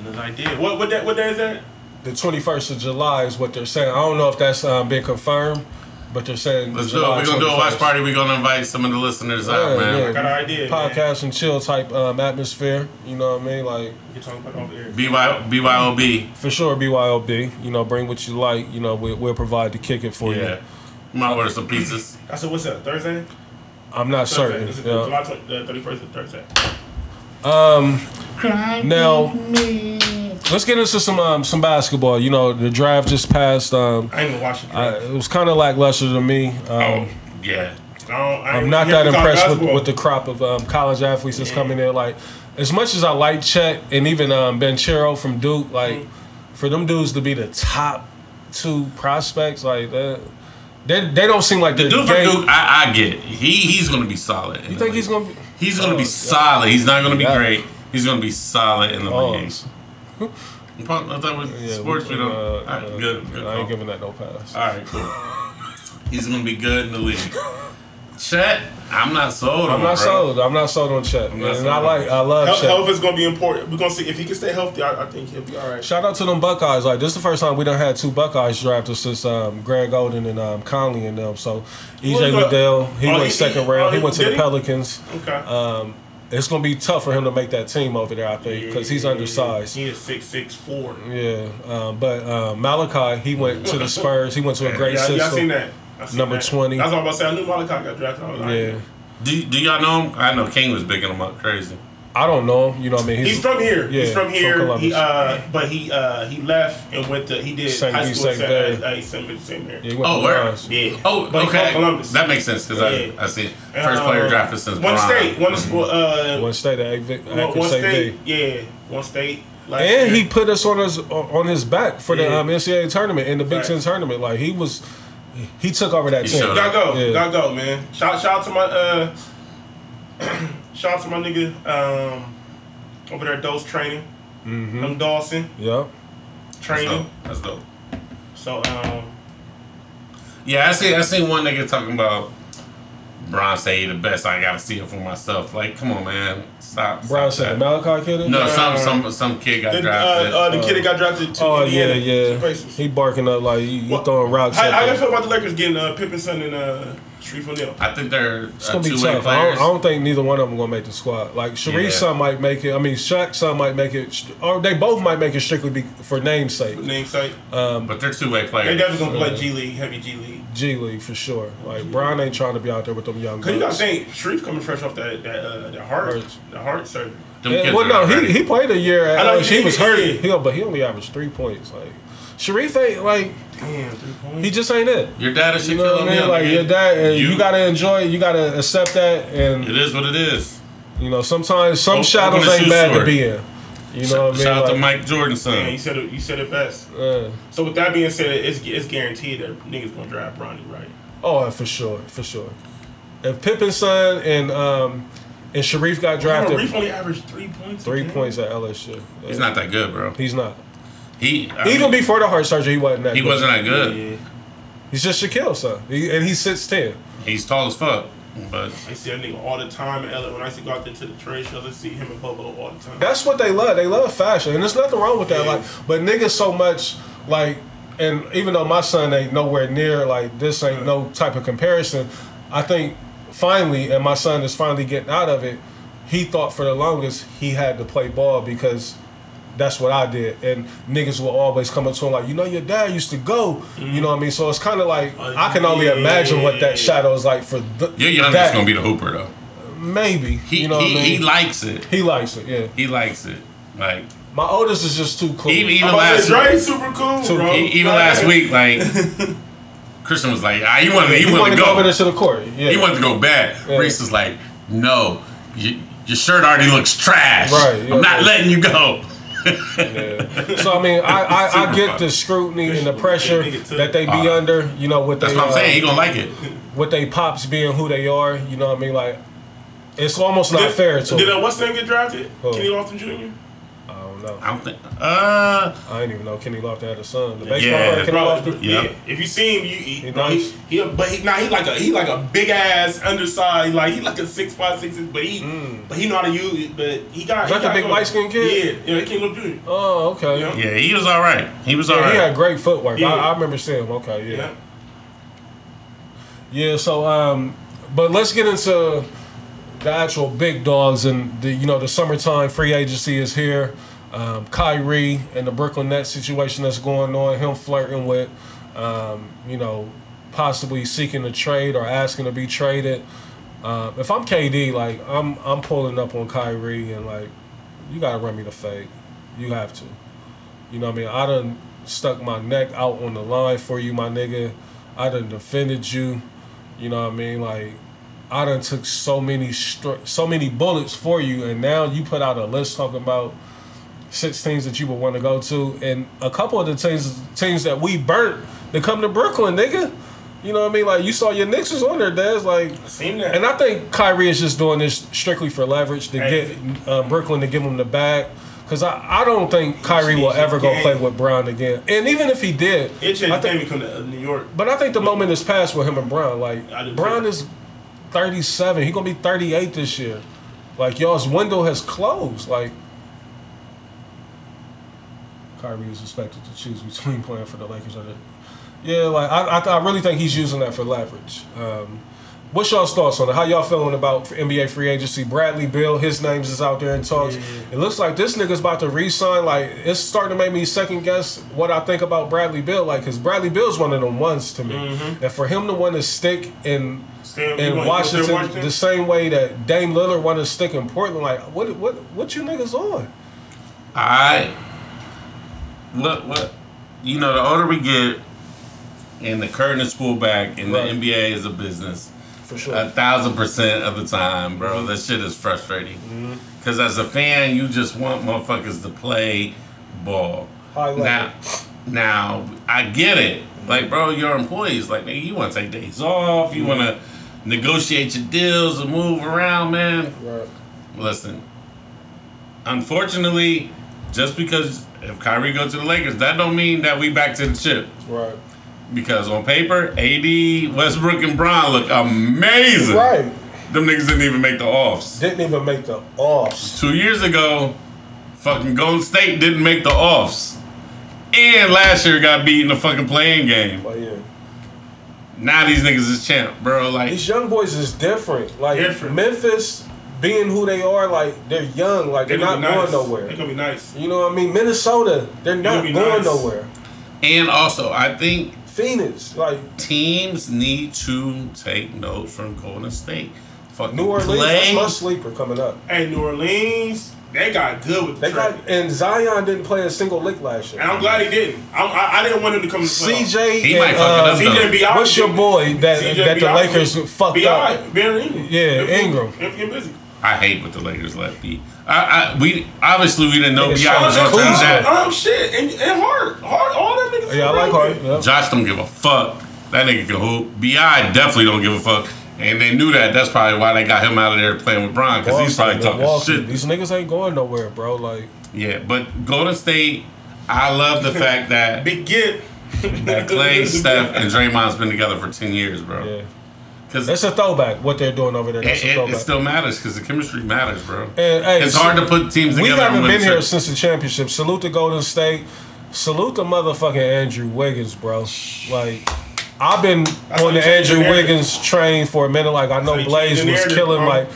Speaker 3: Another idea. What what that what day is that?
Speaker 2: The twenty first of July is what they're saying. I don't know if that's um, been confirmed, but they're saying
Speaker 1: Let's do it. We're gonna do a watch party. We're gonna invite some of the listeners
Speaker 2: Yeah,
Speaker 1: out, man.
Speaker 2: yeah.
Speaker 3: Got an idea. man.
Speaker 2: Podcast and chill type um, atmosphere. You know what I mean? Like
Speaker 3: We can talk about it over here.
Speaker 1: BY, BYOB.
Speaker 2: for sure, BYOB. You know, bring what you like. You know, we, we'll provide the kick it for
Speaker 1: Yeah.
Speaker 2: you.
Speaker 1: We might order some pizzas.
Speaker 3: I said, what's that? Thursday?
Speaker 2: I'm not certain.
Speaker 3: This is
Speaker 2: Yeah.
Speaker 3: July 20, uh, 31st is Thursday.
Speaker 2: Um, now, let's get into some um, some basketball. You know, the draft just passed. Um,
Speaker 3: I ain't even watching.
Speaker 2: I, it was kind of lackluster to me. Um,
Speaker 1: Oh, yeah.
Speaker 3: I don't, I ain't
Speaker 2: I'm not that impressed with, with the crop of um, college athletes that's coming in. Like, as much as I like Chet and even um, Banchero from Duke, like,
Speaker 3: Mm.
Speaker 2: for them dudes to be the top two prospects, like that, they, they don't seem like
Speaker 1: The
Speaker 2: the
Speaker 1: dude from. Duke, I, I get. it. He he's gonna be solid.
Speaker 2: You think he's gonna be?
Speaker 1: He's gonna
Speaker 2: Oh,
Speaker 1: be
Speaker 2: yeah.
Speaker 1: solid. He's not gonna be
Speaker 2: Yeah.
Speaker 1: great. He's gonna be solid in the
Speaker 2: Oh,
Speaker 1: league. I thought was
Speaker 2: yeah,
Speaker 1: sports.
Speaker 2: we-
Speaker 1: We don't.
Speaker 2: uh,
Speaker 1: all right,
Speaker 2: uh,
Speaker 1: good. Good.
Speaker 2: I ain't giving that no pass.
Speaker 1: All right, cool. He's gonna be good in the league. Chet, I'm not sold.
Speaker 2: I'm not
Speaker 1: bro.
Speaker 2: sold. I'm not sold on Chet.
Speaker 1: not
Speaker 2: And
Speaker 1: sold
Speaker 2: I like,
Speaker 1: him.
Speaker 2: I love
Speaker 3: Health,
Speaker 2: Chet.
Speaker 3: health is gonna be important. We're gonna see if he can stay healthy. I, I think he'll be all right.
Speaker 2: Shout out to them Buckeyes. Like this is the first time we done had two Buckeyes drafted since um, Greg Oden and um, Conley and them. So EJ
Speaker 3: Who's
Speaker 2: Liddell, he
Speaker 3: Oh,
Speaker 2: went
Speaker 3: he-
Speaker 2: second
Speaker 3: he-
Speaker 2: round.
Speaker 3: oh,
Speaker 2: He
Speaker 3: he-
Speaker 2: went to the
Speaker 3: he?
Speaker 2: Pelicans.
Speaker 3: Okay.
Speaker 2: Um, it's gonna be tough for him to make that team over there, I think, because he's undersized.
Speaker 3: He is six six four.
Speaker 2: Yeah, um, but um, Malachi, he went to the Spurs. He went to a great
Speaker 3: Yeah, yeah, I
Speaker 2: system.
Speaker 3: seen that. I seen
Speaker 2: Number
Speaker 3: that.
Speaker 2: 20.
Speaker 3: That's what I'm about to say. I knew Malachi got drafted. I was like,
Speaker 2: Yeah,
Speaker 1: Do, do y'all know him? I know King was bigging him up crazy.
Speaker 2: I don't know. You know what I mean?
Speaker 3: He's from here.
Speaker 2: Yeah,
Speaker 3: He's from
Speaker 2: from
Speaker 3: here.
Speaker 2: Columbus.
Speaker 3: he, uh, but he uh, he left and went to he did
Speaker 2: St.
Speaker 3: high
Speaker 2: Louis,
Speaker 3: school at
Speaker 2: St.
Speaker 3: St.
Speaker 2: Louis.
Speaker 3: uh, St. Louis, St. Mary.
Speaker 2: Yeah, went
Speaker 1: Oh,
Speaker 2: to
Speaker 1: where?
Speaker 3: Yeah.
Speaker 1: Oh,
Speaker 3: But he's from
Speaker 1: okay.
Speaker 3: Columbus.
Speaker 1: That makes sense because
Speaker 3: Yeah.
Speaker 1: I I see first
Speaker 3: Uh,
Speaker 1: player drafted since
Speaker 3: one
Speaker 1: Braun.
Speaker 3: state. One uh,
Speaker 2: One state at Vic,
Speaker 3: one, one
Speaker 2: State
Speaker 3: state. Yeah, one state. last
Speaker 2: And
Speaker 3: year.
Speaker 2: he put us on his on his back for the
Speaker 3: Yeah.
Speaker 2: um, NCAA tournament in the Big
Speaker 3: Right.
Speaker 2: Ten tournament. Like he was, he took over that
Speaker 1: He
Speaker 2: team.
Speaker 3: Gotta go.
Speaker 2: Yeah.
Speaker 3: Gotta go, man. Shout, shout out to my uh, shout out to my nigga um, over there, Dose Training.
Speaker 2: Mm-hmm.
Speaker 3: Them Dawson
Speaker 2: Yeah.
Speaker 1: That's
Speaker 3: Training.
Speaker 1: dope. That's dope.
Speaker 3: So um,
Speaker 1: Yeah, I see. I see one nigga talking about Bron say he the best. I gotta see it for myself. Like, come on, man, stop.
Speaker 2: Brown
Speaker 1: stop
Speaker 2: said. Malachi kid.
Speaker 1: No, some
Speaker 3: Uh,
Speaker 1: some some kid got
Speaker 3: the, uh,
Speaker 1: drafted.
Speaker 3: uh, the kid that got drafted to
Speaker 2: Oh yeah,
Speaker 3: Indiana.
Speaker 2: yeah.
Speaker 3: to
Speaker 2: He barking up like you, you
Speaker 3: What-
Speaker 2: throwing rocks.
Speaker 3: How,
Speaker 2: at
Speaker 3: how you feel about the Lakers getting uh, Pippen son and uh, Shareef O'Neal?
Speaker 1: I think they're
Speaker 2: It's
Speaker 1: uh,
Speaker 2: gonna be
Speaker 1: two-way
Speaker 2: tough. I don't. I don't think neither one of them gonna make the squad. Like Shareef,
Speaker 1: Yeah.
Speaker 2: son might make it. I mean, Shaq's son might make it, or they both might make it strictly be, for namesake.
Speaker 3: For Namesake.
Speaker 1: but they're two way players.
Speaker 3: They
Speaker 1: players.
Speaker 3: definitely gonna play G League, heavy G League.
Speaker 2: G League for sure. Like Bron ain't trying to be out there with them young
Speaker 3: Cause you gotta
Speaker 2: guys.
Speaker 3: think Shareef coming fresh off that that uh, that heart
Speaker 2: Hurts.
Speaker 3: the heart surgery.
Speaker 2: Yeah, well, no, he, he played a year. At,
Speaker 3: I know he
Speaker 2: he was
Speaker 3: did,
Speaker 2: hurt.
Speaker 3: yeah.
Speaker 2: He, but he only averaged three points. Like Shareef ain't like
Speaker 3: Damn,
Speaker 2: he just ain't it.
Speaker 1: Your dad is
Speaker 2: You
Speaker 1: Shaquille
Speaker 2: know what I mean? Like
Speaker 1: nigga.
Speaker 2: your dad, and you,
Speaker 1: You-
Speaker 2: gotta enjoy it. You gotta accept that, and
Speaker 1: It is what it is.
Speaker 2: you know sometimes some
Speaker 1: Open-
Speaker 2: shadows ain't
Speaker 1: shoe
Speaker 2: bad to be in. You know what I mean?
Speaker 1: Shout out to
Speaker 2: Like,
Speaker 1: Mike Jordan's
Speaker 3: Yeah, you said it. You said it best.
Speaker 2: uh,
Speaker 3: So with that being said, it's it's guaranteed that niggas gonna draft Bronny, right?
Speaker 2: oh, for sure, for sure. If Pippen's son and um and Shareef got drafted,
Speaker 3: Reef only averaged three points.
Speaker 2: three
Speaker 3: game.
Speaker 2: points at LSU.
Speaker 1: He's not that good, bro.
Speaker 2: He's not.
Speaker 1: He I
Speaker 2: Even
Speaker 1: mean,
Speaker 2: before the heart surgery, he wasn't that.
Speaker 1: he
Speaker 2: good.
Speaker 1: wasn't that good.
Speaker 3: Yeah,
Speaker 2: He's just Shaquille's son, he, and he's six ten.
Speaker 1: He's tall as fuck, but
Speaker 3: I see that nigga all the time in LA. When I see go out there to the trade shows, I see him and Bobo all the time.
Speaker 2: That's what they love. They love fashion, and there's nothing wrong with that.
Speaker 3: Yeah.
Speaker 2: Like, but niggas so much like, and even though my son ain't nowhere near like this, ain't no type of comparison. I think finally, and my son is finally getting out of it. He thought for the longest he had to play ball because that's what I did, and niggas will always come up to him like, you know, your dad used to go. You know what I mean? So it's kind of like
Speaker 3: Uh,
Speaker 2: I can only
Speaker 3: yeah.
Speaker 2: imagine what that shadow is like for the,
Speaker 1: your youngest
Speaker 2: that.
Speaker 1: gonna be the hooper though.
Speaker 2: maybe.
Speaker 1: He
Speaker 2: you know
Speaker 1: he,
Speaker 2: what I mean?
Speaker 1: he likes it.
Speaker 2: he likes it. Yeah.
Speaker 1: He likes it. Like
Speaker 2: My oldest is just too cool.
Speaker 1: even, even
Speaker 3: I'm about to
Speaker 1: last
Speaker 3: say, Dre's super cool,
Speaker 2: Too-
Speaker 3: bro.
Speaker 1: even last week, like Christian was like, ah, he wanted he,
Speaker 2: he
Speaker 1: wanted
Speaker 2: wanted
Speaker 1: to
Speaker 2: to go over
Speaker 1: go.
Speaker 2: there to the court. Yeah.
Speaker 1: He wanted to go back.
Speaker 2: Yeah.
Speaker 1: Reese was like, no, you, your shirt already looks trash.
Speaker 2: Right, yeah.
Speaker 1: I'm not letting you go.
Speaker 2: Yeah. So I mean, I, I, I get the scrutiny and the pressure that they be
Speaker 1: Uh,
Speaker 2: under. You know, with
Speaker 1: That's
Speaker 2: they,
Speaker 1: what I'm
Speaker 2: uh,
Speaker 1: saying. He gonna like it.
Speaker 2: with they pops being who they are. You know what I mean? Like, it's almost not fair to.
Speaker 3: Did uh, what's name get drafted?
Speaker 2: Who?
Speaker 3: Kenny Lofton Jr.
Speaker 2: I don't know.
Speaker 1: I don't think. Uh,
Speaker 2: I didn't even know Kenny Lofton had a son. The baseball
Speaker 1: Yeah,
Speaker 2: Kenny
Speaker 3: Bro,
Speaker 2: Lofton.
Speaker 1: Yeah.
Speaker 3: yeah. If you see him, you, he,
Speaker 2: He
Speaker 3: no,
Speaker 2: nice.
Speaker 3: he, he, but he, nah, he like a he like a big ass undersized, like he like a six five six, but he, but he know how to use. But he got
Speaker 2: Is that
Speaker 3: he
Speaker 2: the
Speaker 3: got
Speaker 2: big
Speaker 3: go-
Speaker 2: light-skinned kid?
Speaker 3: Yeah, yeah, Kenny Lofton Jr.
Speaker 2: Oh, okay.
Speaker 3: Yeah.
Speaker 2: Yeah,
Speaker 1: yeah, he was all right. He was all
Speaker 2: he
Speaker 1: right.
Speaker 2: had great footwork.
Speaker 3: Yeah.
Speaker 2: I, I remember seeing him. Okay, yeah.
Speaker 3: Yeah.
Speaker 2: Yeah, so um, but let's get into the actual big dogs and the you know the summertime free agency is here. Um, Kyrie and the Brooklyn Nets situation that's going on, him flirting with, um, you know, possibly seeking a trade or asking to be traded. Uh, if I'm KD, like I'm, I'm pulling up on Kyrie and like, you gotta run me the fade. You have to. You know what I mean? I done stuck my neck out on the line for you, my nigga. I done defended you. You know what I mean? Like, I done took so many str- so many bullets for you, and now you put out a list talking about six teams that you would want to go to, and a couple of the teams teams that we burnt to come to Brooklyn, nigga. You know what I mean? Like you saw your Knicks was on there, Dez. Like,
Speaker 3: Seen that.
Speaker 2: and I think Kyrie is just doing this strictly for leverage to
Speaker 3: Hey.
Speaker 2: get uh, Brooklyn to give him the bag. Cause I, I don't think Kyrie will ever go play with Bron again. And even if he did,
Speaker 3: It changed
Speaker 2: I think-
Speaker 3: come to uh, New York.
Speaker 2: but I think the moment is past with him and Bron. Like
Speaker 3: Bron
Speaker 2: is thirty seven. He gonna be thirty eight this year. Like y'all's window has closed. Like Kyrie is expected to choose between playing for the Lakers or the. Yeah, like I, I, I really think he's using that for leverage. Um, what's y'all's thoughts on it? How y'all feeling about NBA free agency? Bradley Beal, his names is out there in talks. It looks like this nigga's about to re-sign. Like it's starting to make me second guess what I think about Bradley Beal. Like, cause Bradley Beal's one of them ones to me, and for him to want to stick in
Speaker 3: Still-
Speaker 2: in
Speaker 3: want- you want to
Speaker 2: Washington,
Speaker 3: Washington?
Speaker 2: the same way that Dame Lillard wanted to stick in Portland. Like, what what what you niggas on?
Speaker 1: I what what you know the older we get and the curtain is pulled back and
Speaker 2: Right.
Speaker 1: the NBA is a business
Speaker 2: For sure.
Speaker 1: a thousand percent of the time, bro. Mm-hmm. That shit is frustrating. Mm-hmm. Because as a fan, you just want motherfuckers to play ball.
Speaker 2: High.
Speaker 1: Now, now I get it. Like, bro, your employees, like, nigga, you want to take days off. You mm-hmm. want to negotiate your deals and move around, man.
Speaker 2: Right.
Speaker 1: Listen, unfortunately, just because if Kyrie goes to the Lakers, that don't mean that we back to the chip.
Speaker 2: Right.
Speaker 1: Because on paper, AD, Westbrook, and Bron look amazing.
Speaker 2: Right.
Speaker 1: Them niggas didn't even make the offs.
Speaker 2: Didn't even make the offs.
Speaker 1: Two years ago, fucking Golden State didn't make the offs. And last year got beat in the fucking playing game.
Speaker 2: But yeah.
Speaker 1: Now these niggas is champ, bro. Like,
Speaker 2: These young boys is different. Like
Speaker 3: Different.
Speaker 2: Memphis being who they are, like they're young, like they're,
Speaker 3: They're
Speaker 2: not
Speaker 3: gonna
Speaker 2: going
Speaker 3: nice.
Speaker 2: nowhere.
Speaker 3: They're gonna be nice.
Speaker 2: You know what I mean? Minnesota, they're not
Speaker 3: gonna
Speaker 2: going
Speaker 3: nice.
Speaker 2: nowhere.
Speaker 1: and also, I think
Speaker 2: Phoenix, like
Speaker 1: teams need to take notes from Golden State. Fucking
Speaker 2: New Orleans,
Speaker 1: play.
Speaker 2: that's my sleeper coming up.
Speaker 3: Hey, New Orleans, they got good with the
Speaker 2: They got and Zion didn't play a single lick last year.
Speaker 3: And I'm glad he didn't. I, I, I didn't want him to come to.
Speaker 2: CJ
Speaker 1: He
Speaker 2: and
Speaker 1: might fuck it
Speaker 2: uh,
Speaker 1: up.
Speaker 3: CJ and B.I.
Speaker 2: what's your boy that
Speaker 3: CJ
Speaker 2: that the
Speaker 3: B.I.
Speaker 2: Lakers fucked
Speaker 3: B.I.
Speaker 2: up?
Speaker 3: Ben Ingram.
Speaker 2: Yeah,
Speaker 3: If-
Speaker 2: Ingram.
Speaker 3: If you're busy.
Speaker 1: I hate what the Lakers let be. I, I we obviously we didn't know
Speaker 2: Nigga,
Speaker 1: Bi was
Speaker 2: Sean
Speaker 1: gonna change
Speaker 2: Kuzma.
Speaker 1: that.
Speaker 3: Um, shit, and, and Hart, Hart, all them niggas.
Speaker 2: Yeah, I like
Speaker 3: Hart.
Speaker 2: Hart. Yeah.
Speaker 1: Josh don't give a fuck. That nigga can hoop. Bi definitely don't give a fuck. And they knew that. That's probably why they got him out of there playing with Bron because he's probably talking
Speaker 2: Milwaukee.
Speaker 1: shit.
Speaker 2: These niggas ain't going nowhere, bro. Like
Speaker 1: Yeah, but Golden State, I love the fact that
Speaker 3: Big get.
Speaker 1: that Clay, Steph, and Draymond's been together for ten years, bro.
Speaker 2: yeah,
Speaker 1: Because
Speaker 2: that's a throwback. What they're doing over there.
Speaker 1: it,
Speaker 2: That's a
Speaker 1: it,
Speaker 2: throwback.
Speaker 1: it still matters because the chemistry matters, bro.
Speaker 2: And, hey,
Speaker 1: it's hard to put teams
Speaker 2: We
Speaker 1: together. and
Speaker 2: haven't
Speaker 1: win
Speaker 2: been here since the championship. Salute to Golden State. Salute to motherfucking Andrew Wiggins, bro. Like, I've been
Speaker 3: how
Speaker 2: on the
Speaker 3: change the
Speaker 2: Andrew. Wiggins train for a minute. Like, I know
Speaker 3: how
Speaker 2: Blaze was killing.
Speaker 3: bro.
Speaker 2: Like,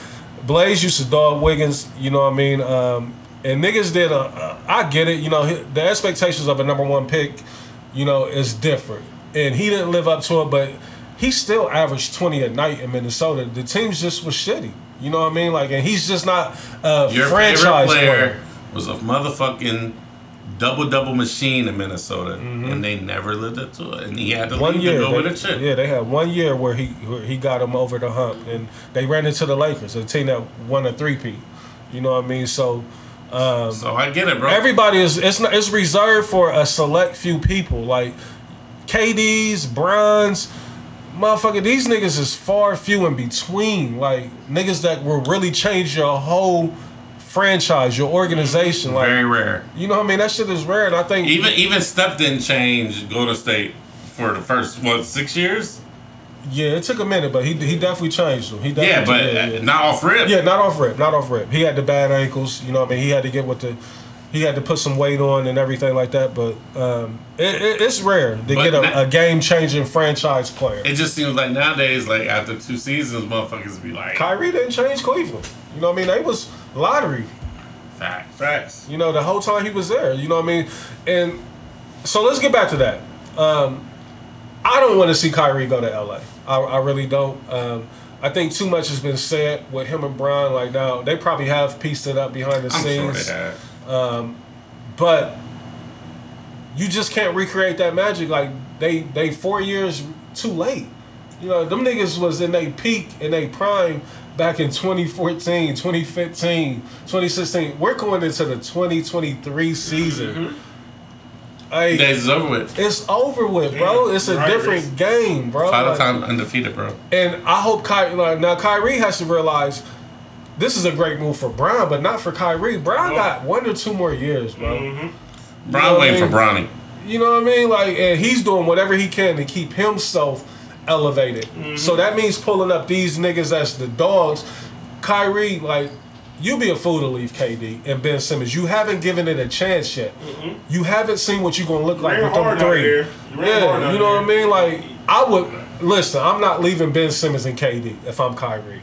Speaker 2: Blaze used to dog Wiggins. You know what I mean? Um, and niggas did a. a I get it. You know, the expectations of a number one pick, you know, is different. And he didn't live up to it, but he still averaged twenty a night in Minnesota. The teams just was shitty. You know what I mean? Like, and he's just not a
Speaker 1: Your
Speaker 2: franchise
Speaker 1: player
Speaker 2: player.
Speaker 1: was a motherfucking double double machine in Minnesota, and they never lived up to it. And he had to
Speaker 2: Mm-hmm. One
Speaker 1: leave
Speaker 2: year,
Speaker 1: to go
Speaker 2: they,
Speaker 1: with a chip.
Speaker 2: yeah, they had one year where he where he got him over the hump, and they ran into the Lakers, a team that won a three-peat. You know what I mean? So,
Speaker 1: so I get it, bro.
Speaker 2: Everybody is it's not it's reserved for a select few people like KD's, Bron's, motherfucker. These niggas is far few in between. Like niggas that will really change your whole franchise, your organization. Like
Speaker 1: Very rare.
Speaker 2: you know what I mean? That shit is rare, and I think
Speaker 1: Even even Steph didn't change Golden State for the first what six years.
Speaker 2: yeah, it took a minute, but he he definitely changed them. He definitely
Speaker 1: Yeah, but uh,
Speaker 2: yeah.
Speaker 1: not off rip.
Speaker 2: Yeah, not off rip, not off rip. He had the bad ankles, you know. what I mean, he had to get with the, he had to put some weight on and everything like that. But um, it, it, it's rare to
Speaker 1: But
Speaker 2: get a,
Speaker 1: na-
Speaker 2: a game changing franchise player.
Speaker 1: It just seems like nowadays, like after two seasons, motherfuckers be like,
Speaker 2: Kyrie didn't change Cleveland. You know what I mean? They was lottery.
Speaker 1: fact.
Speaker 3: Facts.
Speaker 2: You know, the whole time he was there. You know what I mean? And so let's get back to that. Um, I don't want to see Kyrie go to LA. I, I really don't. Um, I think too much has been said with him and Brian. Like now, they probably have pieced it up behind the
Speaker 1: I'm sure
Speaker 2: scenes.
Speaker 1: they have.
Speaker 2: but you just can't recreate that magic. Like they they four years too late. You know, them niggas was in their peak and their prime back in 2014, 2015, 2016. We're going into the 2023 season. Mm-hmm.
Speaker 1: Days is over with.
Speaker 2: it's over with, bro. It's a
Speaker 3: Right,
Speaker 2: different
Speaker 3: Chris.
Speaker 2: game, bro.
Speaker 1: Final
Speaker 2: Like-
Speaker 1: time undefeated, bro.
Speaker 2: and I hope Kyrie like, now Kyrie has to realize this is a great move for Bron, but not for Kyrie. Bron got one or two more years, bro.
Speaker 1: Bron
Speaker 2: know what
Speaker 1: waiting
Speaker 2: I
Speaker 1: for Brownie.
Speaker 2: You know what I mean? Like, and he's doing whatever he can to keep himself elevated. So that means pulling up these niggas as the dogs. Kyrie, like, you be a fool to leave KD and Ben Simmons. You haven't given it a chance yet. You haven't seen what you're gonna look like
Speaker 3: ran
Speaker 2: with them three.
Speaker 3: there. You
Speaker 2: Yeah, you know what I mean? Like, I would listen. I'm not leaving Ben Simmons and KD if I'm Kyrie.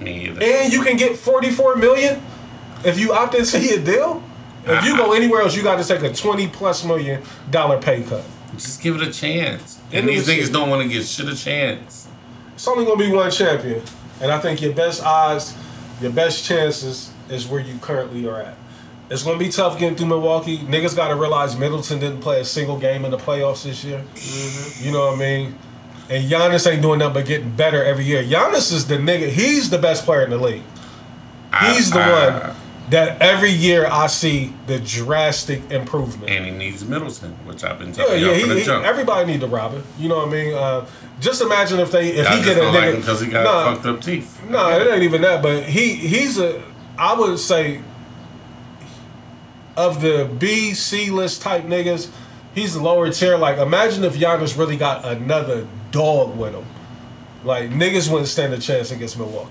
Speaker 1: Me either.
Speaker 2: And you can get 44 million if you opt into your deal. If you go uh-huh. anywhere else, you got to take a 20 plus million dollar pay cut.
Speaker 1: Just give it a chance. And these niggas don't want to give shit a chance.
Speaker 2: It's only gonna be one champion, and I think your best odds, your best chances is where you currently are at. It's gonna be tough getting through Milwaukee. Niggas got to realize Middleton didn't play a single game in the playoffs this year. Mm-hmm. You know what I mean? And Giannis ain't doing nothing but getting better every year. Giannis is the nigga. He's the best player in the league. He's the
Speaker 1: I-
Speaker 2: one that every year I see the drastic improvement.
Speaker 1: And he needs Middleton, which I've been
Speaker 2: Yeah,
Speaker 1: telling
Speaker 2: yeah.
Speaker 1: y'all
Speaker 2: He,
Speaker 1: the
Speaker 2: he- everybody need to rob it. You know what I mean? Uh, just imagine if they if he get a
Speaker 1: like because he got
Speaker 2: Nah,
Speaker 1: fucked up teeth.
Speaker 2: No, it ain't even that. But he he's a I would say of the B C list type niggas, he's the lower tier. Like imagine if Giannis really got another dog with them. Like niggas wouldn't stand a chance against Milwaukee.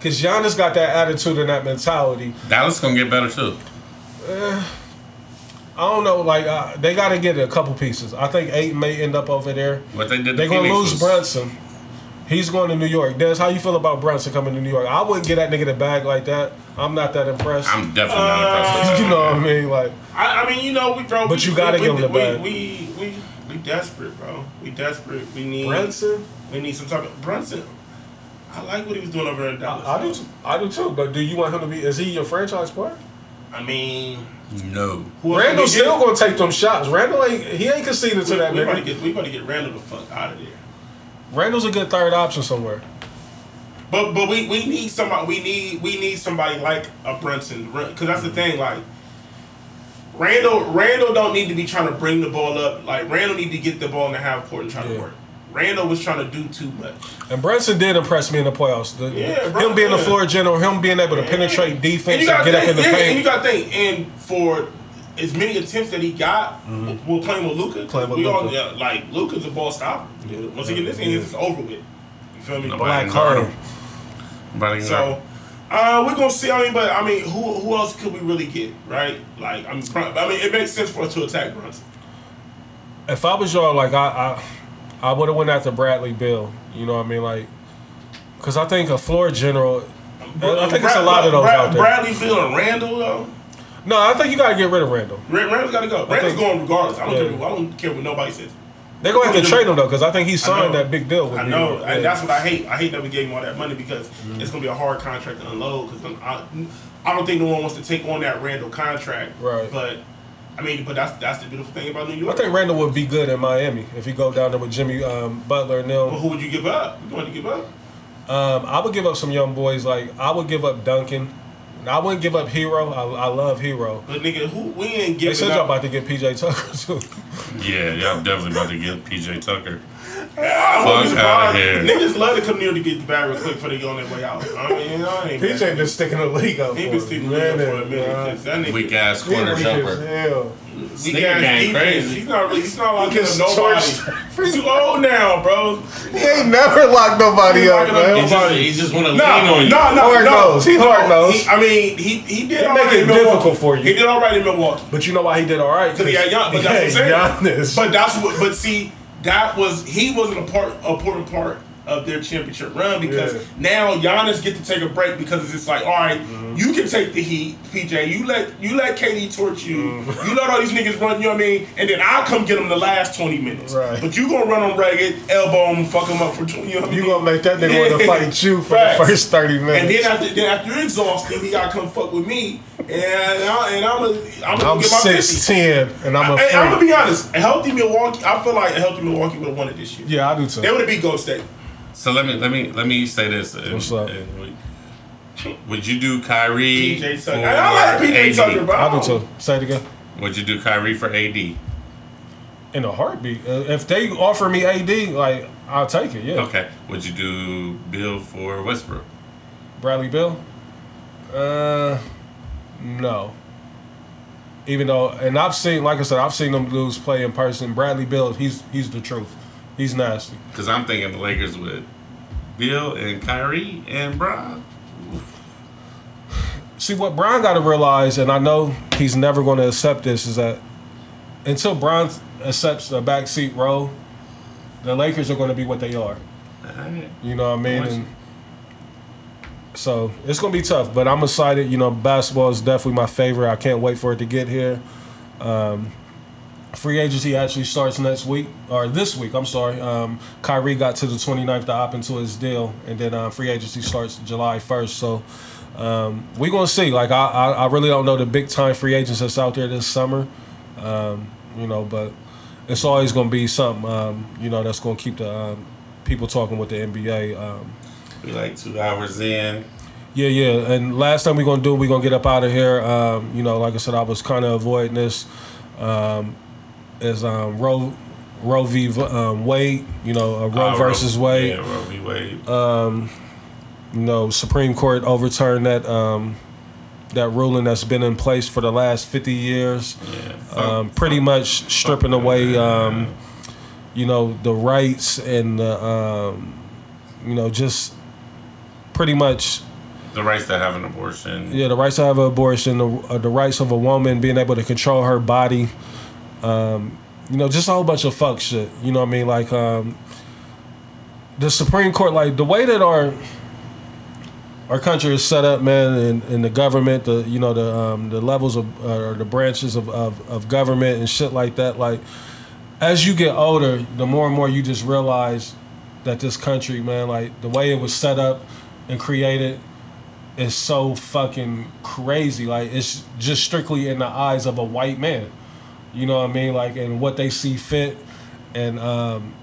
Speaker 2: Cause Giannis got that attitude and that mentality.
Speaker 1: Dallas gonna get better too.
Speaker 2: I don't know, like uh, they got to get a couple pieces. I think eight may end up over there.
Speaker 1: What they did.
Speaker 2: They're gonna
Speaker 1: Phoenix
Speaker 2: lose
Speaker 1: was-
Speaker 2: Brunson. He's going to New York. Des, how you feel about Brunson coming to New York? I wouldn't get that nigga the bag like that. I'm not that impressed.
Speaker 1: I'm definitely not
Speaker 3: Uh,
Speaker 1: impressed. with
Speaker 2: you know what I mean? Like,
Speaker 3: I, I mean, you know, we bro.
Speaker 2: But
Speaker 3: we,
Speaker 2: you gotta
Speaker 3: we,
Speaker 2: give him the
Speaker 3: we,
Speaker 2: bag.
Speaker 3: We, we we desperate, bro. We desperate. We need
Speaker 2: Brunson.
Speaker 3: We need some type of Brunson. I like what he was doing over in Dallas.
Speaker 2: I do. Too. I do too. But do you want him to be? Is he your franchise player?
Speaker 3: I mean,
Speaker 1: No.
Speaker 3: who else Randle
Speaker 2: still
Speaker 3: get?
Speaker 2: gonna take them shots. Randle ain't. He ain't conceded to
Speaker 3: We,
Speaker 2: that
Speaker 3: we about to get. We about to get Randle the fuck out of there.
Speaker 2: Randle's a good third option somewhere.
Speaker 3: But but we, we need somebody we need we need somebody like a Brunson because that's the thing like Randle Randle don't need to be trying to bring the ball up like Randle need to get the ball in the half court and try
Speaker 2: Yeah.
Speaker 3: to work. Randle was trying to do too much.
Speaker 2: And Brunson did impress me in the playoffs. The,
Speaker 3: Yeah,
Speaker 2: him
Speaker 3: Brunson,
Speaker 2: being the floor general, him being able to penetrate defense
Speaker 3: you
Speaker 2: and
Speaker 3: got to
Speaker 2: get up in
Speaker 3: think,
Speaker 2: the
Speaker 3: yeah, and you got to think, and for as many attempts that he got, we're playing with Luka.
Speaker 2: Mm-hmm. Playing with
Speaker 3: we all yeah, like Luka's a ball stopper. Once again, this game is over with. You feel me?
Speaker 1: Nobody
Speaker 2: Black
Speaker 1: can guard
Speaker 2: hole.
Speaker 1: him. Nobody
Speaker 3: So,
Speaker 1: him.
Speaker 3: Uh, we're gonna see. I mean, but I mean, who who else could we really get, right? Like, I'm. I mean, it makes sense for us to attack Brunson.
Speaker 2: if I was y'all, like I, I, I would have went after Bradley Beal. You know what I mean? Like, because I think a floor general. I think it's a lot of those
Speaker 3: Brad,
Speaker 2: out there.
Speaker 3: Bradley Beal and Randle though.
Speaker 2: No, I think you gotta get rid of
Speaker 3: Randle. Randle's got to go. Randle's
Speaker 2: think-
Speaker 3: going regardless. I don't
Speaker 2: Yeah.
Speaker 3: care. I don't care what nobody says.
Speaker 2: They're gonna have to trade him though, because I think he signed that big deal with
Speaker 3: I
Speaker 2: New
Speaker 3: know,
Speaker 2: York.
Speaker 3: and that's what I hate. I hate that we gave him all that money because it's gonna be a hard contract to unload. Because I, I don't think no one wants to take on that Randle contract.
Speaker 2: Right.
Speaker 3: But I mean, but that's that's the beautiful thing about New York.
Speaker 2: I think Randle would be good in Miami if he go down there with Jimmy um, Butler and them.
Speaker 3: But who would you give up? You want to give up?
Speaker 2: Um, I would give up some young boys. Like I would give up Duncan. I wouldn't give up Herro. I, I love Herro.
Speaker 3: But nigga, who we ain't giving They
Speaker 2: said y'all
Speaker 3: up.
Speaker 2: about to get PJ Tucker too.
Speaker 1: Yeah, y'all definitely about to get PJ Tucker.
Speaker 3: I
Speaker 1: Fuck outta
Speaker 3: surprised.
Speaker 1: here.
Speaker 3: Niggas love to come near to get the bag real quick before they go on their way out. I mean, you know, I ain't
Speaker 2: PJ been sticking the league up.
Speaker 3: He
Speaker 2: for
Speaker 3: been
Speaker 2: a
Speaker 3: sticking around for a minute.
Speaker 2: bruh.
Speaker 3: 'cause That nigga,
Speaker 1: Weak ass corner jumper.
Speaker 2: hell.
Speaker 3: he
Speaker 5: Sneaker gang crazy.
Speaker 3: He's not really. He's not locking up nobody.
Speaker 2: torched.
Speaker 3: He's too old now, bro.
Speaker 2: He ain't never locked nobody
Speaker 3: He
Speaker 2: up,
Speaker 3: locking up
Speaker 5: He
Speaker 2: man.
Speaker 5: just, he just want to
Speaker 3: No,
Speaker 5: lean on you.
Speaker 3: no, no,
Speaker 2: Hard
Speaker 3: no.
Speaker 2: nose. He hard
Speaker 3: No,
Speaker 2: nose.
Speaker 3: he- I mean, he he did
Speaker 2: He
Speaker 3: all
Speaker 2: make
Speaker 3: right
Speaker 2: it
Speaker 3: in Milwaukee.
Speaker 2: difficult for you.
Speaker 3: He did all right in Milwaukee.
Speaker 2: But you know why he did all right?
Speaker 3: Because he had young, but
Speaker 2: he
Speaker 3: that's what I'm saying.
Speaker 2: Giannis.
Speaker 3: But that's what. But see, that was he wasn't a part, a important part of their championship run because
Speaker 2: Yeah.
Speaker 3: now Giannis get to take a break because it's like, all right,
Speaker 2: Mm-hmm.
Speaker 3: you can take the heat, PJ. You let you let KD torch you.
Speaker 2: Mm-hmm.
Speaker 3: You let all these niggas run. You know what I mean? And then I'll come get them the last twenty minutes.
Speaker 2: Right.
Speaker 3: But you gonna run them ragged, elbow them, fuck them up for twenty. You know
Speaker 2: you
Speaker 3: mean?
Speaker 2: gonna make that nigga want to fight you for
Speaker 3: Facts.
Speaker 2: the first thirty
Speaker 3: And
Speaker 2: minutes.
Speaker 3: then after, then after you're exhausted, he gotta come fuck with me, and I, and I'm a, I'm gonna
Speaker 2: I'm
Speaker 3: get my 50.
Speaker 2: six ten, and I'm a
Speaker 3: Hey, I'm gonna be honest. A healthy Milwaukee, I feel like a healthy Milwaukee would have won it this year.
Speaker 2: Yeah, I do too.
Speaker 3: They would have beat Gold State.
Speaker 1: So let me let me let me say this. and-
Speaker 2: What's up?
Speaker 1: and we- would you do Kyrie
Speaker 3: PJ
Speaker 1: for
Speaker 3: Tucker. I like PJ
Speaker 1: AD?
Speaker 3: Tucker, bro.
Speaker 2: I do too. Say it again.
Speaker 1: Would you do Kyrie for AD?
Speaker 2: In a heartbeat. Uh, if they offer me AD, like I'll take it. Yeah.
Speaker 1: Okay. Would you do Beal for Westbrook?
Speaker 2: Bradley Beal? Uh, no. Even though, and I've seen, like I said, I've seen them dudes play in person. Bradley Beal, he's he's the truth. He's nasty.
Speaker 1: Because I'm thinking the Lakers with Beal and Kyrie and Bron.
Speaker 2: See what Brian got to realize, and I know he's never going to accept this, is that until Brian accepts the backseat role, the Lakers are going to be what they are.
Speaker 1: Alright.
Speaker 2: You know what I mean? And so it's gonna be tough, but I'm excited. You know, basketball is definitely my favorite. I can't wait for it to get here. Um, free agency actually starts next week or this week. I'm sorry. Um, Kyrie got to the 29th to opt into his deal, and then uh, free agency starts July 1st. So um, we're gonna see. Like I, I, I really don't know the big time free agents that's out there this summer. Um, you know, but it's always gonna be something. Um, you know, that's gonna keep the um, people talking with the NBA. Um,
Speaker 1: We like two hours in.
Speaker 2: yeah, yeah. And last time we're gonna do, we're gonna get up out of here. Um, you know, like I said, I was kind of avoiding this. Um, is um, Roe Roe v. Um, Wade. You know, uh, Roe
Speaker 1: Uh,
Speaker 2: versus Wade.
Speaker 1: Yeah, Roe v. Wade.
Speaker 2: You know, Supreme Court overturned that um, that ruling that's been in place for the last fifty years.
Speaker 1: yeah. fuck-
Speaker 2: Um, pretty much stripping away. Um, you know the rights and the, um, you know just pretty much
Speaker 1: the rights to have an abortion.
Speaker 2: Yeah, the rights to have an abortion, the, uh, the rights of a woman being able to control her body. Um, you know, just a whole bunch of fuck shit. You know what I mean? Like um, the Supreme Court, like the way that our our country is set up, man, and, and the government, the you know the um, the levels of uh, or the branches of, of, of government and shit like that. Like as you get older, the more and more you just realize that this country, man, like the way it was set up and created is so fucking crazy. Like it's just strictly in the eyes of a white man. You know what I mean? Like and what they see fit and um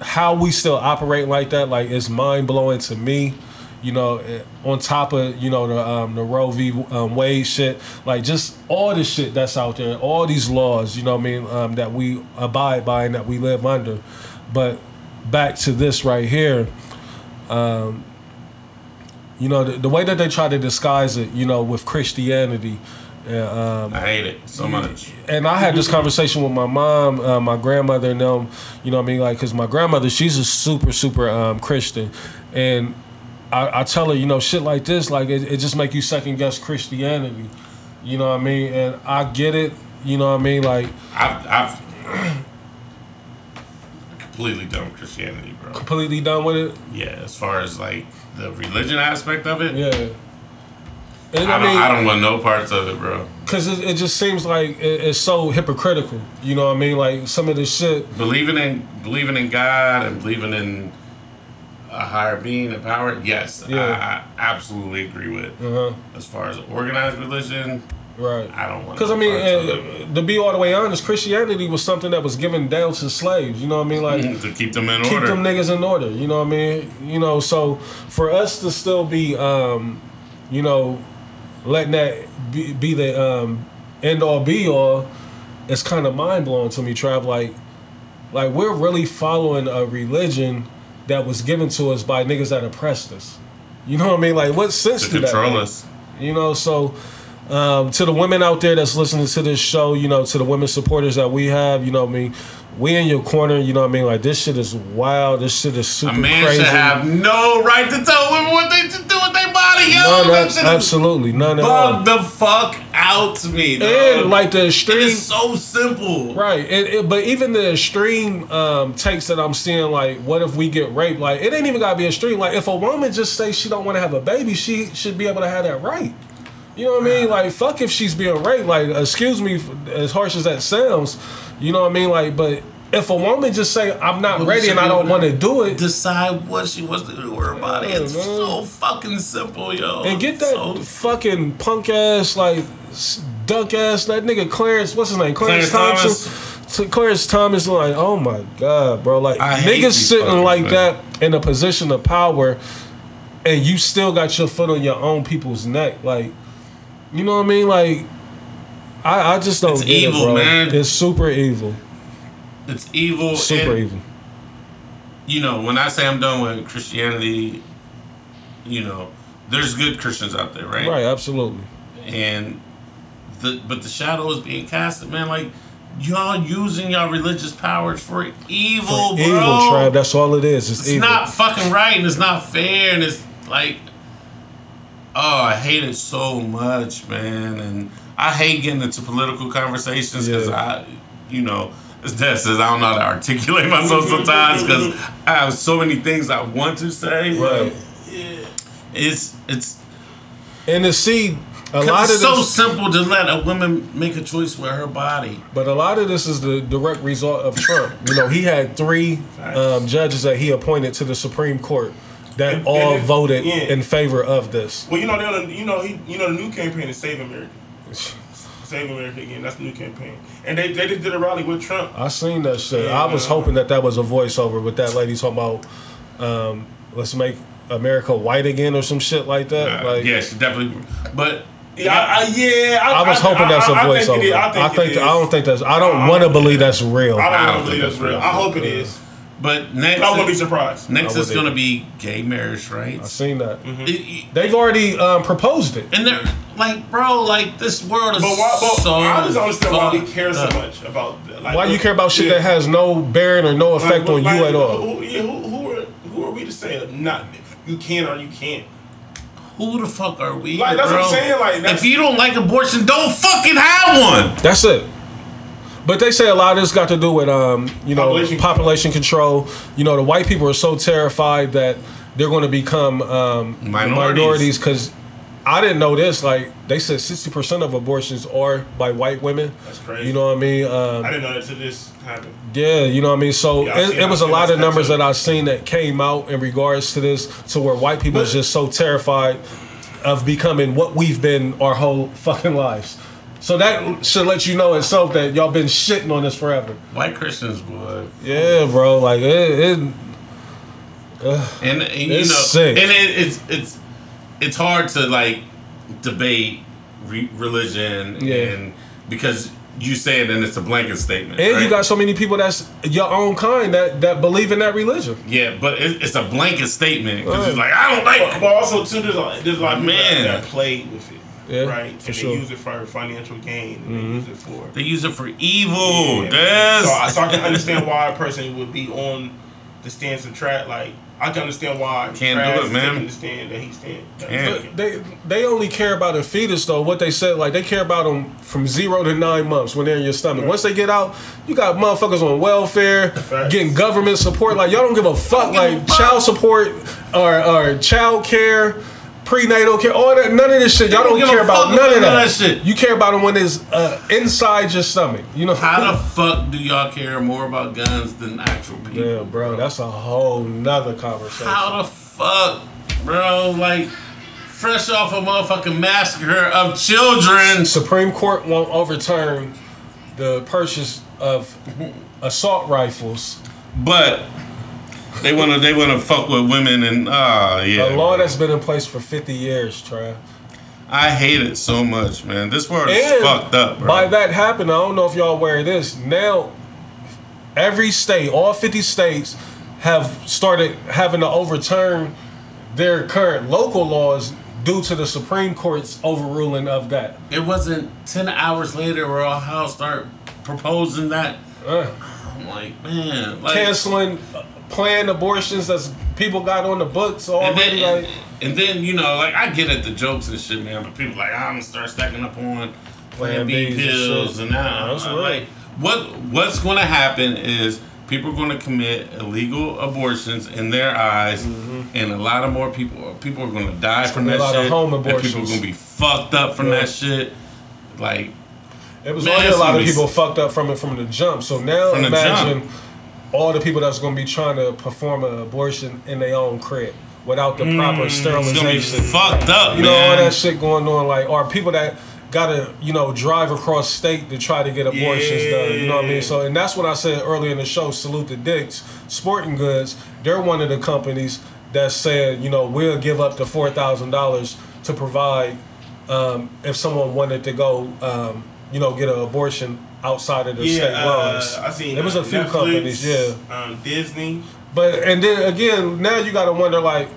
Speaker 2: how we still operate like that, like it's mind blowing to me. You know, eh, on top of you know the um, the Roe v. Um, Wade shit, like just all the shit that's out there, all these laws, you know what I mean, um, that we abide by and that we live under. But back to this right here, um, you know, the, the way that they try to disguise it, you know, with Christianity, uh, um,
Speaker 1: I hate it so much.
Speaker 2: and I had this conversation with my mom, uh, my grandmother, and them. You know what I mean? Like, cause my grandmother, she's a super, super um, Christian, and I, I tell her, you know, shit like this, like it, it just make you second guess Christianity. You know what I mean? And I get it. You know what I mean? Like
Speaker 1: I've, I've completely done with Christianity, bro.
Speaker 2: completely done with it.
Speaker 1: Yeah, as far as like the religion aspect of it,
Speaker 2: Yeah. And
Speaker 1: I,
Speaker 2: I,
Speaker 1: don't,
Speaker 2: mean,
Speaker 1: I don't want no parts of it, bro.
Speaker 2: cause it, it just seems like it, it's so hypocritical. You know what I mean? Like some of this shit.
Speaker 1: Believing in believing in God and believing in a higher being and power, yes,
Speaker 2: Yeah.
Speaker 1: I, I absolutely agree with.
Speaker 2: Uh huh.
Speaker 1: As far as organized religion,
Speaker 2: Right.
Speaker 1: I don't want.
Speaker 2: Because I mean, uh, to be all the way honest, Christianity was something that was given down to slaves. You know what I mean? Like
Speaker 1: to keep them in
Speaker 2: keep
Speaker 1: order.
Speaker 2: Keep them niggas in order. You know what I mean? You know, so for us to still be, um, you know, letting that be, be the um, end all be all, it's kind of mind blowing to me, Trav. Like, like we're really following a religion that was given to us by niggas that oppressed us. You know what I mean? Like, what sense
Speaker 1: To
Speaker 2: do that?
Speaker 1: control
Speaker 2: make?
Speaker 1: us.
Speaker 2: You know, so um, to the women out there that's listening to this show, you know, to the women supporters that we have, you know what I mean? We in your corner, you know what I mean? Like this shit is wild. This shit is super crazy.
Speaker 1: A man
Speaker 2: crazy.
Speaker 1: should have no right to tell women what they should do with their body, yo.
Speaker 2: None,
Speaker 1: That
Speaker 2: abs-
Speaker 1: shit is
Speaker 2: absolutely none at all.
Speaker 1: bug the fuck out to me, dog.
Speaker 2: And like the
Speaker 1: it
Speaker 2: extreme,
Speaker 1: is so simple.
Speaker 2: right? It, it, but even the extreme um, takes that I'm seeing, like, what if we get raped? Like, it ain't even gotta be extreme. Like, if a woman just say she don't want to have a baby, she should be able to have that right. You know what I mean? Like, fuck if she's being raped. Like, excuse me, as harsh as that sounds. You know what I mean? Like, but if a woman just say I'm not
Speaker 1: But we
Speaker 2: ready and I don't want
Speaker 1: to
Speaker 2: to do it,
Speaker 1: Decide what she wants to do with her body.
Speaker 2: Yeah,
Speaker 1: It's
Speaker 2: man.
Speaker 1: so fucking simple, yo.
Speaker 2: and get that
Speaker 1: So-
Speaker 2: fucking punk ass like s- dunk ass that nigga Clarence. What's his name? Clarence,
Speaker 1: Clarence
Speaker 2: Thompson. So Clarence Thomas, like, oh my god, bro, like
Speaker 1: I
Speaker 2: niggas sitting like
Speaker 1: man.
Speaker 2: that in a position of power, and you still got your foot on your own people's neck, like, you know what I mean? Like, I, I just don't
Speaker 1: It's
Speaker 2: get
Speaker 1: evil,
Speaker 2: it, bro.
Speaker 1: man.
Speaker 2: It's super evil,
Speaker 1: it's evil.
Speaker 2: super
Speaker 1: and,
Speaker 2: evil.
Speaker 1: You know, when I say I'm done with Christianity, you know, there's good Christians out there, right?
Speaker 2: Right, absolutely.
Speaker 1: and the but the shadow is being casted, man. Like y'all using y'all religious powers for evil,
Speaker 2: For
Speaker 1: bro.
Speaker 2: evil, tribe. That's all it is. It's,
Speaker 1: it's
Speaker 2: evil.
Speaker 1: not fucking right, and it's not fair, and it's like, oh, I hate it so much, man. And I hate getting into political conversations because
Speaker 2: Yeah.
Speaker 1: I, you know. It's that says I don't know how to articulate myself sometimes because I have so many things I want to say. but
Speaker 2: Right.
Speaker 1: It's it's
Speaker 2: And to see a
Speaker 1: Cause
Speaker 2: lot of
Speaker 1: it's so
Speaker 2: this,
Speaker 1: simple to let a woman make a choice with her body.
Speaker 2: But a lot of this is the direct result of Trump. You know, he had three um, judges that he appointed to the Supreme Court that
Speaker 3: And-
Speaker 2: all
Speaker 3: and it-
Speaker 2: voted
Speaker 3: yeah.
Speaker 2: in favor of this.
Speaker 3: Well, you know, they're, you know, he, you know, the new campaign is Save America. Save America again. That's the new campaign, and they, they just did a rally with Trump.
Speaker 2: I seen that shit.
Speaker 3: Yeah,
Speaker 2: I was
Speaker 3: man.
Speaker 2: hoping that that was a voiceover with that lady talking about, um, let's make America white again or some shit like that.
Speaker 1: Uh,
Speaker 2: like,
Speaker 1: yeah, she definitely. But
Speaker 3: Yeah, I, I, yeah. I,
Speaker 2: I was hoping that's a
Speaker 3: I- I think
Speaker 2: voiceover.
Speaker 3: it is.
Speaker 2: I
Speaker 3: I think,
Speaker 2: think,
Speaker 3: it is.
Speaker 2: I don't think that's. I don't
Speaker 3: I
Speaker 2: want to believe that's real.
Speaker 3: I don't, want
Speaker 1: don't
Speaker 3: to believe that's
Speaker 1: that's
Speaker 3: real.
Speaker 1: real.
Speaker 3: I hope it is.
Speaker 1: But next,
Speaker 3: I wouldn't be surprised.
Speaker 1: next is gonna be gay marriage right?
Speaker 2: I
Speaker 1: rights.
Speaker 2: seen that.
Speaker 3: Mm-hmm.
Speaker 1: It- it-
Speaker 2: They've already um, proposed it.
Speaker 1: and they're like, bro, like this world is
Speaker 3: But why? But
Speaker 1: so.
Speaker 3: I just don't understand why we care so
Speaker 1: up.
Speaker 3: much about. Like,
Speaker 2: Why you care about shit
Speaker 3: yeah.
Speaker 2: that has no bearing or no
Speaker 3: Like,
Speaker 2: effect on
Speaker 3: like,
Speaker 2: you at all?
Speaker 3: Who, yeah, who, who are who are we to say not you can or you can't?
Speaker 1: Who the fuck are we?
Speaker 3: Like, that's what? I'm saying, like,
Speaker 1: if you don't like abortion, don't fucking have one.
Speaker 2: That's it. But they say a lot of this got to do with um, you know,
Speaker 3: Population
Speaker 2: population, control. You know, the white people are so terrified that they're going to become um,
Speaker 1: Minorities.
Speaker 2: because I didn't know this. Like they said, sixty percent of abortions are by white women.
Speaker 3: That's crazy.
Speaker 2: You know what I mean? Um,
Speaker 3: I didn't know that this happened.
Speaker 2: Yeah, you know what I mean. So
Speaker 3: Yeah,
Speaker 2: it, it was a lot of numbers that I've seen that came out in regards to this, to where white people is
Speaker 3: But-
Speaker 2: just so terrified of becoming what we've been our whole fucking lives. So that should let you know itself that y'all been shitting on this forever.
Speaker 1: White Christians, boy.
Speaker 2: Yeah, bro. Like it, it
Speaker 1: and, and you
Speaker 2: It's
Speaker 1: know,
Speaker 2: sick.
Speaker 1: and it, it's it's it's hard to like debate re- religion
Speaker 2: Yeah.
Speaker 1: and because you say it and it's a blanket statement.
Speaker 2: and you got so many people that's your own kind that that believe in that religion.
Speaker 1: yeah, but it, it's a blanket statement because it's like I don't
Speaker 3: But,
Speaker 1: like.
Speaker 3: but also too, there's like, there's a lot of people
Speaker 1: Man.
Speaker 3: that, that play with it,
Speaker 2: Yeah,
Speaker 3: right?
Speaker 2: for
Speaker 3: and
Speaker 2: sure.
Speaker 3: they use it for financial gain. And They mm-hmm. use it for.
Speaker 1: They use it for evil.
Speaker 3: Yeah.
Speaker 1: Yes.
Speaker 3: So, I, so I can understand why a person would be on the stance of track. Like I can understand why
Speaker 1: Can't do
Speaker 3: Travis
Speaker 1: it,
Speaker 3: is
Speaker 1: man.
Speaker 3: taking the stand that he's stand. that
Speaker 1: Can't.
Speaker 2: They they only care about a fetus though. What they said, like they care about them from zero to nine months when they're in your stomach. Once they get out, you got motherfuckers on welfare,
Speaker 3: Facts.
Speaker 2: getting government support. Like y'all don't give a fuck.
Speaker 1: give a
Speaker 2: Like
Speaker 1: fuck.
Speaker 2: child support or or child care, prenatal care, all that. None of this shit. Y'all
Speaker 1: don't
Speaker 2: don't care about none of that.
Speaker 1: that shit.
Speaker 2: You care about them when it's uh, inside your stomach. You know
Speaker 1: How the fuck do y'all care more about guns than actual people?
Speaker 2: Yeah, bro, that's a whole nother conversation.
Speaker 1: How the fuck, bro? Like, fresh off a motherfucking massacre of children.
Speaker 2: Supreme Court won't overturn the purchase of assault rifles.
Speaker 1: But they wanna they wanna fuck with women and ah yeah.
Speaker 2: A law that's been in place for 50 years, Trav.
Speaker 1: I hate it so much, man. This world is
Speaker 2: And
Speaker 1: fucked up, bro.
Speaker 2: By that happened, I don't know if y'all aware of this. Now, every state, all 50 states, have started having to overturn their current local laws due to the Supreme Court's overruling of that.
Speaker 1: it wasn't ten hours later where our house start proposing that.
Speaker 2: Uh,
Speaker 1: I'm like, man, like,
Speaker 2: canceling uh, planned abortions that people got on the books
Speaker 1: and
Speaker 2: already.
Speaker 1: then,
Speaker 2: like,
Speaker 1: and then you know, like I get at the jokes and shit, man. But people like I'm gonna start stacking up on Plan B
Speaker 2: Bs and
Speaker 1: pills and now
Speaker 2: That's
Speaker 1: I'm
Speaker 2: right.
Speaker 1: like, what what's gonna happen is people are gonna commit illegal abortions in their eyes, and a lot of more people people are gonna die from that
Speaker 2: be Mm-hmm. a lot of
Speaker 1: shit.
Speaker 2: home
Speaker 1: and people are gonna be fucked up from
Speaker 2: Yeah.
Speaker 1: that shit. Like
Speaker 2: It was
Speaker 1: Man,
Speaker 2: already a lot of people fucked up from it from the jump. So now imagine
Speaker 1: jump.
Speaker 2: All the people that's going to be trying to perform an abortion in their own crib without the proper
Speaker 1: it's gonna be
Speaker 2: sterilization.
Speaker 1: fucked up,
Speaker 2: You know all that shit going on, like or people that gotta you know drive across state to try to get abortions done. You know what I mean? So and that's what I said earlier in the show. Salute the Dicks Sporting Goods. They're one of the companies that said you know we'll give up to four thousand dollars to provide um, if someone wanted to go um, you know get an abortion outside of the
Speaker 3: Yeah,
Speaker 2: state
Speaker 3: uh. I seen.
Speaker 2: There was
Speaker 3: uh,
Speaker 2: a few
Speaker 3: Netflix,
Speaker 2: companies, yeah.
Speaker 3: Um, Disney.
Speaker 2: But and then again, now you got to wonder like,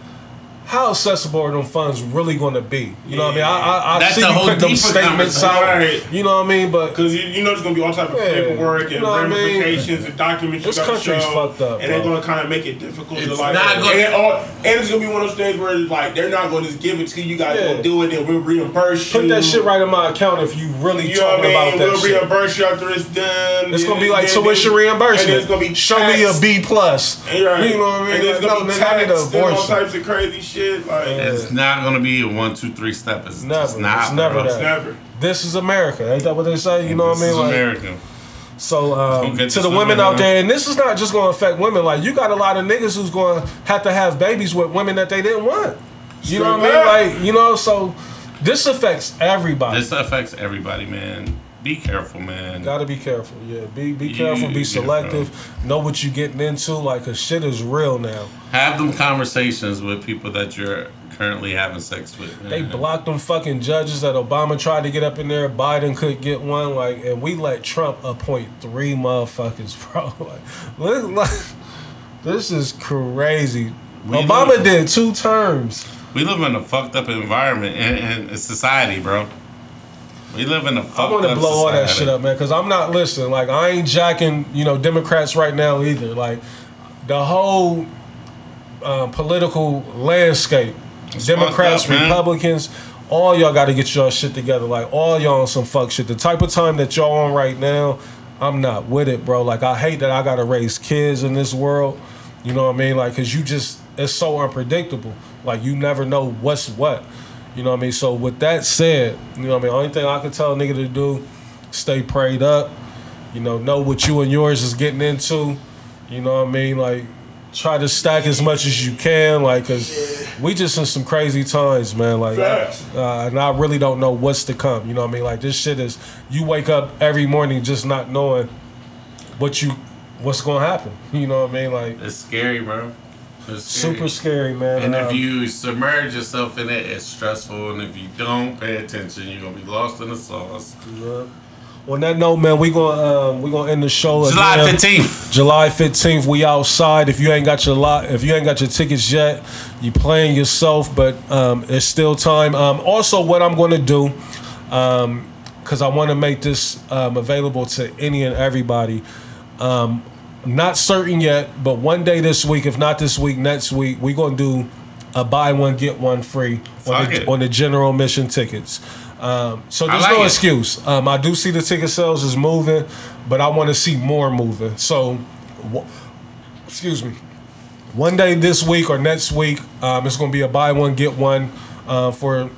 Speaker 2: how accessible are them funds really going to be? You know what I mean? I, I, I
Speaker 1: That's
Speaker 2: see you put them statements out.
Speaker 3: conversation. Right.
Speaker 2: You know what I mean? But
Speaker 3: Because you, you know there's gonna be all type of
Speaker 2: Yeah,
Speaker 3: paperwork and
Speaker 2: you know what I mean?
Speaker 3: ramifications and documents
Speaker 2: This
Speaker 3: you
Speaker 2: country's
Speaker 3: show,
Speaker 2: fucked up,
Speaker 3: and they're gonna kind of make it difficult to
Speaker 1: It's
Speaker 3: like.
Speaker 1: not gonna-
Speaker 3: and, all, and it's gonna be one of those things where like they're not gonna just give it to you. You guys
Speaker 2: Yeah.
Speaker 3: gonna do it, and we'll reimburse you.
Speaker 2: put that shit right in my account if you really
Speaker 3: You know what
Speaker 2: talking
Speaker 3: I mean?
Speaker 2: about that
Speaker 3: we'll
Speaker 2: shit.
Speaker 3: reimburse you after it's done.
Speaker 2: It's gonna be like tuition reimbursement.
Speaker 3: it's gonna be
Speaker 2: Show me a
Speaker 3: taxed.
Speaker 2: B plus.
Speaker 3: You're right.
Speaker 2: You know what I mean?
Speaker 3: And then it's gonna
Speaker 2: no,
Speaker 3: be
Speaker 2: none
Speaker 3: taxed and all types of crazy shit. Like
Speaker 1: It's not gonna be a one, two, three step. It's
Speaker 2: Never.
Speaker 1: just not.
Speaker 2: It's never that.
Speaker 3: it's never.
Speaker 2: This is America. Ain't that what they say? You know what I
Speaker 1: This
Speaker 2: mean?
Speaker 1: is
Speaker 2: Like,
Speaker 1: America.
Speaker 2: So um, to the women
Speaker 1: women,
Speaker 2: out there, and this is not just going to affect women. Like you got a lot of niggas who's going to have to have babies with women that they didn't want. You know what
Speaker 3: Straight
Speaker 2: I mean? Like you know, so this affects everybody.
Speaker 1: This affects everybody, man. Be careful, man.
Speaker 2: Got to be careful. Yeah, be be careful. Be
Speaker 1: yeah,
Speaker 2: selective. Know what you're getting into. Like, cause shit is real now.
Speaker 1: Have them conversations with people that you're currently having sex with. Man.
Speaker 2: They blocked them fucking judges that Obama tried to get up in there. Biden couldn't get one. Like, and we let Trump appoint three motherfuckers, bro. Like, look, like this is crazy.
Speaker 1: We
Speaker 2: Obama
Speaker 1: live-
Speaker 2: did two terms.
Speaker 1: We live in a fucked up environment and, and society, bro. We live in a fucked
Speaker 2: I want to
Speaker 1: up
Speaker 2: blow all that shit up, man, because I'm not listening. Like, I ain't jacking, you know, Democrats right now either. Like, the whole uh, political landscape, Democrats,
Speaker 1: up.
Speaker 2: Republicans, all y'all got to get y'all shit together. Like, all y'all on some fuck shit. The type of time that y'all on right now, I'm not with it, bro. Like, I hate that I got to raise kids in this world. You know what I mean? Like, because you just, it's so unpredictable. Like, you never know what's what. You know what I mean? So with that said, you know what I mean? Only thing I can tell a nigga to do, stay prayed up. You know, know what you and yours is getting into. You know what I mean? Like, try to stack as much as you can. Like, cause we just in some crazy times, man. Like, uh, and I really don't know what's to come. You know what I mean? Like, this shit is. You wake up every morning just not knowing what you, what's gonna happen. You know what I mean? Like,
Speaker 1: It's scary, bro. It's scary.
Speaker 2: super scary, man.
Speaker 1: And if
Speaker 2: Um,
Speaker 1: you submerge yourself in it, it's stressful. And if you don't pay attention, you're gonna be lost in the sauce.
Speaker 2: on that note, man, we gonna um, we gonna end the show.
Speaker 1: July fifteenth.
Speaker 2: July fifteenth, we outside. If you ain't got your lot, if you ain't got your tickets yet, you playing yourself, but um, it's still time. Um, also, what I'm going to do, because I want to make this um, available to any and everybody. Um, not certain yet, but one day this week, if not this week, next week, we're gonna do a buy one get one free on the, on the general mission tickets. Um, so there's
Speaker 1: like
Speaker 2: no
Speaker 1: it.
Speaker 2: excuse. Um, I do see the ticket sales is moving, but I want to see more moving. So, excuse me. One day this week or next week, um, it's going to be a buy one get one uh, for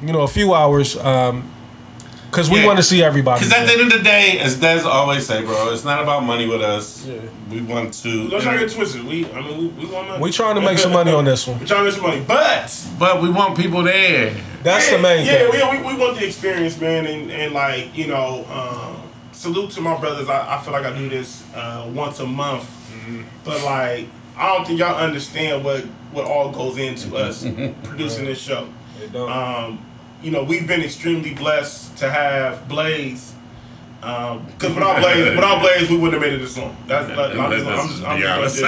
Speaker 2: you know a few hours because we
Speaker 1: Yeah.
Speaker 2: want to see everybody.
Speaker 1: Because at the end of the day, as Des always say, bro, it's not about money with us.
Speaker 2: Yeah.
Speaker 1: We want to,
Speaker 3: Let's not get twisted. We, I mean, we, we want money.
Speaker 2: we trying to make some money on this one.
Speaker 3: We're trying to make some money, but
Speaker 1: but we want people there.
Speaker 2: That's the
Speaker 3: yeah,
Speaker 2: main
Speaker 3: yeah,
Speaker 2: thing.
Speaker 3: we, we, we want the experience, man, and, and like you know, um, salute to my brothers. I, I feel like I do this uh, once a month,
Speaker 2: Mm-hmm.
Speaker 3: but like I don't think y'all understand what what all goes into us producing this show.
Speaker 2: They don't.
Speaker 3: Um, you know, we've been extremely blessed to have Blaze. Um, because without Blaze, without Blaze, we wouldn't have made it this long. That's, that, I'm just, I'm just, I'm
Speaker 1: Be
Speaker 3: just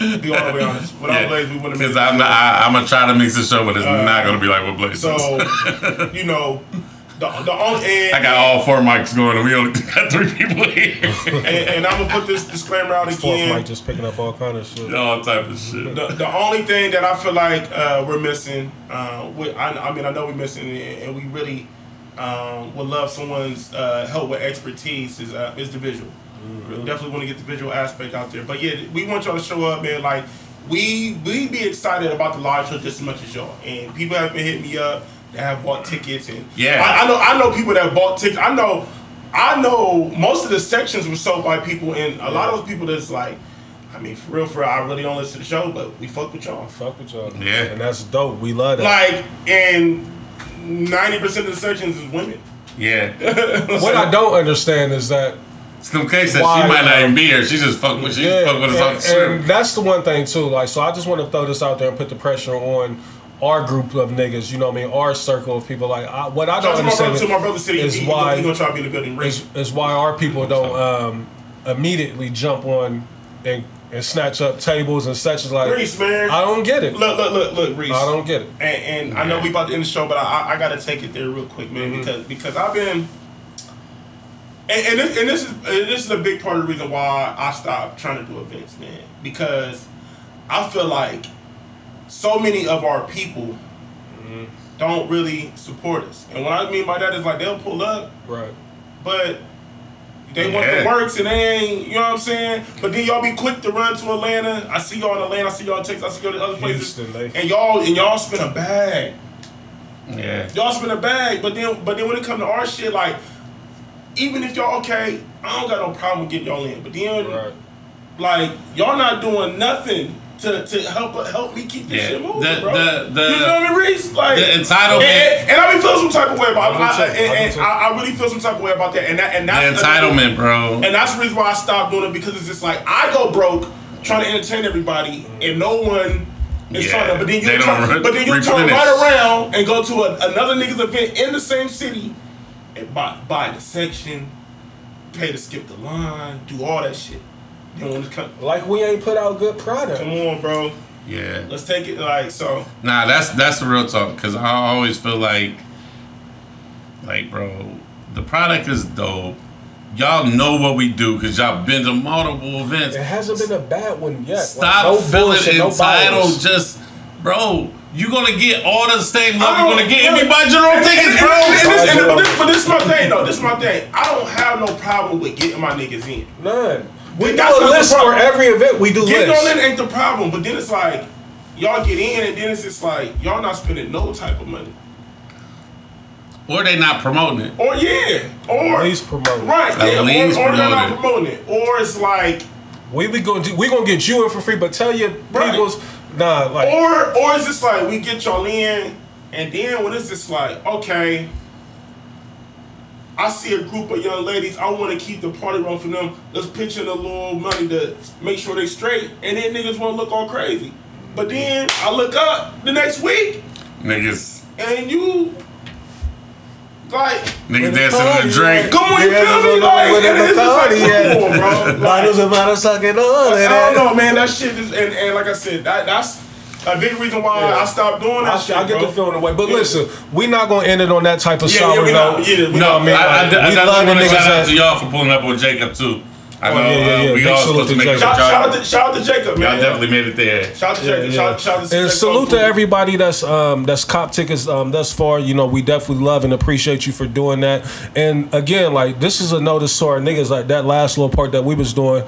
Speaker 3: just be all the way honest. Without
Speaker 1: Yeah.
Speaker 3: Blaze, we wouldn't have made it.
Speaker 1: Because I'm. I'm gonna try to mix the show, but it's uh, not gonna be like what Blaze
Speaker 3: So, you know, the, the only and,
Speaker 1: I got all four mics going, and we only got three people here.
Speaker 3: and, and I'm gonna put this disclaimer out
Speaker 2: Fourth
Speaker 3: again.
Speaker 2: mic just picking up all kind of shit.
Speaker 1: all type of shit.
Speaker 3: The, the only thing that I feel like uh, we're missing, uh, we, I, I mean, I know we're missing, it, and we really um, would love someone's uh, help with expertise is uh, is the visual. We definitely want to get the visual aspect out there. But yeah, we want y'all to show up, man. Like we we be excited about the live show just as much as y'all. And people have been hitting me up that have bought tickets, and
Speaker 1: Yeah.
Speaker 3: I, I know I know people that bought tickets. I know I know most of the sections were sold by people, and a lot of those people that's like. I mean, for real, for real, I really don't listen to the show, but we fuck with y'all.
Speaker 2: Fuck with y'all.
Speaker 1: Yeah.
Speaker 2: And that's dope. We love that.
Speaker 3: Like, and ninety percent of the sections is women.
Speaker 1: Yeah.
Speaker 2: what I don't understand is that
Speaker 1: Slim K said
Speaker 2: Why,
Speaker 1: she might not even be here. She just fuck with she just fuck with us off the
Speaker 2: and that's the one thing too. Like, so I just want to throw this out there and put the pressure on our group of niggas. You know what I mean? Our circle of people. Like, I, what I don't
Speaker 3: out to my
Speaker 2: understand
Speaker 3: brother, to my
Speaker 2: is
Speaker 3: He, he,
Speaker 2: why
Speaker 3: gonna, he gonna try to be the building.
Speaker 2: Is, is why our people don't um, immediately jump on and and snatch up tables and such. sections. Like,
Speaker 3: Reese, man.
Speaker 2: I don't get it.
Speaker 3: Look, look, look, look, Reese.
Speaker 2: I don't get it.
Speaker 3: And, and I know we about to end the show, but I, I, I got to take it there real quick, man,
Speaker 2: Mm-hmm.
Speaker 3: because because I've been. And, and, this, and this is and this is a big part of the reason why I stopped trying to do events, man. Because I feel like so many of our people
Speaker 2: Mm-hmm.
Speaker 3: don't really support us, and what I mean by that is like they'll pull up,
Speaker 2: Right.
Speaker 3: but they want
Speaker 1: Yeah.
Speaker 3: the works and they ain't, you know what I'm saying? But then y'all be quick to run to Atlanta. I see y'all in Atlanta, I see y'all in Texas, I see y'all in other places.
Speaker 2: Houston,
Speaker 3: And y'all and y'all spend a bag.
Speaker 1: Yeah.
Speaker 3: Y'all spend a bag, but then but then when it come to our shit, like even if y'all okay, I don't got no problem with getting y'all in. But then
Speaker 2: Right.
Speaker 3: like y'all not doing nothing to, to help help me keep this
Speaker 1: Yeah.
Speaker 3: shit moving,
Speaker 1: The-
Speaker 3: bro.
Speaker 1: the- the-
Speaker 3: you feel me, Reese? Like
Speaker 1: the entitlement-
Speaker 3: and, and, and I be feeling some type of way about
Speaker 2: I
Speaker 3: I,
Speaker 2: too.
Speaker 3: I,
Speaker 2: I do
Speaker 3: and, and. I, I really feel some type of way about that. And that and that's
Speaker 1: The
Speaker 3: that's
Speaker 1: entitlement, bro.
Speaker 3: and that's the reason why I stopped doing it because it's just like I go broke trying to entertain everybody and no one is
Speaker 1: Yeah,
Speaker 3: trying to. But then you turn,
Speaker 1: re-
Speaker 3: but then you turn right around and go to a, another nigga's event in the same city and buy buy the section, pay to skip the line, do all that shit. Then when come,
Speaker 2: Like we ain't put out good product.
Speaker 3: come on, bro,
Speaker 1: Yeah.
Speaker 3: let's take it like so.
Speaker 1: Nah, that's that's the real talk. Cause I always feel like, like, bro, the product is dope. Y'all know what we do because y'all been to multiple events.
Speaker 2: It hasn't been a bad one yet.
Speaker 1: Stop
Speaker 2: like, no
Speaker 1: feeling
Speaker 2: bullshit, no
Speaker 1: entitled. Just, bro, you gonna get all the same love
Speaker 3: I
Speaker 1: you're
Speaker 3: oh,
Speaker 1: gonna get if
Speaker 3: look,
Speaker 1: you buy your own tickets, bro.
Speaker 3: and- and this- and- but, this, but this is my thing, though. This is my thing. I don't have no problem with getting my niggas in.
Speaker 2: None. We
Speaker 3: But
Speaker 2: do a list for every event. We do
Speaker 3: Getting
Speaker 2: lists.
Speaker 3: on in ain't the problem, but then it's like y'all get in, and then it's just like y'all not spending no type of money.
Speaker 1: Or they not promoting it.
Speaker 3: Or yeah, or
Speaker 2: At least promote.
Speaker 3: right,
Speaker 1: At
Speaker 3: yeah,
Speaker 1: least
Speaker 3: or, or they're not promoting it, or it's like,
Speaker 2: We we gonna do, we gonna get you in for free, but tell your
Speaker 3: Right.
Speaker 2: people's nah like
Speaker 3: or or it's just like we get y'all in, and then when it's just like okay. I see a group of young ladies. I want to keep the party run for them. Let's pitch in a little money to make sure they straight, and then niggas want to look all crazy. But then I look up the next week,
Speaker 1: Niggas,
Speaker 3: and you like
Speaker 1: niggas dancing in the drink.
Speaker 3: Come on, you
Speaker 2: Yeah,
Speaker 3: feel me? Like,
Speaker 2: what
Speaker 3: and
Speaker 2: the
Speaker 3: it's just like,
Speaker 2: yeah.
Speaker 3: come on, bro.
Speaker 2: bottles and bottles sucking all
Speaker 3: I don't know, man. That shit is, and, and like I said, that that's a big reason why
Speaker 2: Yeah.
Speaker 3: I stopped doing that
Speaker 2: I,
Speaker 3: shit,
Speaker 2: I get
Speaker 3: bro.
Speaker 2: the feeling away, but
Speaker 3: Yeah.
Speaker 2: listen, we not gonna end it on that type of
Speaker 3: Yeah, yeah,
Speaker 2: sour
Speaker 3: we
Speaker 2: note.
Speaker 3: not. Yeah, we
Speaker 2: no,
Speaker 3: not.
Speaker 2: I mean,
Speaker 1: I, I,
Speaker 2: like,
Speaker 1: I,
Speaker 2: we love the niggas
Speaker 1: shout out to y'all for pulling up with Jacob too. I know
Speaker 2: Oh, yeah, yeah,
Speaker 1: uh,
Speaker 2: yeah.
Speaker 1: we
Speaker 2: Big
Speaker 1: all supposed to
Speaker 2: to
Speaker 1: make a
Speaker 3: Shout, shout, out
Speaker 1: shout.
Speaker 3: to, shout out to Jacob, man.
Speaker 1: Y'all definitely made it there.
Speaker 3: Shout out to
Speaker 2: Yeah,
Speaker 3: Jacob.
Speaker 2: yeah.
Speaker 3: Shout, shout out to
Speaker 2: And
Speaker 3: Jacob.
Speaker 2: salute to everybody that's um that's cop tickets um thus far. You know, we definitely love and appreciate you for doing that. And again, like this is a notice to our niggas like that last little part that we was doing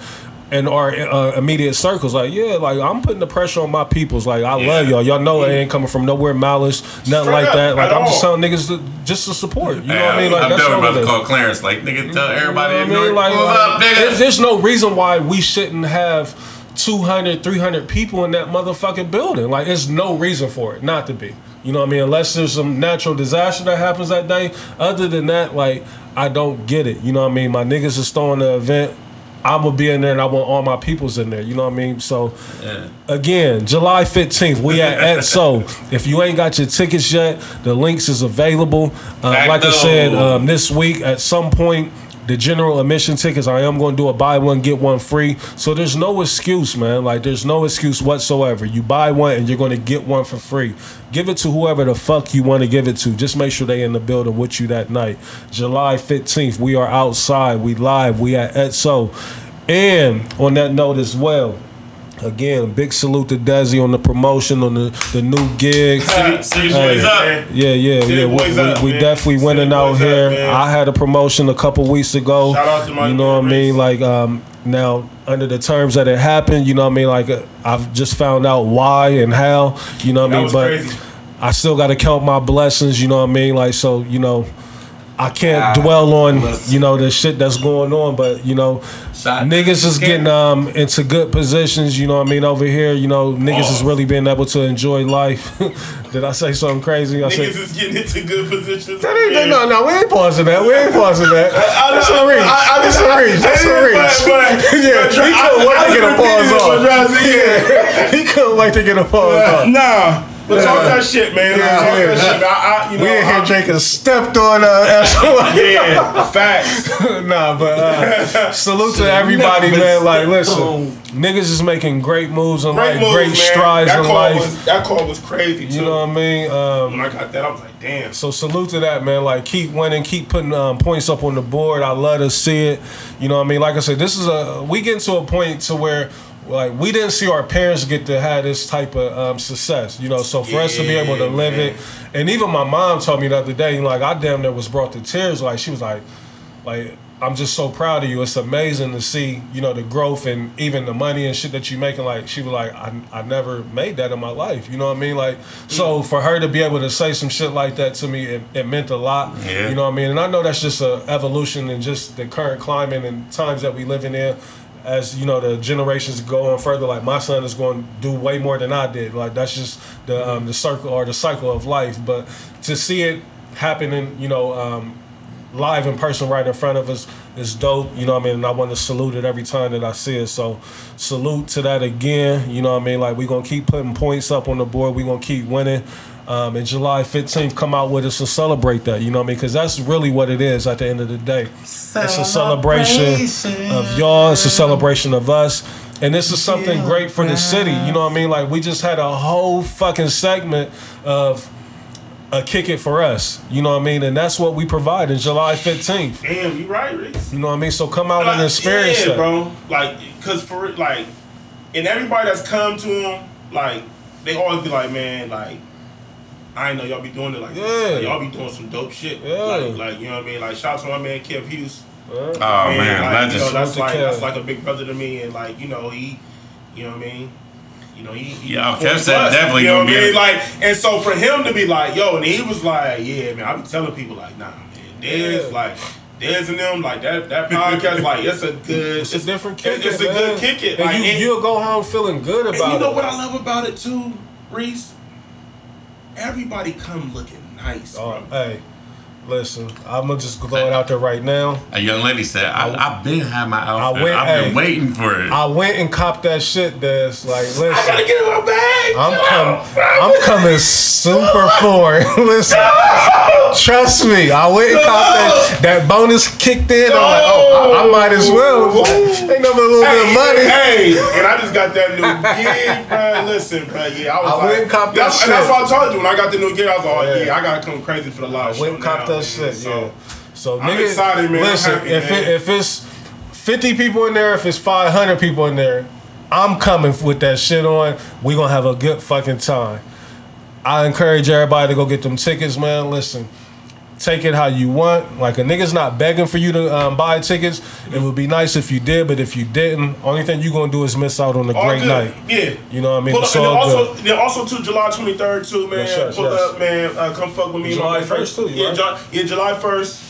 Speaker 2: in our uh, immediate circles. Like, yeah, like I'm putting the pressure on my peoples. Like, I love y'all. Y'all know it ain't coming from nowhere malice, nothing
Speaker 3: Straight
Speaker 2: like that. Like, I'm just
Speaker 3: all.
Speaker 2: telling niggas to, just to support. You know
Speaker 1: Hey,
Speaker 2: what I mean? Like,
Speaker 1: I'm
Speaker 2: that's
Speaker 1: definitely about to call Clarence. Like, nigga, tell everybody
Speaker 2: You
Speaker 1: in
Speaker 2: know what I mean? Like,
Speaker 1: up,
Speaker 2: like, there's, there's no reason why we shouldn't have 200, 300 people in that motherfucking building. Like, there's no reason for it not to be. You know what I mean? Unless there's some natural disaster that happens that day. Other than that, like, I don't get it. You know what I mean? My niggas is throwing the event. I'm gonna be in there and I want all my peoples in there. You know what I mean? So
Speaker 1: Yeah.
Speaker 2: again, July 15th, we at ETSO. If you ain't got your tickets yet, the links is available. Uh, like I said, um, this week at some point, the general admission tickets, I am going to do a buy one, get one free. So there's no excuse, man. Like, there's no excuse whatsoever. You buy one and you're going to get one for free. Give it to whoever the fuck you want to give it to. Just make sure they in the building with you that night. July 15th, we are outside. We live. We at ETSO. And on that note as well, Again, big salute to Desi on the promotion on the, the new gig.
Speaker 1: City, city
Speaker 2: Hey.
Speaker 1: boys up.
Speaker 2: Yeah, yeah,
Speaker 3: City
Speaker 2: yeah. We,
Speaker 3: up,
Speaker 2: we definitely winning out
Speaker 3: boys up,
Speaker 2: here. I had a promotion a couple weeks ago.
Speaker 3: Shout out to my
Speaker 2: You know what I mean? Like um, now under the terms that it happened, you know what I mean? Like uh, I've just found out why and how. You know what I mean? But
Speaker 3: crazy.
Speaker 2: I still got to count my blessings. You know what I mean? Like so, you know. I can't
Speaker 1: Ah,
Speaker 2: dwell on you know the shit that's going on, but you know Niggas is getting um into good positions. You know what I mean over here. You know niggas is
Speaker 3: Oh.
Speaker 2: really being able to enjoy life. Did I say something crazy? I said
Speaker 3: Niggas is getting into good positions.
Speaker 2: that ain't,
Speaker 3: man.
Speaker 2: no, no, we ain't pausing that. We ain't pausing that.
Speaker 3: I know-
Speaker 2: That's a reach.
Speaker 3: I- I-
Speaker 2: That's a reach. That's a reach.
Speaker 3: but-
Speaker 2: Yeah, he couldn't wait to get a pause
Speaker 3: repeating
Speaker 2: off.
Speaker 3: what Dry said.
Speaker 2: Yeah, he couldn't wait to get a pause off.
Speaker 3: Nah, but talk that shit, man.
Speaker 2: Yeah,
Speaker 3: talk
Speaker 2: yeah.
Speaker 3: that shit. man. I, I, you know,
Speaker 2: We in here
Speaker 3: I-
Speaker 2: drinking stepped on uh,
Speaker 3: Yeah, facts.
Speaker 2: nah, but uh, salute to everybody, man. Like, listen, niggas is making great moves in
Speaker 3: Great
Speaker 2: life,
Speaker 3: moves,
Speaker 2: great
Speaker 3: man.
Speaker 2: strides
Speaker 3: that
Speaker 2: in life.
Speaker 3: Was, that call was crazy too.
Speaker 2: you know what I mean? Um,
Speaker 3: when I got that, I was like, damn.
Speaker 2: So salute to that, man. Like keep winning, keep putting um, points up on the board. I love to see it. You know what I mean? Like I said, this is a we get to a point to where like we didn't see our parents get to have this type of um, success. You know, so for us to be able to live
Speaker 3: man.
Speaker 2: it, and even my mom told me the other day, like I damn near was brought to tears. Like she was like, like I'm just so proud of you. It's amazing to see, you know, the growth and even the money and shit that you making. Like she was like, I, I never made that in my life. You know what I mean? Like, so for her to be able to say some shit like that to me, it, it meant a lot.
Speaker 1: Yeah.
Speaker 2: You know what I mean? And I know that's just a evolution and just the current climate and times that we living in. As you know, the generations go on further. Like my son is going to do way more than I did. Like that's just the um, the circle or the cycle of life. But to see it happening, you know. Um, live in person right in front of us is dope. You know what I mean? And I want to salute it every time that I see it. So salute to that again. You know what I mean? Like we're gonna keep putting points up on the board. We're gonna keep winning. Um, and July 15th, come out with us and celebrate that. You know what I mean? Because that's really what it is at the end of the day. It's a celebration of y'all. It's a celebration of us. And this is something great for the city. You know what I mean? Like we just had a whole fucking segment of a kick it for us. You know what I mean? And that's what we provide in July 15th.
Speaker 3: Damn, you right, Reese.
Speaker 2: You know what I mean? So come out and experience
Speaker 3: yeah,
Speaker 2: that.
Speaker 3: bro. Like, cause for it, like, and everybody that's come to him, like, they always be like, man, like, I know y'all be doing it like
Speaker 2: Yeah.
Speaker 3: this. Like, y'all be doing some dope shit.
Speaker 2: Yeah.
Speaker 3: Like, like, you know what I mean? Like, shout out to my man Kev Hughes.
Speaker 1: Oh man,
Speaker 3: like, you know, that's like
Speaker 2: Kev.
Speaker 3: that's like a big brother to me, and like, you know, he, you know what I mean? You know, he, he
Speaker 1: Yeah,
Speaker 3: he
Speaker 1: Kev said
Speaker 3: plus,
Speaker 1: definitely
Speaker 3: you know
Speaker 1: gonna
Speaker 3: what I
Speaker 1: be
Speaker 3: mean? Like, and so for him to be like, yo, and he was like, yeah, man, I be telling people like, nah, man, there's
Speaker 2: Yeah.
Speaker 3: like, there's in them like that that podcast, like it's a good,
Speaker 2: It's a different kick.
Speaker 3: It's,
Speaker 2: it,
Speaker 3: a
Speaker 2: man.
Speaker 3: good kick it.
Speaker 2: And
Speaker 3: Like,
Speaker 2: you,
Speaker 3: and-
Speaker 2: you'll go home feeling good
Speaker 3: and
Speaker 2: about
Speaker 3: you know
Speaker 2: it.
Speaker 3: what I love about it too, Reese? Everybody come looking nice.
Speaker 2: Oh,
Speaker 3: bro.
Speaker 2: hey, listen, I'm going to just throw it out there right now.
Speaker 1: A young lady said, I, I've been had my outfit.
Speaker 2: went-
Speaker 1: I've been
Speaker 2: hey.
Speaker 1: waiting for it.
Speaker 2: I went and copped that shit that's like, listen.
Speaker 3: I gotta get in my bag.
Speaker 2: I'm coming. I'm coming super forward. Listen, trust me. I went and caught that. That bonus kicked in. I'm like, oh, I, I might as well. Ain't no little bit of money.
Speaker 3: Hey, and I just got that new gig, bro. Listen, bro. Yeah, I was
Speaker 2: I
Speaker 3: like,
Speaker 2: went and copped that
Speaker 3: that's, and that's
Speaker 2: shit.
Speaker 3: what I told you when I got the new gig. I was like, oh,
Speaker 2: Yeah.
Speaker 3: yeah, I gotta come crazy for the live
Speaker 2: I
Speaker 3: show.
Speaker 2: went and copped
Speaker 3: now,
Speaker 2: that
Speaker 3: man.
Speaker 2: shit.
Speaker 3: So,
Speaker 2: yeah. So nigga,
Speaker 3: excited,
Speaker 2: Listen,
Speaker 3: happy,
Speaker 2: if it, if it's 50 people in there, if it's 500 people in there, I'm coming with that shit on. We gonna have a good fucking time. I encourage everybody to go get them tickets, man. Listen, take it how you want. Like a nigga's not begging for you to um, buy tickets. It would be nice if you did, but if you didn't, only thing you gonna do is miss out on a
Speaker 3: all
Speaker 2: great
Speaker 3: good.
Speaker 2: night.
Speaker 3: Yeah.
Speaker 2: You know what I mean?
Speaker 3: Pull up, and then also,
Speaker 2: good.
Speaker 3: then also too, July 23rd too, man.
Speaker 2: Yes, yes,
Speaker 3: Pull
Speaker 2: yes.
Speaker 3: up, man. Uh, come fuck with me. my
Speaker 2: July 1st too,
Speaker 3: Yeah,
Speaker 2: right?
Speaker 3: July, yeah, July 1st.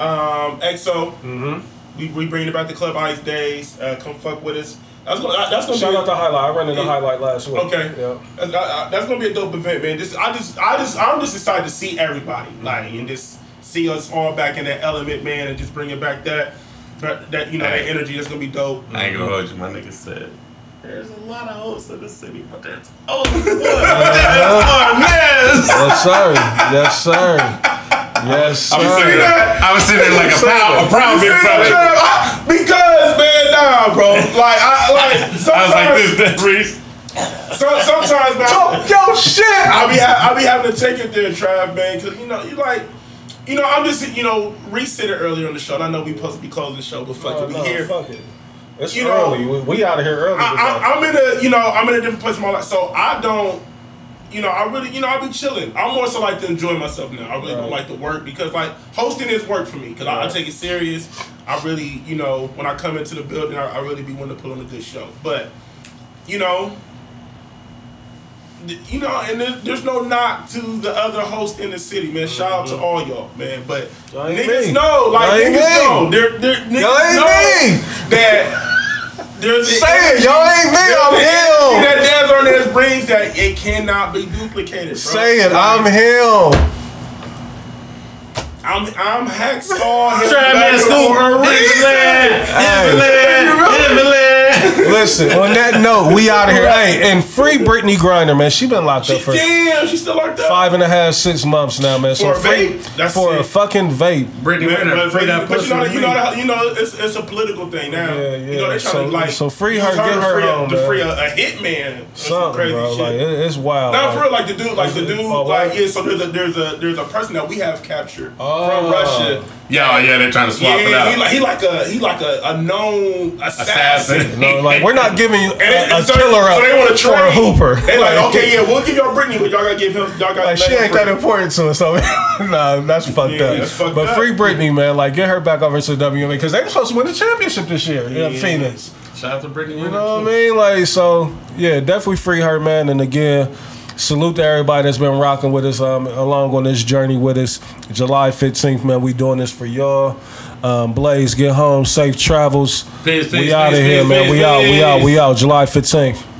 Speaker 3: Um, EXO. Mm-hmm. We, we bringing back the Club Ice Days. Uh, come fuck with us. That's gonna, that's gonna
Speaker 2: Shout
Speaker 3: be
Speaker 2: out to Highlight. I ran in the
Speaker 3: Yeah.
Speaker 2: Highlight last week.
Speaker 3: Okay,
Speaker 2: Yeah.
Speaker 3: that's, I- I- that's gonna be a dope event, man. Just I just I just I'm just excited to see everybody like and just see us all back in that element, man, and just bringing back that That, that you know that energy that's gonna be dope.
Speaker 1: I ain't gonna hold you. My nigga said there's a lot of hosts in the city, but there's only one. yes.
Speaker 2: Yes, sir. Yes, sir. Yes.
Speaker 1: I was sitting there, I was sitting there like a proud, a proud big brother.
Speaker 3: Because man, nah, bro. Like I like
Speaker 1: I was like
Speaker 3: sometimes,
Speaker 1: this, that Reese.
Speaker 3: so, sometimes man.
Speaker 2: Yo, shit.
Speaker 3: I'll be ha- I'll be having to take it there, Trav, man, because you know you like. You know, I'm just, you know, Reese said it earlier on the show, and I know we supposed to be closing the show, but fuck
Speaker 2: Oh,
Speaker 3: it, we
Speaker 2: no,
Speaker 3: here.
Speaker 2: Fuck it. It's
Speaker 3: You know-
Speaker 2: early. we, we out of here early.
Speaker 3: I, I, I'm in a, you know, I'm in a different place in my life, so I don't, you know, I really, you know, I be chilling. I more so like to enjoy myself now. I really don't like to work because like hosting is work for me because I, I take it serious. I really, you know, when I come into the building, I, I really be wanting to put on a good show. But, you know. You know, and there, there's no knock to the other hosts in the city, man. Shout out to all y'all, man. But niggas know, like
Speaker 2: Y'all
Speaker 3: niggas know, they're, they're, niggas
Speaker 2: Y'all
Speaker 3: know that there's
Speaker 2: Say it, y'all ain't me, I'm him.
Speaker 3: That Daz Arnaz brings that it cannot be duplicated. Bro.
Speaker 2: Say it. I'm him.
Speaker 3: I'm I'm Hacksaw. his
Speaker 1: Try man
Speaker 3: back
Speaker 1: scoop.
Speaker 3: for a reason.
Speaker 1: Invalid. Invalid.
Speaker 2: Listen, on that note, we out of here. Hey, and free Brittney Griner, man. She been locked up for
Speaker 3: Damn, she's still like that.
Speaker 2: five and a half, six months now, man. So
Speaker 3: For a
Speaker 2: free
Speaker 3: vape? That's
Speaker 2: for a fucking vape.
Speaker 1: Brittney
Speaker 3: Man,
Speaker 1: Renner,
Speaker 3: but,
Speaker 1: free
Speaker 3: but,
Speaker 1: that
Speaker 3: but you know, you
Speaker 1: me.
Speaker 3: know, you know, it's it's a political thing now.
Speaker 2: Yeah,
Speaker 3: You know, they
Speaker 2: yeah.
Speaker 3: trying
Speaker 2: So-
Speaker 3: to like
Speaker 2: so free her, get her
Speaker 3: free a,
Speaker 2: home,
Speaker 3: to free a, a hitman. some
Speaker 2: Something,
Speaker 3: crazy
Speaker 2: bro.
Speaker 3: shit.
Speaker 2: Like it, it's wild.
Speaker 3: Not
Speaker 2: like-
Speaker 3: for real, like the dude, like the dude,
Speaker 2: Oh,
Speaker 3: like yeah. So there's a there's a there's a person that we have captured
Speaker 2: Oh.
Speaker 3: from Russia.
Speaker 1: Yeah, oh, yeah, they're trying to swap it
Speaker 3: Yeah, he
Speaker 1: out.
Speaker 3: like he like a he like a, a known assassin.
Speaker 1: Assassin.
Speaker 2: No, like we're not giving you a,
Speaker 3: And
Speaker 2: a
Speaker 3: so,
Speaker 2: killer up
Speaker 3: so they want to
Speaker 2: for a hooper.
Speaker 3: They like, okay, yeah, we'll give y'all Brittney, but y'all gotta give him. Y'all gotta
Speaker 2: Like she ain't that important to us, so nah, that's fucked
Speaker 3: Yeah,
Speaker 2: up.
Speaker 3: that's fucked
Speaker 2: but
Speaker 3: up.
Speaker 2: free Brittney, man, like get her back over to the WNBA because they were supposed to win the championship this year in Phoenix.
Speaker 1: Shout out to Brittney
Speaker 2: You know what I mean? Like so, yeah, definitely free her, man. And again, salute to everybody that's been rocking with us um, along on this journey with us. July fifteenth, man, we doing this for y'all. Um, Blaze, get home, safe travels.
Speaker 1: Peace,
Speaker 2: we
Speaker 1: peace,
Speaker 2: out of here,
Speaker 1: peace,
Speaker 2: man. we out, we out, we out. July fifteenth.